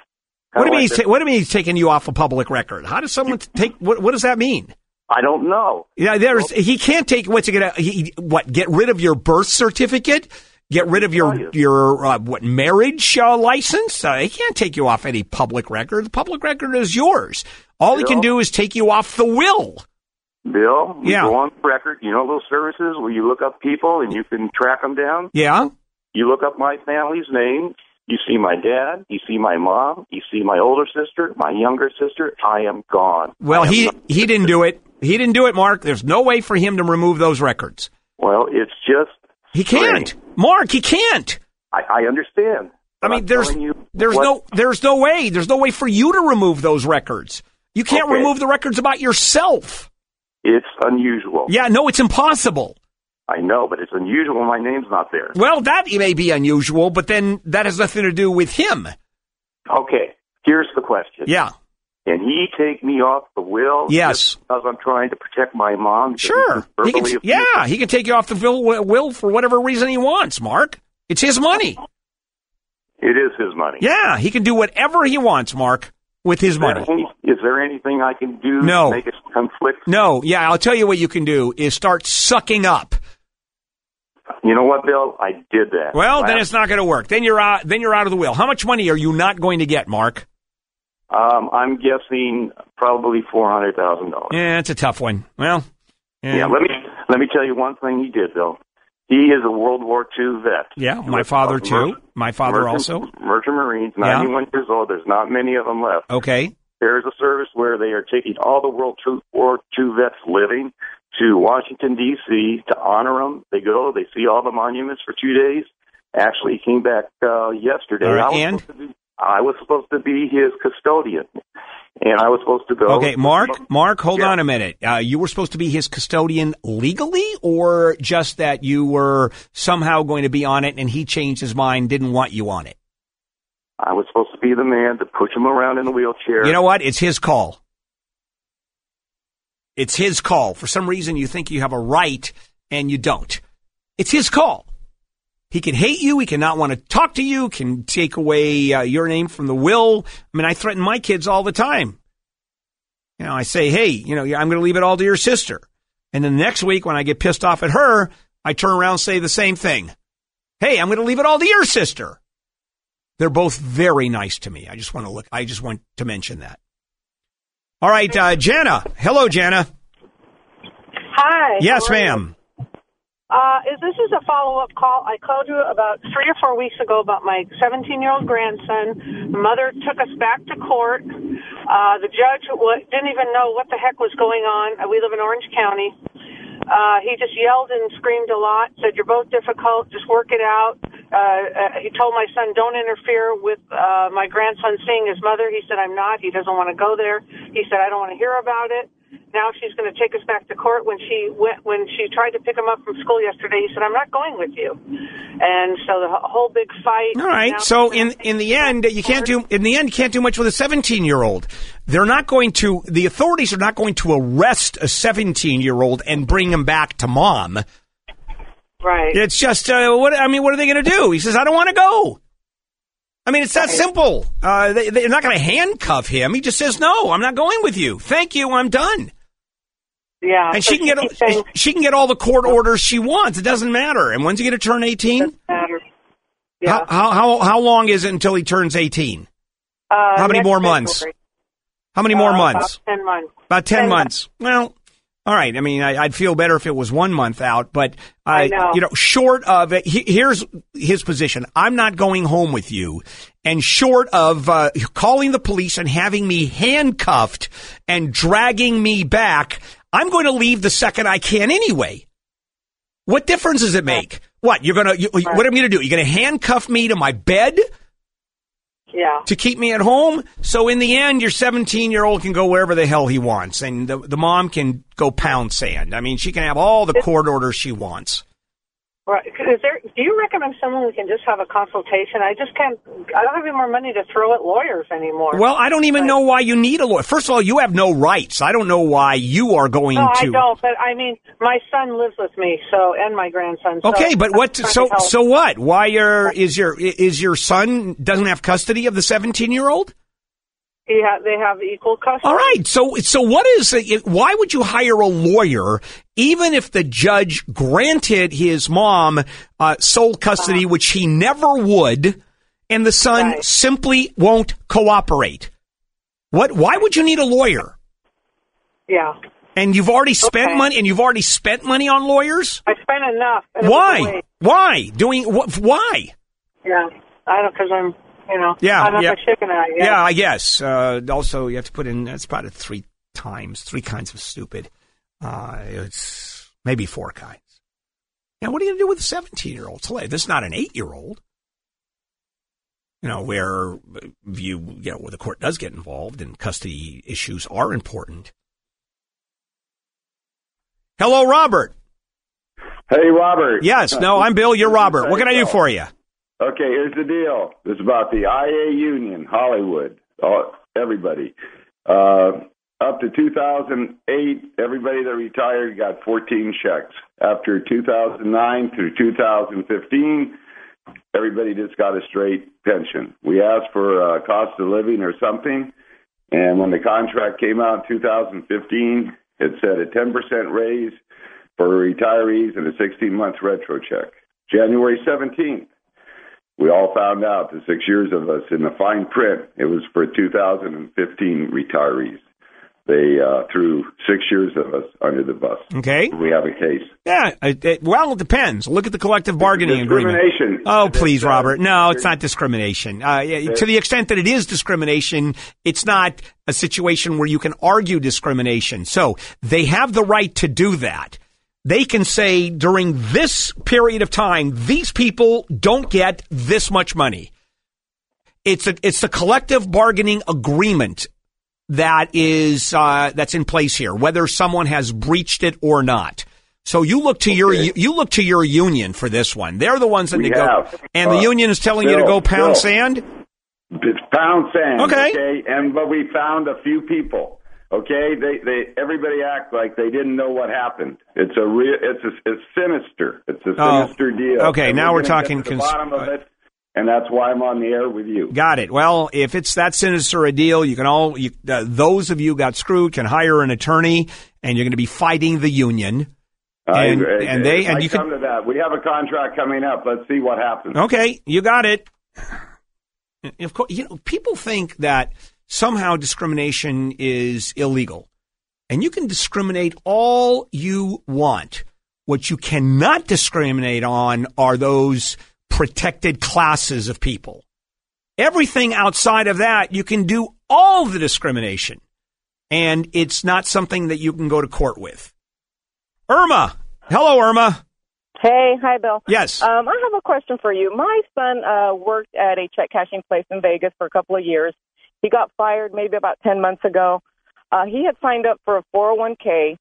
what do you mean? like He's ta- what do you mean he's taking you off a public record? How does someone take? What, what does that mean? I don't know. Yeah, there's he can't take what's he gonna he, what get rid of your birth certificate, get rid of your your uh, what marriage uh, license. Uh, he can't take you off any public record. The public record is yours. All he can do is take you off the will. Bill, Yeah. go on record. You know those services where you look up people and you can track them down? Yeah. You look up my family's name. You see my dad. You see my mom. You see my older sister, my younger sister. I am gone. Well, am he he didn't do it. He didn't do it, Mark. There's no way for him to remove those records. well, it's just. He can't, Mark. He can't. I, I understand. I mean, I'm there's there's what- no there's no way there's no way for you to remove those records. You can't Okay. remove the records about yourself. It's unusual. Yeah, no, it's impossible. I know, but it's unusual. My name's not there. Well, that may be unusual, but then that has nothing to do with him. Okay, here's the question. Yeah. Can he take me off the will? Yes. Because I'm trying to protect my mom. Sure. He can, yeah, he can take you off the will, will for whatever reason he wants, Mark. It's his money. It is his money. Yeah, he can do whatever he wants, Mark, with his Is money. any- is there anything I can do No. to make it conflict? No, yeah, I'll tell you what you can do is start sucking up. You know what, Bill? I did that. Well, then it's not going to work. Then you're out. Then you're out of the will. How much money are you not going to get, Mark? Um, I'm guessing probably four hundred thousand dollars. Yeah, it's a tough one. Well, yeah, Yeah. Let me let me tell you one thing he did, Bill. He is a World War II vet. Yeah, my father too. My father Merchant- also. Merchant Marines, Yeah. 91 years old. There's not many of them left. Okay. There is a service where they are taking all the World War II vets living to Washington, D.C. to honor them. They go, they see all the monuments for two days. Actually, he came back uh, yesterday. Right, I, was and? supposed to be, I was supposed to be his custodian, and I was supposed to go. Okay, Mark. Mark, hold on a minute. Uh, you were supposed to be his custodian legally, or just that you were somehow going to be on it, and he changed his mind, didn't want you on it. I was supposed to be the man to push him around in the wheelchair. You know what? It's his call. It's his call. For some reason, you think you have a right, and you don't. It's his call. He can hate you. He cannot want to talk to you. Can take away uh, your name from the will. I mean, I threaten my kids all the time. You know, I say, hey, you know, I'm going to leave it all to your sister. And then the next week, when I get pissed off at her, I turn around and say the same thing. Hey, I'm going to leave it all to your sister. They're both very nice to me. I just want to look. I just want to mention that. All right, uh, Jana. Hello, Jana. Hi. Yes, how are you? ma'am. Uh, is this is a follow up call? I called you about three or four weeks ago about my 17 year old grandson. The mother took us back to court. Uh, the judge w- didn't even know what the heck was going on. Uh, We live in Orange County. Uh, he just yelled and screamed a lot. Said, "You're both difficult. Just work it out." Uh, uh, he told my son, "Don't interfere with uh, my grandson seeing his mother." He said, "I'm not. He doesn't want to go there." He said, "I don't want to hear about it." now she's going to take us back to court. When she went, when she tried to pick him up from school yesterday, he said, "I'm not going with you," and so the whole big fight. All right. So in in the end, you can't do in the end you can't do much with a 17 year old. They're not going to. The authorities are not going to arrest a 17 year old and bring him back to mom. Right. It's just uh, what I mean. What are they going to do? He says, "I don't want to go." I mean, it's that simple. Uh, they, they're not going to handcuff him. He just says, "No, I'm not going with you. Thank you. I'm done." Yeah, and she can get saying- she can get all the court orders she wants. It doesn't matter. And when's he going to turn 18? matter. How, how how how long is it until he turns 18? Uh, How many more months? How many more Uh, months? About ten months. About 10, 10 months. Well, all right. I mean, I, I'd feel better if it was one month out, but, uh, I know. you know, short of it, he, here's his position. I'm not going home with you. And short of uh, calling the police and having me handcuffed and dragging me back, I'm going to leave the second I can anyway. What difference does it make? What you're gonna? You, What am I gonna do? You're gonna handcuff me to my bed Yeah. to keep me at home? So in the end, your 17 year old can go wherever the hell he wants, and the the mom can go pound sand. I mean, she can have all the court orders she wants. Right. Is there? Do you recommend someone we can just have a consultation? I just can't. I don't have any more money to throw at lawyers anymore. Well, I don't even know why you need a lawyer. First of all, you have no rights. I don't know why you are going to. no, I don't. But I mean, my son lives with me, so and my grandson. So Okay, but I'm what? So so what? Why are is your is your son doesn't have custody of the 17 year old? He ha- they have equal custody. All right. So so what is it? Why would you hire a lawyer even if the judge granted his mom uh, sole custody, which he never would, and the son simply won't cooperate? What? Why would you need a lawyer? Yeah. And you've already spent Okay. money, and you've already spent money on lawyers. I spent enough. and it was a Why? Why doing what? Why? Yeah. I don't because I'm. You know. Yeah, I'm not yeah. chicken. I guess. Yeah, I guess. Uh, also, you have to put in that's about three times, three kinds of stupid. Uh, it's maybe four kinds. Now, what are you going to do with a 17 year old? This is not an eight year old. You know, where you, you know, where the court does get involved and custody issues are important. Hello, Robert. Hey, Robert. Yes, no, I'm Bill. You're Robert. What can I do for you? Okay, here's the deal. It's about the IA Union, Hollywood, all, everybody. Uh, up to 2008, everybody that retired got 14 checks. After 2009 through 2015, everybody just got a straight pension. We asked for uh, cost of living or something, and when the contract came out in 2015, it said a 10% raise for retirees and a 16 month retro check. January 17th, we all found out the six years of us in the fine print, it was for 2015 retirees. They uh, threw six years of us under the bus. Okay. We have a case. Yeah, it, it- well, it depends. Look at the collective bargaining agreement. Discrimination. Oh, please, uh, Robert. No, it's not discrimination. Uh, to the extent that it is discrimination, it's not a situation where you can argue discrimination. So they have the right to do that. They can say during this period of time, these people don't get this much money. It's a, it's the collective bargaining agreement that is uh, that's in place here, whether someone has breached it or not. So you look to your you look to your union for this one. They're the ones that We have. and the Uh, union is telling you to go pound Bill. sand. It's pound sand. Okay. And but we found a few people. Okay. They they everybody act like they didn't know what happened. It's a real. It's a, it's sinister. It's a Oh, sinister deal. okay, And now we're gonna talking cons- bottom of it, and that's why I'm on the air with you. Got it. Well, if it's that sinister a deal, you can all you, uh, those of you got screwed can hire an attorney, and you're going to be fighting the union. I- And, I- and they and I you come can to that. We have a contract coming up. Let's see what happens. Okay, you got it. Of course, you know people think that somehow discrimination is illegal, and you can discriminate all you want. What you cannot discriminate on are those protected classes of people. Everything outside of that, you can do all the discrimination, and it's not something that you can go to court with. Irma, hello, Irma. Hey, hi, Bill. Yes. Um, I have a question for you. My son uh, worked at a check cashing place in Vegas for a couple of years. He got fired maybe about 10 months ago. Uh, he had signed up for a 401k.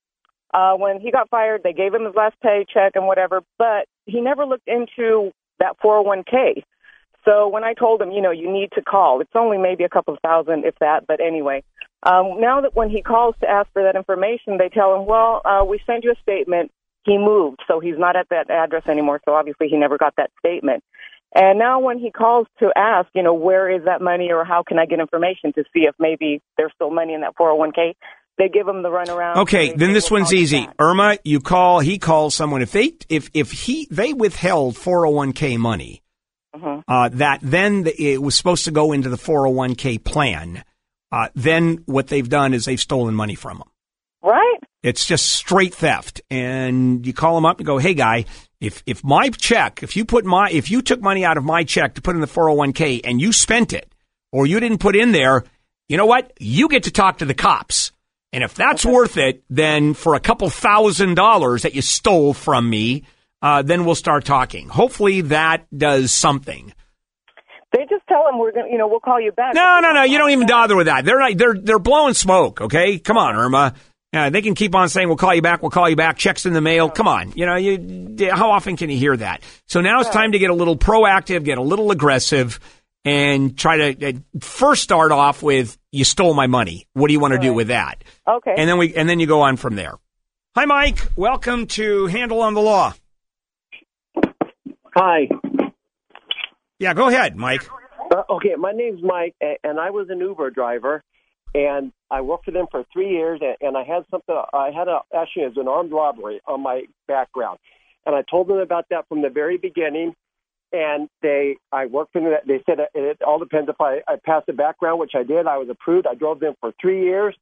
Uh, when he got fired, they gave him his last paycheck and whatever, but he never looked into that 401k. So when I told him, you know, you need to call, it's only maybe a couple of thousand, if that, but anyway. Um, now that when he calls to ask for that information, they tell him, well, uh, we sent you a statement. He moved, so he's not at that address anymore. So obviously he never got that statement. And now when he calls to ask, you know, where is that money or how can I get information to see if maybe there's still money in that 401k, they give him the runaround. Okay, then this one's easy. Irma, you call, he calls someone. If they, if, if he, they withheld 401k money, Mhm. uh, that then the, it was supposed to go into the 401k plan. Uh, then what they've done is they've stolen money from them. Right? It's just straight theft. And you call them up and go, "Hey, guy, if if my check, if you put my, if you took money out of my check to put in the 401k and you spent it, or you didn't put in there, you know what? You get to talk to the cops. And if that's worth it, then for a couple thousand dollars that you stole from me, uh, then we'll start talking. Hopefully that does something. They just tell them we're going to, you know, we'll call you back. No, no, no. You don't even bother with that. They're not, they're they're blowing smoke. Okay, come on, Irma. Yeah, they can keep on saying we'll call you back. We'll call you back. Checks in the mail. Come on. You know, you how often can you hear that? So now it's time to get a little proactive, get a little aggressive, and try to uh, first start off with you stole my money. What do you want to do with that? Okay. And then we and then you go on from there. Hi, Mike. Welcome to Handel on the Law. Hi. Yeah, go ahead, Mike. Uh, okay, my name's Mike, and I was an Uber driver, and I worked for them for three years, and, and I had something. I had a actually was an armed robbery on my background, and I told them about that from the very beginning. And they, I worked for them. They said it, it all depends if I, I passed the background, which I did. I was approved. I drove them for three years.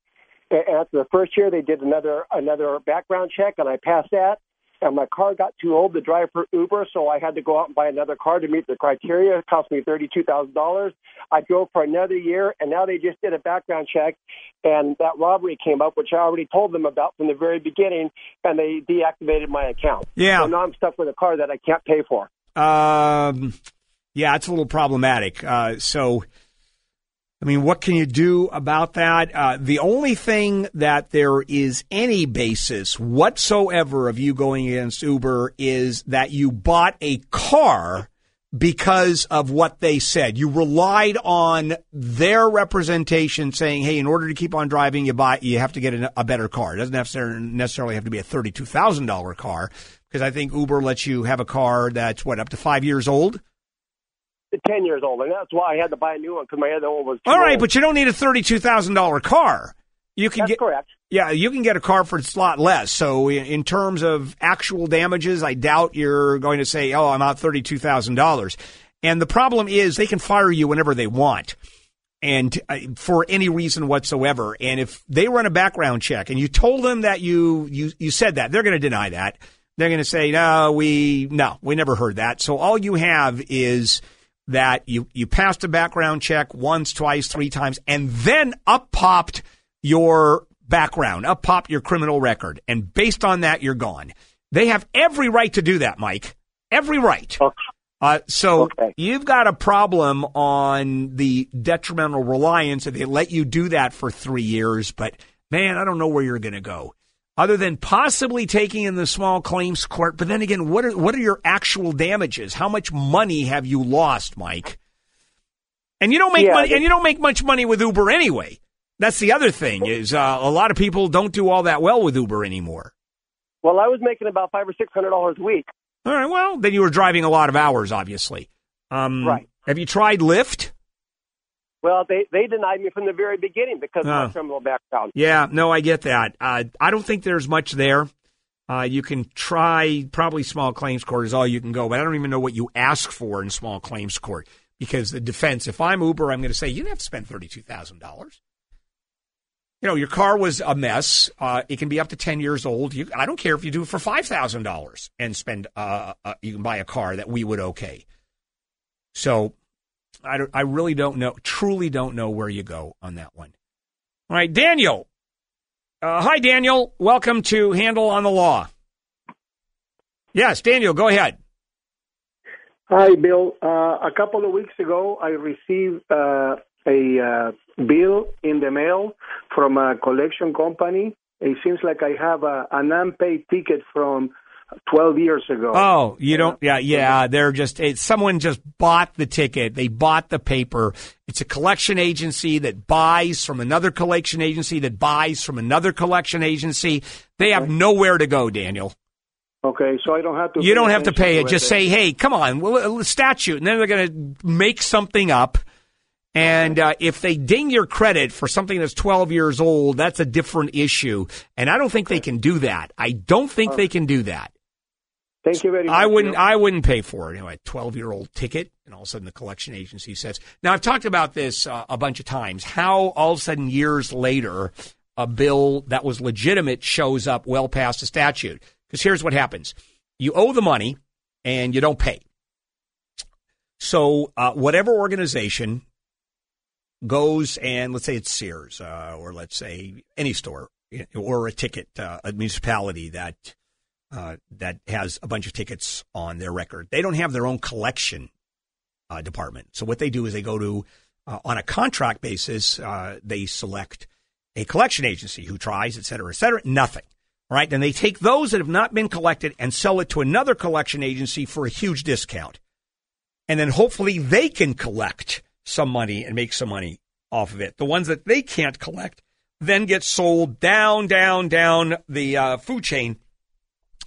And after the first year, they did another another background check, and I passed that. And my car got too old to drive for Uber, so I had to go out and buy another car to meet the criteria. It cost me thirty-two thousand dollars. I drove for another year, and now they just did a background check, and that robbery came up, which I already told them about from the very beginning, and they deactivated my account. Yeah. So now I'm stuck with a car that I can't pay for. Um, yeah, it's a little problematic. Uh, so, I mean, what can you do about that? Uh, the only thing that there is any basis whatsoever of you going against Uber is that you bought a car because of what they said. You relied on their representation saying, "Hey, in order to keep on driving, you buy you have to get a, a better car. It doesn't necessarily necessarily have to be a thirty-two thousand dollar car because I think Uber lets you have a car that's what up to five years old. Ten years old, and that's why I had to buy a new one because my other one was. All right, old. but you don't need a thirty-two thousand dollar car. You can That's get correct. Yeah, you can get a car for a lot less. So in, terms of actual damages, I doubt you're going to say, "Oh, I'm out thirty-two thousand dollars." And the problem is, they can fire you whenever they want, and uh, for any reason whatsoever. And if they run a background check, and you told them that you you you said that, they're going to deny that. They're going to say, "No, we no, we never heard that." So all you have is that you you passed a background check once, twice, three times, and then up popped your background, up popped your criminal record, and based on that, you're gone. They have every right to do that, Mike. Every right. Uh, so you've got a problem on the detrimental reliance if they let you do that for three years. But man, I don't know where you're going to go, other than possibly taking in the small claims court. But then again, what are what are your actual damages? How much money have you lost, Mike? And you don't make Yeah, money, and you don't make much money with Uber anyway. That's the other thing is uh, a lot of people don't do all that well with Uber anymore. Well, I was making about five or six hundred dollars a week. All right, well, then you were driving a lot of hours, obviously. Um, Right. Have you tried Lyft? Well, they they denied me from the very beginning because of Oh. my criminal background. Yeah, no, I get that. Uh, I don't think there's much there. Uh, you can try probably small claims court is all you can go, but I don't even know what you ask for in small claims court because the defense. If I'm Uber, I'm going to say you didn't have to spend thirty two thousand dollars. You know, your car was a mess. Uh, it can be up to ten years old. You, I don't care if you do it for five thousand dollars and spend. Uh, uh, you can buy a car that we would okay. So, I I really don't know. Truly don't know where you go on that one. All right, Daniel. Uh, hi, Daniel. Welcome to Handel on the Law. Yes, Daniel, go ahead. Hi, Bill. Uh, a couple of weeks ago, I received uh, a uh, bill in the mail from a collection company. It seems like I have a, an unpaid ticket from 12 years ago. Oh, you don't? Yeah, yeah. They're just it, someone just bought the ticket. They bought the paper. It's a collection agency that buys from another collection agency that buys from another collection agency. They have nowhere to go, Daniel. Okay, so I don't have to. You don't have to pay it. Just it. say, "Hey, come on, well, statute," and then they're going to make something up. And uh, if they ding your credit for something that's 12 years old, that's a different issue. And I don't think they can do that. I don't think they can do that. Thank you very much. I wouldn't. I wouldn't pay for it. You know, a twelve-year-old ticket, and all of a sudden the collection agency says. Now I've talked about this uh, a bunch of times. How all of a sudden years later, a bill that was legitimate shows up well past the statute. Because here's what happens: you owe the money, and you don't pay. So uh, whatever organization goes and let's say it's Sears, uh, or let's say any store, or a ticket, uh, a municipality that uh, that has a bunch of tickets on their record. They don't have their own collection uh, department. So what they do is they go to, uh, on a contract basis, uh, they select a collection agency who tries, et cetera, et cetera. Nothing. Right? Then they take those that have not been collected and sell it to another collection agency for a huge discount. And then hopefully they can collect some money and make some money off of it. The ones that they can't collect then get sold down, down, down the uh, food chain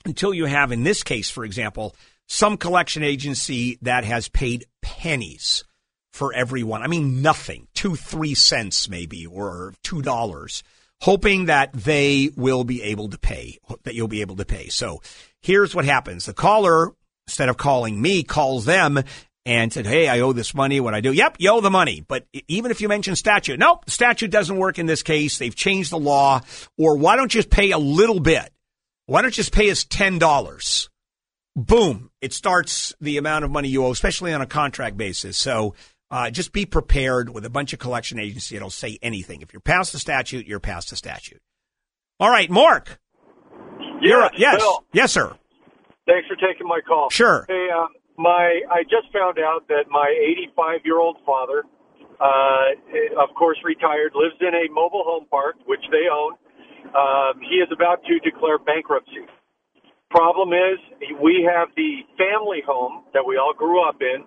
until you have, in this case, for example, some collection agency that has paid pennies for everyone. I mean, nothing, two, three cents maybe, or two dollars, hoping that they will be able to pay, that you'll be able to pay. So here's what happens. The caller, instead of calling me, calls them and said, Hey, I owe this money. What I do? Yep, you owe the money. But even if you mention statute, nope, statute doesn't work in this case. They've changed the law. Or why don't you just pay a little bit? Why don't you just pay us $10? Boom. It starts the amount of money you owe, especially on a contract basis. So uh, just be prepared with a bunch of collection agency. It'll say anything. If you're past the statute, you're past the statute. All right, Mark. You're, yes. Bill. Yes, sir. Thanks for taking my call. Sure. Hey, uh, my I just found out that my 85 year old father, uh, of course, retired, lives in a mobile home park which they own. Um, he is about to declare bankruptcy. Problem is, we have the family home that we all grew up in.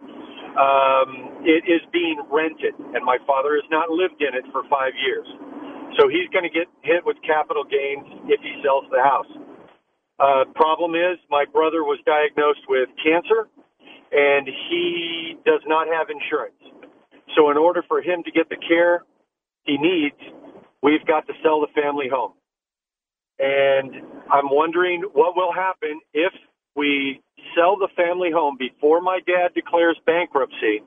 Um, it is being rented, and my father has not lived in it for five years. So he's going to get hit with capital gains if he sells the house. Uh, problem is, my brother was diagnosed with cancer, and he does not have insurance. So in order for him to get the care he needs, we've got to sell the family home. And I'm wondering what will happen if we sell the family home before my dad declares bankruptcy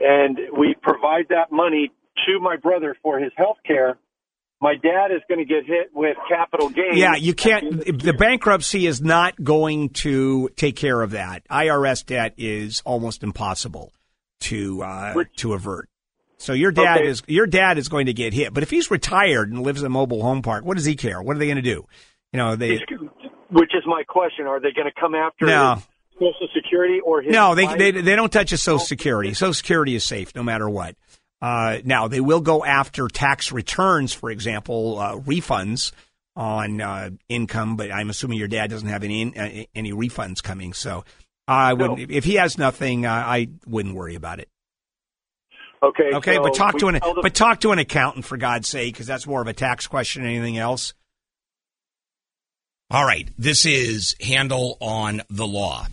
and we provide that money to my brother for his health care. My dad is going to get hit with capital gains. Yeah, you can't. The bankruptcy is not going to take care of that. IRS debt is almost impossible to uh, to avert. So your dad Okay. is your dad is going to get hit. But if he's retired and lives in a mobile home park, what does he care? What are they going to do? You know, they Which is my question. Are they going to come after No. his Social Security or his no, they, wife? they they don't touch a Social Security. Social Security is safe no matter what. Uh, now they will go after tax returns, for example, uh, refunds on uh, income. But I'm assuming your dad doesn't have any uh, any refunds coming, so I wouldn't. If he has nothing, uh, I wouldn't worry about it. Okay. Okay, so but talk to an the- but talk to an accountant for God's sake, because that's more of a tax question than anything else. All right, this is Handel on the Law.